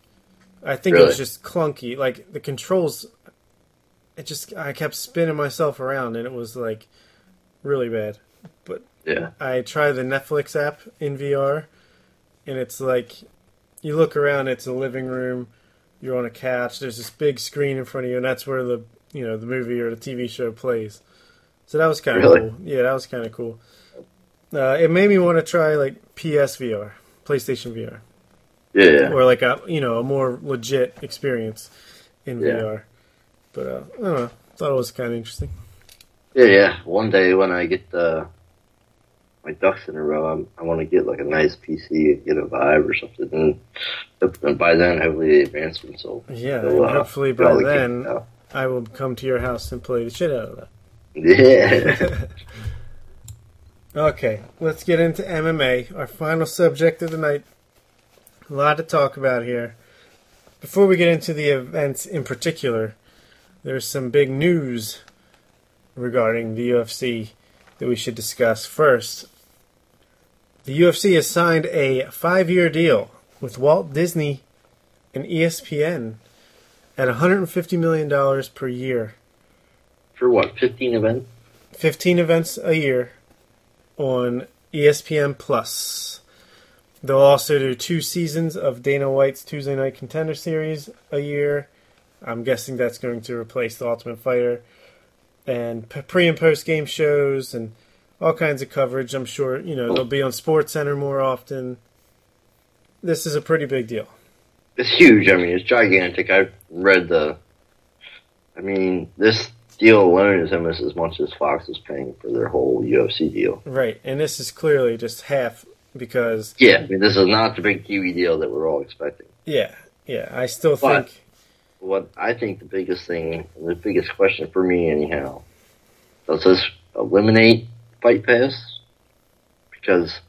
I think it was just clunky. Like the controls, it just I kept spinning myself around, and it was like really bad.
But yeah.
I tried the Netflix app in VR, and it's like you look around. It's a living room. You're on a couch. There's this big screen in front of you, and that's where the you know the movie or the TV show plays. So that was kind of
Really?
cool. Yeah, that was kind of cool. Uh, it made me want to try like PSVR, PlayStation VR,
Yeah.
or like a you know a more legit experience in
Yeah.
VR. But uh, I don't know. Thought it was kind of interesting.
Yeah, yeah. One day when I get uh, my ducks in a row, I'm, I want to get like a nice PC and get a Vive or something. And, and by then, hopefully, the advancements will.
Yeah,
will, uh,
hopefully by then. I will come to your house and play the shit out of that.
Yeah.
Okay, let's get into MMA, our final subject of the night. A lot to talk about here. Before we get into the events in particular, there's some big news regarding the UFC that we should discuss. First, the UFC has signed a five year deal with Walt Disney and ESPN at $150 million per year.
For what? 15 events?
15 events a year on ESPN Plus. They'll also do two seasons of Dana White's Tuesday Night Contender Series a year. I'm guessing that's going to replace the Ultimate Fighter and pre and post game shows and all kinds of coverage. I'm sure you know they'll be on Sports Center more often. This is a pretty big deal.
It's huge. I mean, it's gigantic. I read the. I mean, this deal alone is almost as much as Fox is paying for their whole UFC deal.
Right, and this is clearly just half because
Yeah, I mean, this is not the big TV deal that we're all expecting.
yeah, yeah, I still
But-
think
What I think the biggest thing, the biggest question for me, anyhow, does this eliminate Fight Pass? Because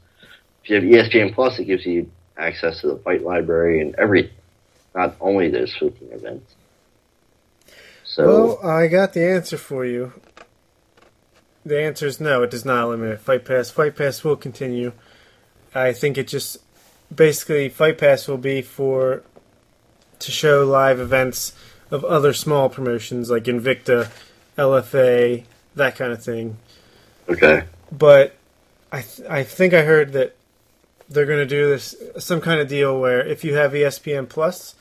if you have ESPN Plus, it gives you access to the fight library and every, not only those 15 events. So,
Well, I got the answer for you. The answer is no, it does not eliminate Fight Pass. Fight Pass will continue. I think it just basically Fight Pass will be for to show live events of other small promotions like Invicta, LFA, that kind of thing.
okay.
But I th- I think I heard that they're going to do this some kind of deal where if you have ESPN Plus,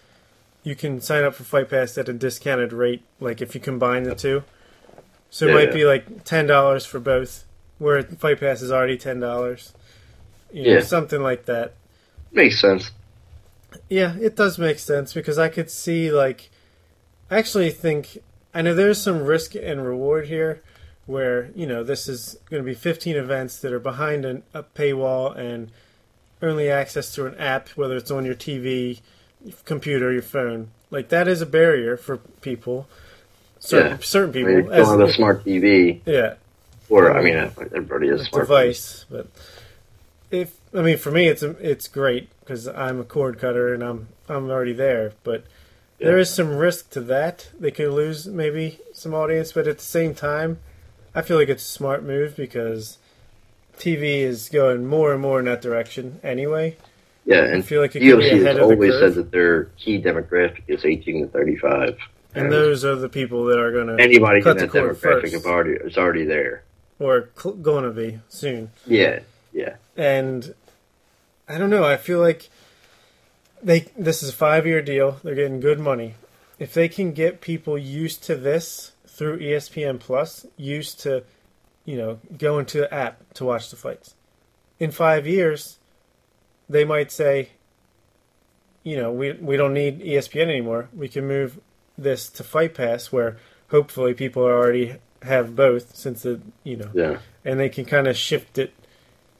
you can sign up for Fight Pass at a discounted rate. Like if you combine the two, so it
Yeah,
might
yeah.
be like ten dollars for both, where Fight Pass is already ten dollars. You know,
Yeah.
something like that.
Makes sense.
Yeah, it does make sense because I could see like I actually think I know there's some risk and reward here where, you know, this is going to be 15 events that are behind an, a paywall and only access to an app whether it's on your TV, computer, your phone. Like that is a barrier for people. Certain
Yeah.
certain
I
people
mean, you don't have a smart TV,
yeah,
or, I mean, everybody has
a
smart
device, but if I mean for me it's it's great because I'm a cord cutter and I'm I'm already there, but there
Yeah.
is some risk to that. They could lose maybe some audience, but at the same time, I feel like it's a smart move because TV is going more and more in that direction anyway.
Yeah,
I
and
feel like it ahead
has always said that their key demographic is 18 to 35.
And those are the people that are going to
anybody in
cut the
that
cord
demographic
first.
is already, is already there.
or cl- going to be soon.
Yeah, yeah.
And I don't know. I feel like they this is a five year deal. They're getting good money. If they can get people used to this through ESPN Plus, used to you know going to the app to watch the fights, in five years, they might say, you know, we we don't need ESPN anymore. We can move this to Fight Pass, where hopefully people already have both, since the you know
Yeah.
and they can kind of shift it,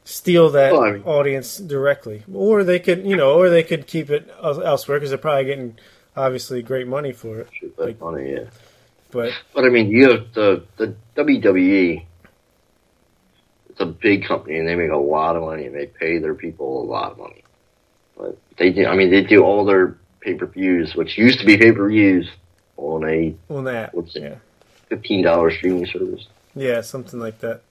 steal that
Well, I mean-
audience directly, or they could, you know, or they could keep it elsewhere because they're probably getting obviously great money for it. Like-
money, yeah.
But
But I mean, you have the the WWE. It's a big company, and they make a lot of money, and they pay their people a lot of money. But they do. I mean, they do all their pay per views, which used to be pay per views, on a
on that,
What's it?
yeah,
fifteen dollars streaming service.
yeah, something like that.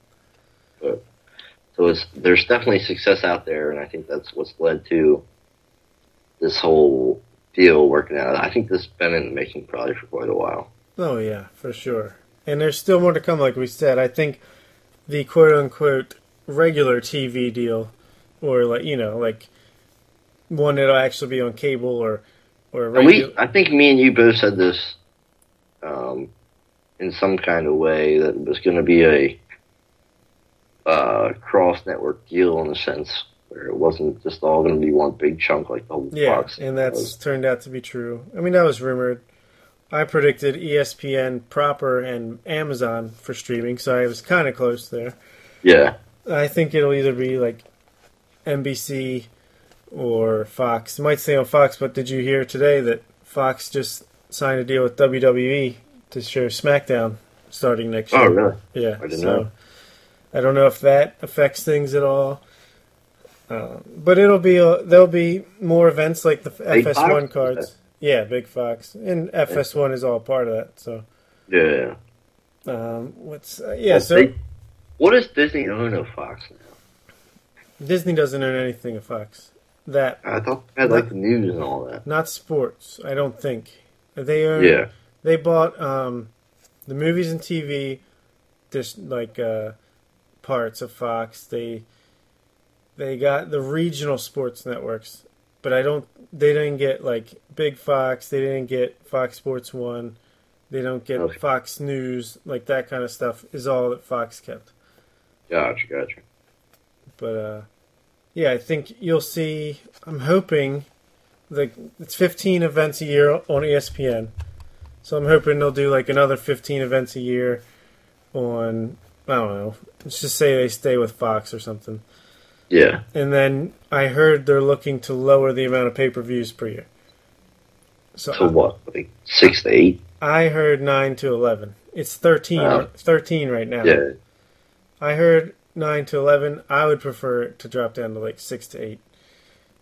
So it's there's definitely success out there, and I think that's what's led to this whole deal working out. I think this has been in the making probably for quite a while.
Oh yeah, for sure. And there's still more to come, like we said. I think the quote unquote regular TV deal, or like you know, like one that'll actually be on cable or or
we, I think me and you both said this um, in some kind of way that it was going to be a uh, cross network deal in a sense where it wasn't just all going to be one big chunk like the whole
yeah,
Fox.
and that's turned out to be true. I mean, that was rumored. I predicted ESPN proper and Amazon for streaming, so I was kind of close there.
yeah,
I think it'll either be like NBC or Fox. It might say on Fox, but did you hear today that Fox just signed a deal with WWE to show SmackDown starting next year?
Oh, really?
Yeah.
I didn't
so
know.
I don't know if that affects things at all. Uh, but it'll be uh, there'll be more events like the
Big
FS1
Fox?
cards. Yeah, Big Fox and FS1 is all part of that. So
yeah.
um, what's uh, yeah?
Well,
So
they- what does Disney own of Fox now?
Disney doesn't own anything of Fox. That
I thought had like the news and all that.
Not sports, I don't think. They own.
Yeah,
They bought um, the movies and TV, just like uh, parts of Fox. They they got the regional sports networks, but I don't. They didn't get like Big Fox. They didn't get Fox Sports One. They don't get
Okay.
Fox News. Like that kind of stuff is all that Fox kept.
gotcha, gotcha.
But uh, yeah, I think you'll see. I'm hoping like it's 15 events a year on ESPN, so I'm hoping they'll do like another 15 events a year on. I don't know. Let's just say they stay with Fox or something.
Yeah,
And then I heard they're looking to lower the amount of pay per views per year. So
so what? Like six to eight?
I heard nine to eleven. It's 13,
Wow.
13 right now.
Yeah,
I heard nine to eleven. I would prefer to drop down to like six to eight,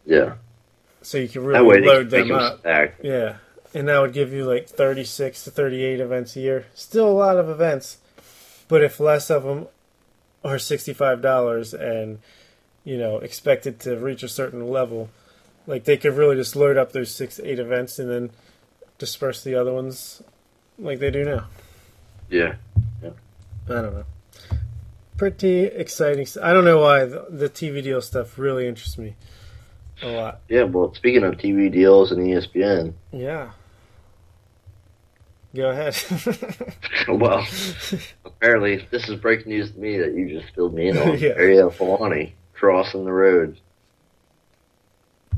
yeah.
so you can really load them
them
up.
stack.
Yeah, and that would give you like 36 to 38 events a year. Still a lot of events, but if less of them are $65 and, you know, expected to reach a certain level, like they could really just load up those six eight events and then disperse the other ones like they do now.
Yeah, yeah.
I don't know. Pretty exciting. I don't know why the, the TV deal stuff really interests me a lot.
yeah. Well, speaking of TV deals and ESPN,
Yeah. Go ahead.
well, apparently this is breaking news to me that you just filled me in on.
Yeah.
Ariel Helwani crossing the road.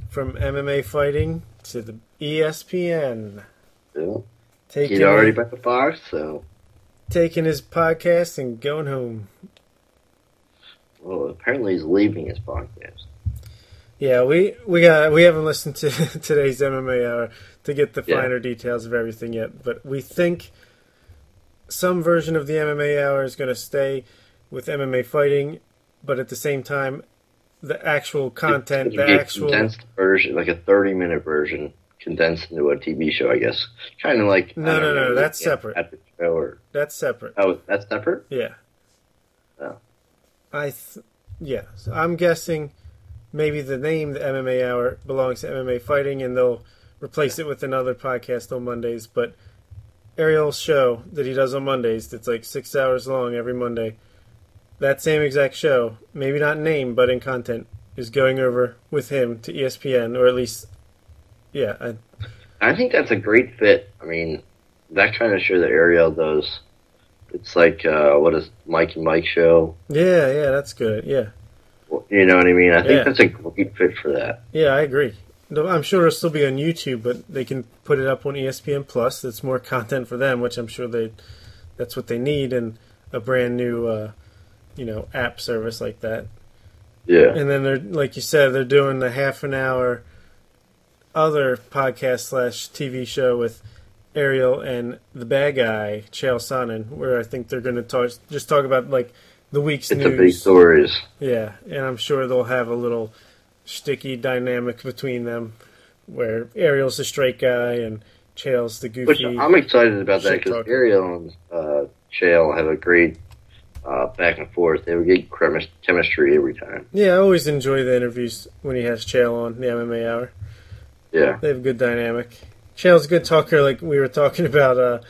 From MMA fighting to the ESPN.
Yeah.
Taking,
He'd already been Fox, so
taking his podcast and going home.
well, apparently he's leaving his podcast.
Yeah, we, we got we haven't listened to today's MMA hour to get the
Yeah.
finer details of everything yet, but we think some version of the MMA hour is going to stay with MMA fighting, but at the same time, the actual content, the
be
actual
condensed version, like a thirty-minute version, condensed into a TV show, I guess. Kind of like
No,
I don't
no, no, that's separate.
Epic show or
that's separate.
oh, that's separate.
Yeah.
Oh.
I th- yeah. So I'm guessing maybe the name the MMA Hour belongs to MMA Fighting, and they'll replace it with another podcast on Mondays. But Ariel's show that he does on Mondays, that's like six hours long every Monday. That same exact show, maybe not in name, but in content, is going over with him to ESPN, or at least, yeah, I,
I think that's a great fit. I mean, that kind of show that Ariel does. It's like uh, what is Mike and Mike show?
yeah, yeah, that's good. Yeah,
You know what I mean? I think
Yeah.
that's a great fit for that.
Yeah, I agree. I'm sure it'll still be on YouTube, but they can put it up on ESPN Plus. That's more content for them, which I'm sure they that's what they need in a brand new uh, you know app service like that.
Yeah,
And then they're like you said, they're doing the half an hour other podcast slash TV show with Ariel and the bad guy Chael Sonnen, where I think they're going to talk just talk about like the week's
it's
news.
big stories.
Yeah, and I'm sure they'll have a little sticky dynamic between them, where Ariel's the straight guy and Chael's the
Which
goofy.
I'm excited about that because. Ariel and uh, Chael have a great uh, back and forth. They have a chemis- chemistry every time.
Yeah, I always enjoy the interviews when he has Chael on the MMA Hour.
Yeah,
They have a good dynamic. Chael's a good talker, like we were talking about uh,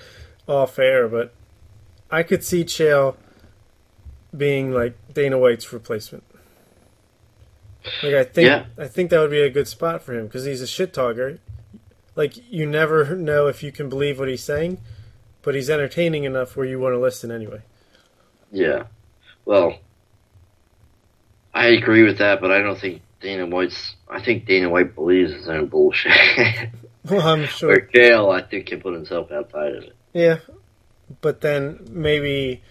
off air, but I could see Chael being like Dana White's replacement. Like I think,
Yeah.
I think that would be a good spot for him because he's a shit talker. Like you never know if you can believe what he's saying, but he's entertaining enough where you want to listen anyway.
yeah. Well, I agree with that, but I don't think Dana White's. I think Dana White believes his own bullshit.
Well, I'm sure.
Where Chael, I think, can put himself outside of it.
Yeah, but then maybe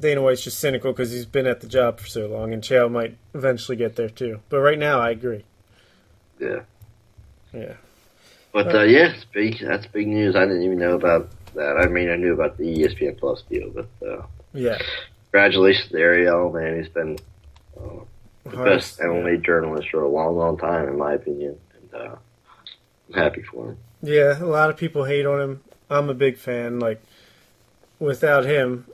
Dana White's just cynical because he's been at the job for so long, and Chael might eventually get there too. But right now, I agree.
Yeah.
Yeah,
But uh, yeah, big. That's big news. I didn't even know about that. I mean, I knew about the ESPN Plus deal, but uh,
yeah.
congratulations to Ariel, man. He's been uh, the
Hard-
best MMA journalist for a long, long time, in my opinion. And uh, I'm happy for him.
Yeah, a lot of people hate on him. I'm a big fan. Like, without him,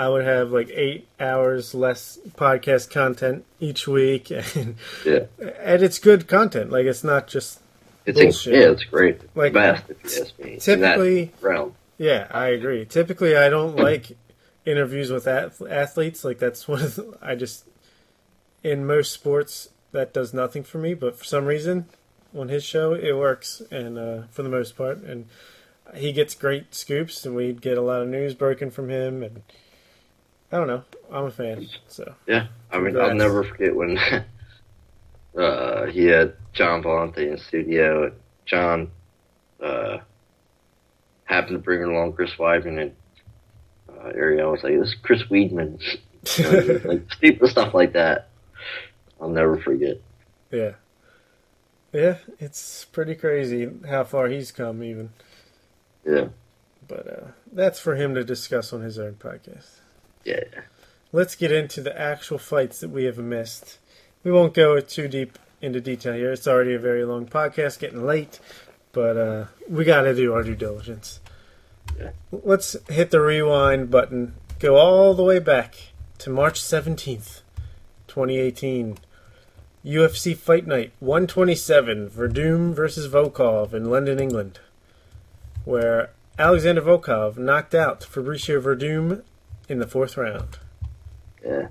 I would have like eight hours less podcast content each week, and
Yeah,
and it's good content. Like, it's not just
it's
Bullshit.
yeah, it's great. It's
Like,
best, if you ask me.
typically-
realm.
Yeah, I agree. Typically, I don't like interviews with ath- athletes. Like that's one of the, I just in most sports that does nothing for me. But for some reason, on his show, it works, and uh, for the most part, and he gets great scoops, and we get a lot of news broken from him. And I don't know, I'm a fan. So
Yeah, I mean, I'll never forget when uh, he had John Volante in the studio. And John uh, happened to bring along Chris Weidman, and uh, Ariel was like, "This is Chris Weidman," like stupid stuff like that. I'll never forget.
yeah, yeah, it's pretty crazy how far he's come, even.
Yeah,
But uh, that's for him to discuss on his own podcast.
Yeah,
Let's get into the actual fights that we have missed. We won't go too deep into detail here. It's already a very long podcast, getting late, but uh, we got to do our due diligence.
Yeah.
Let's hit the rewind button. Go all the way back to March 17th, 2018. UFC Fight Night 127, Werdum versus Volkov in London, England, where Alexander Volkov knocked out Fabricio Werdum in the fourth round.
yeah.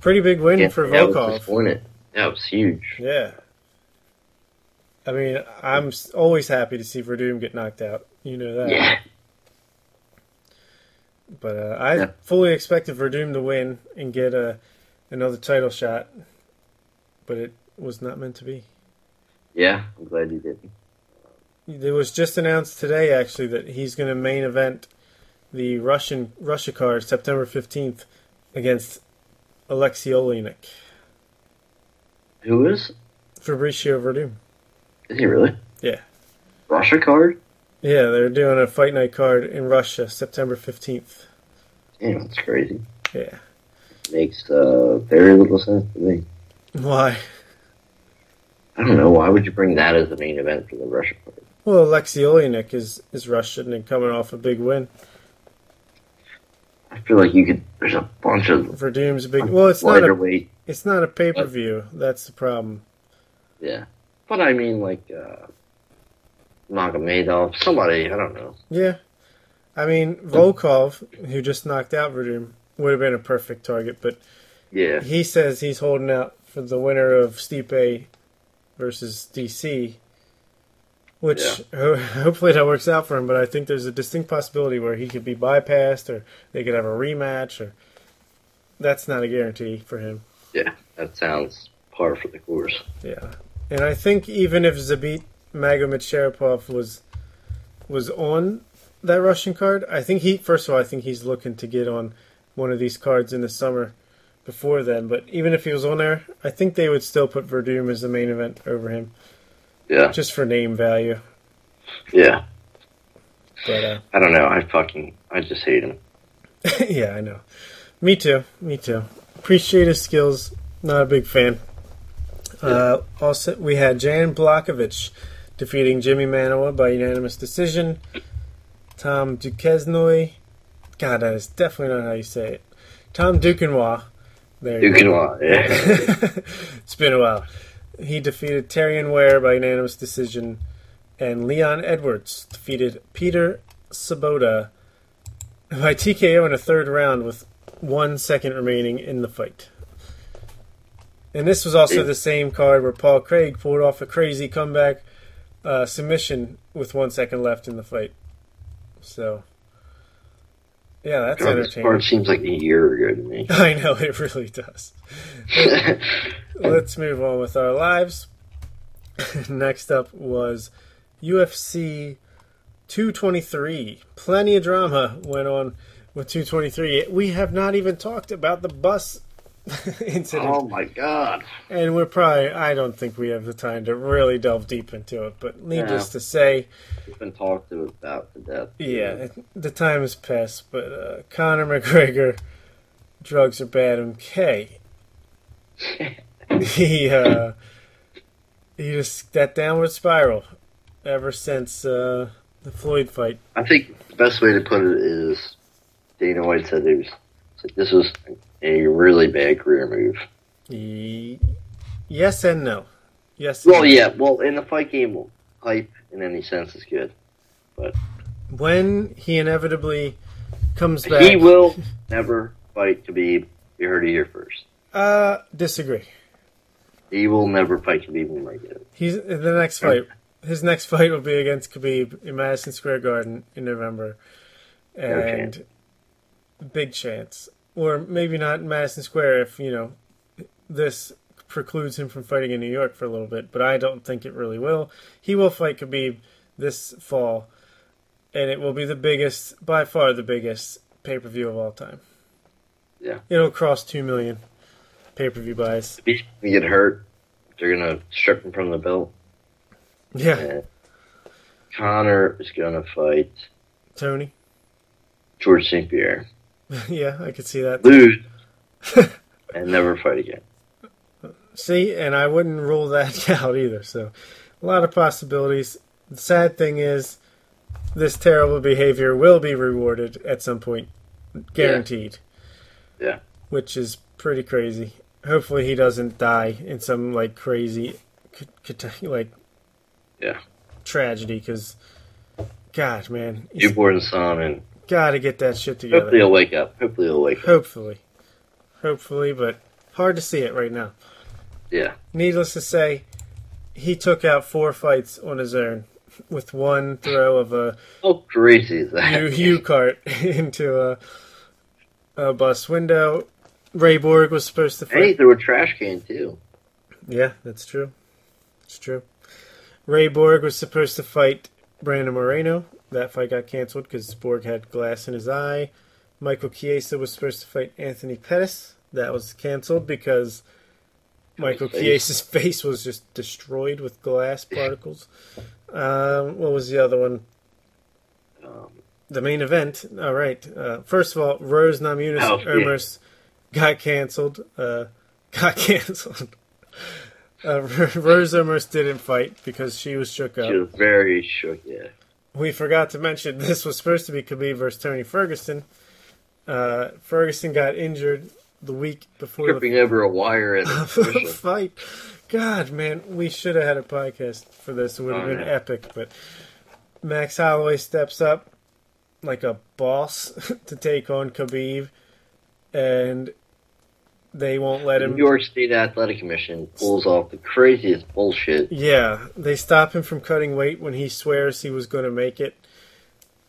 Pretty big win
yeah
for
that was
Volkov.
disappointed. That was huge.
Yeah. I mean, I'm always happy to see Werdum get knocked out. You know that.
Yeah,
But uh, I
Yeah.
fully expected Werdum to win and get a another title shot, but it was not meant to be.
yeah. I'm glad you didn't.
It was just announced today, actually, that he's going to main event the Russian Russia card September 15th against Alexei Oleinik.
Who is?
Fabricio Werdum.
Is he really?
Yeah.
Russia card?
Yeah, they're doing a fight night card in Russia September 15th.
Damn, that's crazy.
Yeah.
Makes uh, very little sense to me.
Why?
I don't know. Why would you bring that as the main event for the Russia card?
Well, Alexei Oleinik is, is Russian and coming off a big win.
I feel like you could. There's a bunch of
Werdum's a big. Well, it's not a
weight.
it's not a pay per view. That's the problem.
Yeah, but I mean, like uh, Magomedov, somebody. I don't know.
Yeah, I mean Volkov, who just knocked out Verdum, would have been a perfect target, but
Yeah,
he says he's holding out for the winner of Stipe versus DC, which ho- uh, hopefully that works out for him. But I think there's a distinct possibility where he could be bypassed, or they could have a rematch, or that's not a guarantee for him.
yeah. That sounds par for the course.
Yeah, and I think even if Zabit Magomedsharipov was was on that Russian card, I think he first of all I think he's looking to get on one of these cards in the summer before then. But even if he was on there, I think they would still put Werdum as the main event over him,
Yeah,
just for name value.
yeah.
But uh,
I don't know. I fucking. I just hate him.
yeah, I know. Me too. Me too. Appreciate his skills. Not a big fan. Uh, also, we had Jan Blachowicz defeating Jimi Manuwa by unanimous decision. Tom Duquesnoy, God, that is definitely not how you say it. Tom Duquesnoy. There.
Duquesnoy, yeah.
it's been a while. He defeated Terrion Ware by unanimous decision, and Leon Edwards defeated Peter Sobotta by TKO in a third round with one second remaining in the fight. And this was also the same card where Paul Craig pulled off a crazy comeback uh, submission with one second left in the fight. So, yeah, that's
God, this card seems like a year ago to me.
I know it really does. Let's move on with our lives. Next up was UFC 223. Plenty of drama went on with 223. We have not even talked about the bus incident.
oh my god.
And we're probably, I don't think we have the time to really delve deep into it. But needless
No.
to say,
we've been talked about to death.
yeah, the time has passed. But uh, Conor McGregor, drugs are bad. Okay. he uh, he just that downward spiral ever since uh, the Floyd fight.
I think the best way to put it is Dana White said it was like this was a really bad career move.
He, yes and no. Yes.
Well,
and no.
yeah, well, in the fight game, hype in any sense is good.
But when he inevitably comes back,
He will never fight Khabib. You heard it here first.
Uh, disagree.
He will never fight Khabib Nurmagomedov.
He's in the next fight. His next fight will be against Khabib in Madison Square Garden in November, and big chance, or maybe not in Madison Square if you know this precludes him from fighting in New York for a little bit. But I don't think it really will. He will fight Khabib this fall, and it will be the biggest, by far the biggest pay per view of all time.
Yeah.
it'll cross two million pay per view buys.
If he's gonna get hurt, they're gonna strip him from the belt.
Yeah,
And Conor is gonna fight
Tony.
George St. Pierre.
yeah, I could see that.
Lose and never fight again.
See, and I wouldn't rule that out either. So, a lot of possibilities. The sad thing is, this terrible behavior will be rewarded at some point, guaranteed.
Yeah.
Which is pretty crazy. Hopefully, he doesn't die in some like crazy, like,
Yeah.
tragedy. Because, God, man,
Newborn son, and
got to get that shit together.
hopefully he'll wake up. Hopefully he'll wake up.
Hopefully, hopefully, but hard to see it right now.
Yeah.
Needless to say, he took out four fights on his own with one throw of a
How crazy is that?
U, U cart into a, a bus window. Ray Borg was supposed to
And he
fight.
threw a trash can too.
Yeah, that's true. It's true. Ray Borg was supposed to fight Brandon Moreno. That fight got canceled because Borg had glass in his eye. Michael Chiesa was supposed to fight Anthony Pettis. That was canceled because Michael
Face.
Chiesa's face was just destroyed with glass particles. Um, what was the other one?
Um,
The main event. All right. Uh, first of all, Rose Namajunas
Oh, yeah.
Ermers got canceled. Uh, got canceled. Uh, Rose Ermers didn't fight because she was shook up.
she was very shook. Yeah.
We forgot to mention this was supposed to be Khabib versus Tony Ferguson. Uh, Ferguson got injured the week before the
Tripping over a wire in the
fight. God, man, we should have had a podcast for this. It would have
Oh,
been
yeah.
epic. But Max Holloway steps up like a boss to take on Khabib, and they won't let
The
him.
New York State Athletic Commission pulls off the craziest bullshit.
Yeah, they stop him from cutting weight when he swears he was going to make it.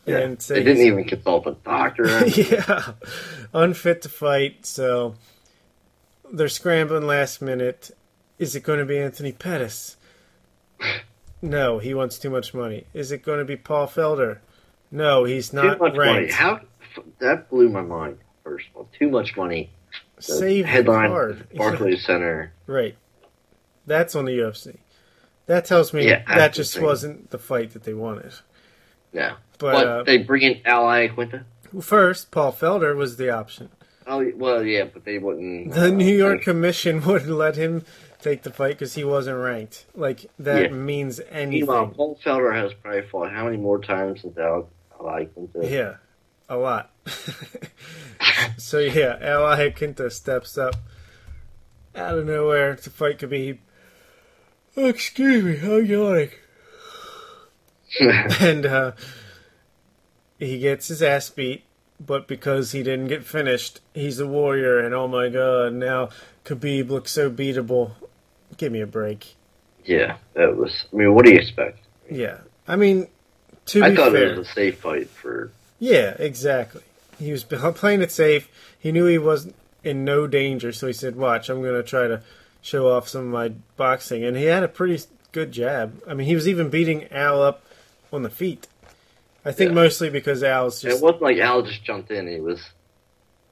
Yeah.
And say
They didn't even consult a doctor.
yeah, unfit to fight. So they're scrambling last minute. Is it going to be Anthony Pettis? No, he wants too much money. Is it going to be Paul Felder? No, he's not Too
much money. How that blew my mind. First of all, too much money.
Save the
headline
card.
Barclays Center.
right. That's on the UFC. That tells me
Yeah,
that just
thing.
wasn't the fight that they wanted.
Yeah,
But
but
uh,
they bring in Al Iaquinta.
first, Paul Felder was the option.
Oh well, yeah, but they wouldn't.
The
uh,
New York
think-
Commission wouldn't let him take the fight because he wasn't ranked. Like that
Yeah.
means
Meanwhile. Paul Felder has probably fought how many more times since Al Al Iaquinta?
Yeah, a lot. so yeah, Al Iaquinta steps up out of nowhere to fight Khabib. Oh, excuse me, I'm yawning. and uh, he gets his ass beat, but because he didn't get finished, he's a warrior, and oh my god, now Khabib looks so beatable. Give me a break.
yeah, that was. I mean, what do you expect?
Yeah, I mean, to
I
be
thought
fair,
it was a safe fight for.
yeah, exactly. He was playing it safe. He knew he was in no danger, so he said, "Watch, I'm going to try to show off some of my boxing." And he had a pretty good jab. I mean, he was even beating Al up on the feet. I think
Yeah.
mostly because Al's just.
it wasn't like Al just jumped in; he was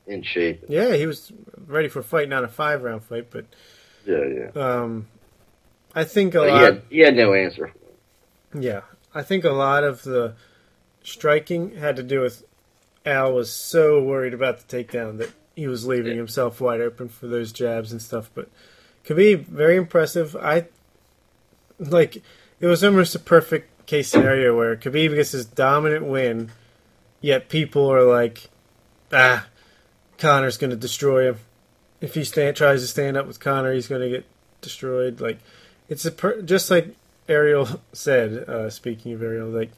in shape.
yeah, he was ready for a fight, not a five round fight. But
Yeah, yeah.
um, I think a
But he
lot.
had, he had no answer.
Yeah, I think a lot of the striking had to do with Al was so worried about the takedown that he was leaving
Yeah.
himself wide open for those jabs and stuff. But Khabib, very impressive. I like it was almost a perfect case scenario where Khabib gets his dominant win, yet people are like, ah, Conor's going to destroy him. If he stand, tries to stand up with Connor, he's going to get destroyed. Like it's a per, just like Ariel said. Uh, speaking of Ariel, like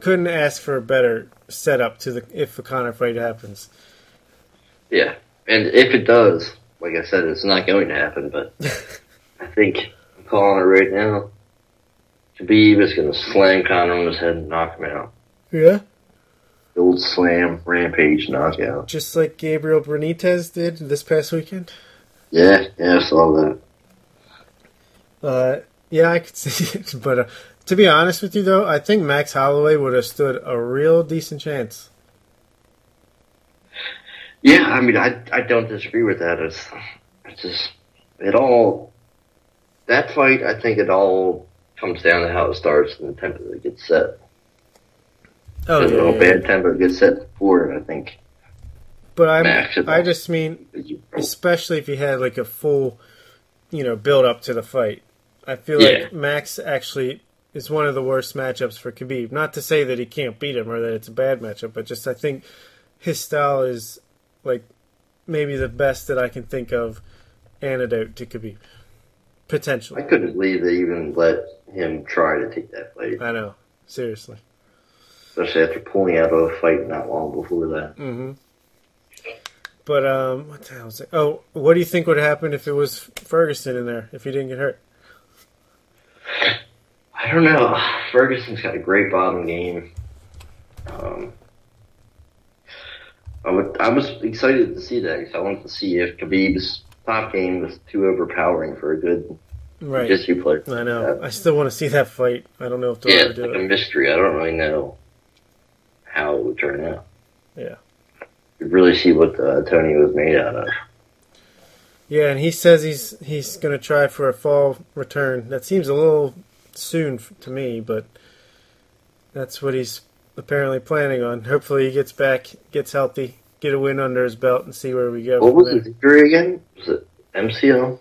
couldn't ask for a better setup to the if a Conor fight happens.
Yeah, and if it does, like I said, it's not going to happen. But I think I'm calling it right now. Khabib is going to slam Conor on his head and knock him out.
Yeah,
The old slam, rampage, knockout.
just like Gabriel Benitez did this past weekend.
Yeah, yeah, I saw that.
Uh, yeah, I could see it, but uh, to be honest with you, though, I think Max Holloway would have stood a real decent chance.
Yeah, I mean, I I don't disagree with that. It's, it's just it all that fight. I think it all comes down to how it starts and the tempo that gets set.
Oh
There's a
yeah,
little
yeah, yeah.
bad tempo gets set before, and I think
but I
Max
I just mean especially if you had like a full, you know, build up to the fight. I feel
Yeah.
like Max actually is one of the worst matchups for Khabib. Not to say that he can't beat him or that it's a bad matchup, but just I think his style is like maybe the best that I can think of antidote to Khabib. Potentially.
I couldn't believe they even let him try to take that fight,
I know. Seriously.
especially after pulling out of a fight not long before that.
Mm-hmm. But um, what the hell was it? Oh, what do you think would happen if it was Ferguson in there? If he didn't get hurt?
I don't know. Ferguson's got a great bottom game. Um, I would, I was excited to see that because I wanted to see if Khabib's top game was too overpowering for a good
Right.
jiu-jitsu player.
I know. I still want to see that fight. I don't know if they'll
Yeah,
ever do
like a mystery. I don't really know how it would turn out.
Yeah.
You really see what uh, Tony was made out of.
Yeah, and he says he's he's going to try for a fall return. That seems a little soon to me, but that's what he's apparently planning on. Hopefully, he gets back, gets healthy, get a win under his belt, and see where we go.
What was
there.
his injury again? Was it MCL?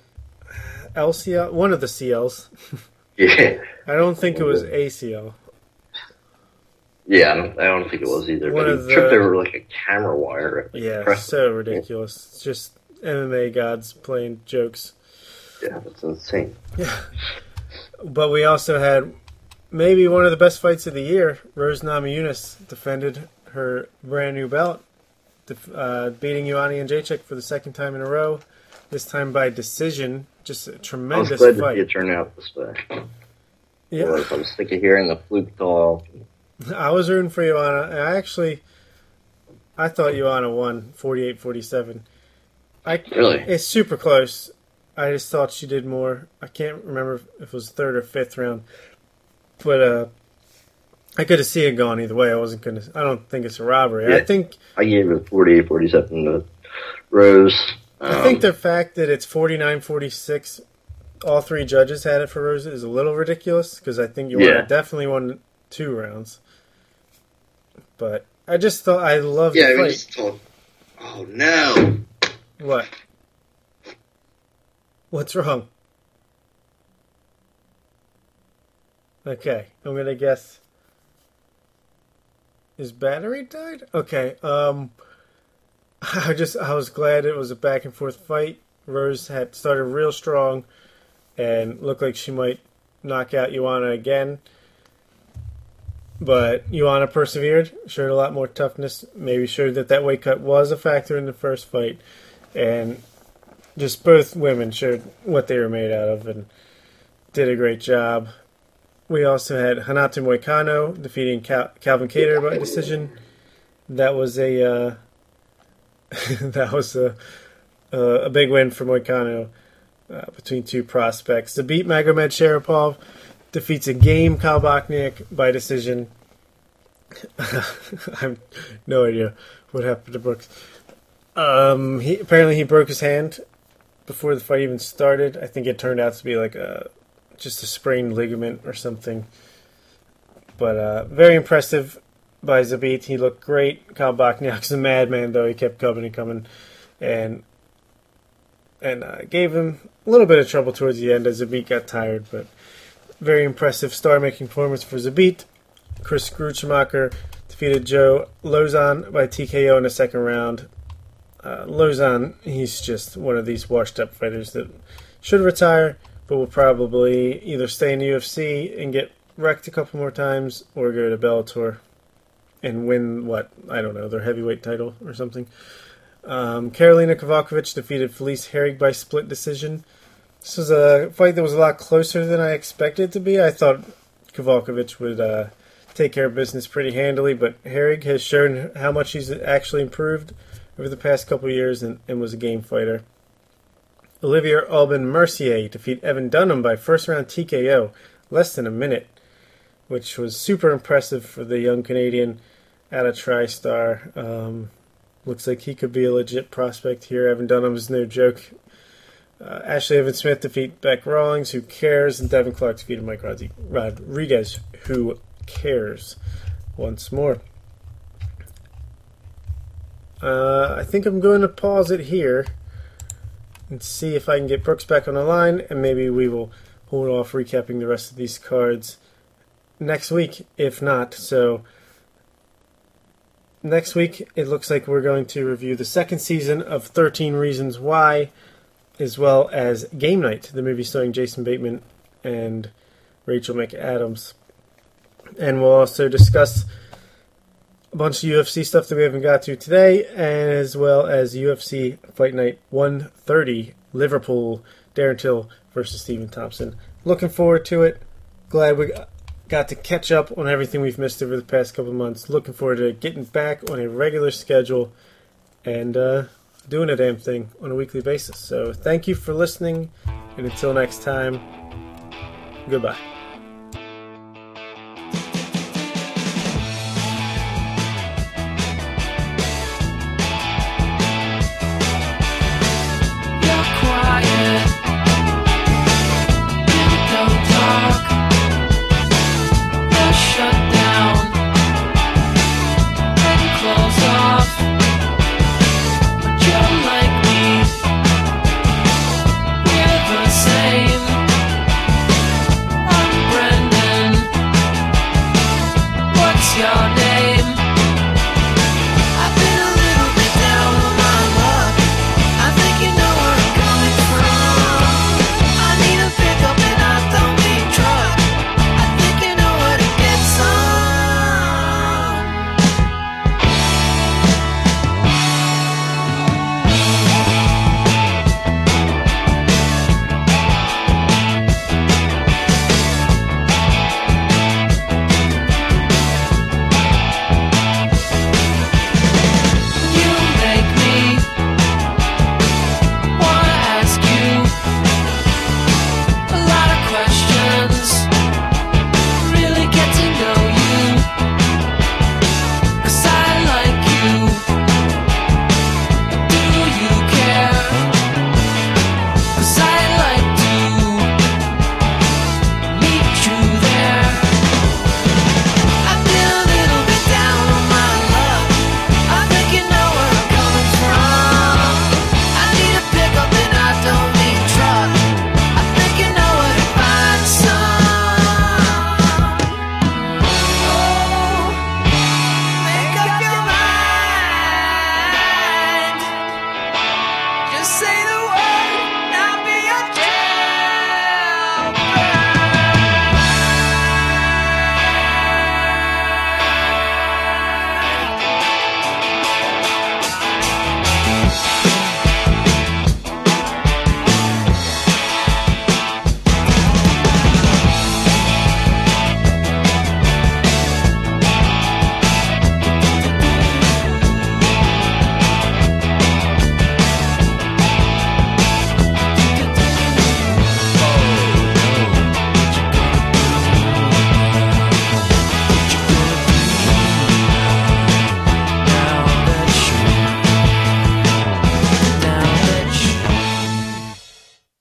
LCL, one of the CLs.
Yeah,
I don't think it was ACL.
yeah. I don't, I don't think it was either.
One of
he tripped
the-
over like a camera wire.
Yeah, so ridiculous. It's just MMA gods playing jokes.
Yeah, that's insane.
But we also had maybe one of the best fights of the year. Rose Namajunas defended her brand new belt, uh, beating Joanna Jedrzejczyk for the second time in a row. This time by decision. Just a
I was
tremendous
glad to see it turn out this way.
Yeah,
I was sick of hearing the fluke talk.
I was rooting for Joanna. and I actually, I thought Joanna won 48-47. I
Really?
It's super close. I just thought she did more. I can't remember if it was third or fifth round, but uh, I could have seen it gone either way. I wasn't gonna. I don't think it's a robbery. I think.
I gave it 48 47 to Rose. Um,
I think the fact that it's 49-46, all three judges had it for Rose is a little ridiculous because I think you
Yeah.
definitely won two rounds. But I just thought I loved
Yeah,
the
I just told, oh no.
What? What's wrong? Okay, I'm gonna guess. His battery died? Okay, um. I just I was glad it was a back and forth fight. Rose had started real strong and looked like she might knock out Joanna again. But Joanna persevered, showed a lot more toughness, maybe showed that that weight cut was a factor in the first fight, and just both women showed what they were made out of and did a great job. We also had Renato Moicano defeating Cal- Calvin Kattar by decision. That was a uh, that was a a big win for Moicano uh, between two prospects. Zabit Magomedsharipov, defeats a game Kyle Bochniak by decision. I have no idea what happened to Brooks. Um, he apparently he broke his hand before the fight even started. I think it turned out to be like a just a sprained ligament or something. But uh, very impressive by Zabit. He looked great. Kyle Bochniak's a madman, though. He kept coming and coming, and and uh, gave him a little bit of trouble towards the end as Zabit got tired. But very impressive star-making performance for Zabit. Chris Gruetzemacher defeated Joe Lauzon by TKO in the second round. Uh, he's just one of these washed-up fighters that should retire but will probably either stay in the UFC and get wrecked a couple more times or go to Bellator and win what I don't know their heavyweight title or something. Um, Karolina Kowalkiewicz defeated Felice Herrig by split decision. This was a fight that was a lot closer than I expected it to be. I thought Kowalkiewicz would uh, take care of business pretty handily, but Herrig has shown how much he's actually improved over the past couple years and, and was a game fighter. Olivier Aubin Mercier defeat Evan Dunham by first round TKO, less than a minute, which was super impressive for the young Canadian out of TriStar. Um, looks like he could be a legit prospect here. Evan Dunham is no joke. Uh, Ashley Evan Smith defeat Bec Rawlings, who cares, and Devin Clark defeated Mike Rodriguez, who cares, once more. Uh, I think I'm going to pause it here and see if I can get Brooks back on the line, and maybe we will hold off recapping the rest of these cards next week, if not. So, next week, it looks like we're going to review the second season of 13 Reasons Why, as well as Game Night, the movie starring Jason Bateman and Rachel McAdams. And we'll also discuss a bunch of UFC stuff that we haven't got to today, as well as UFC Fight Night 130, Liverpool, Darren Till versus Stephen Thompson. Looking forward to it. Glad we got to catch up on everything we've missed over the past couple months. Looking forward to getting back on a regular schedule and uh, doing a damn thing on a weekly basis. So thank you for listening, and until next time, goodbye.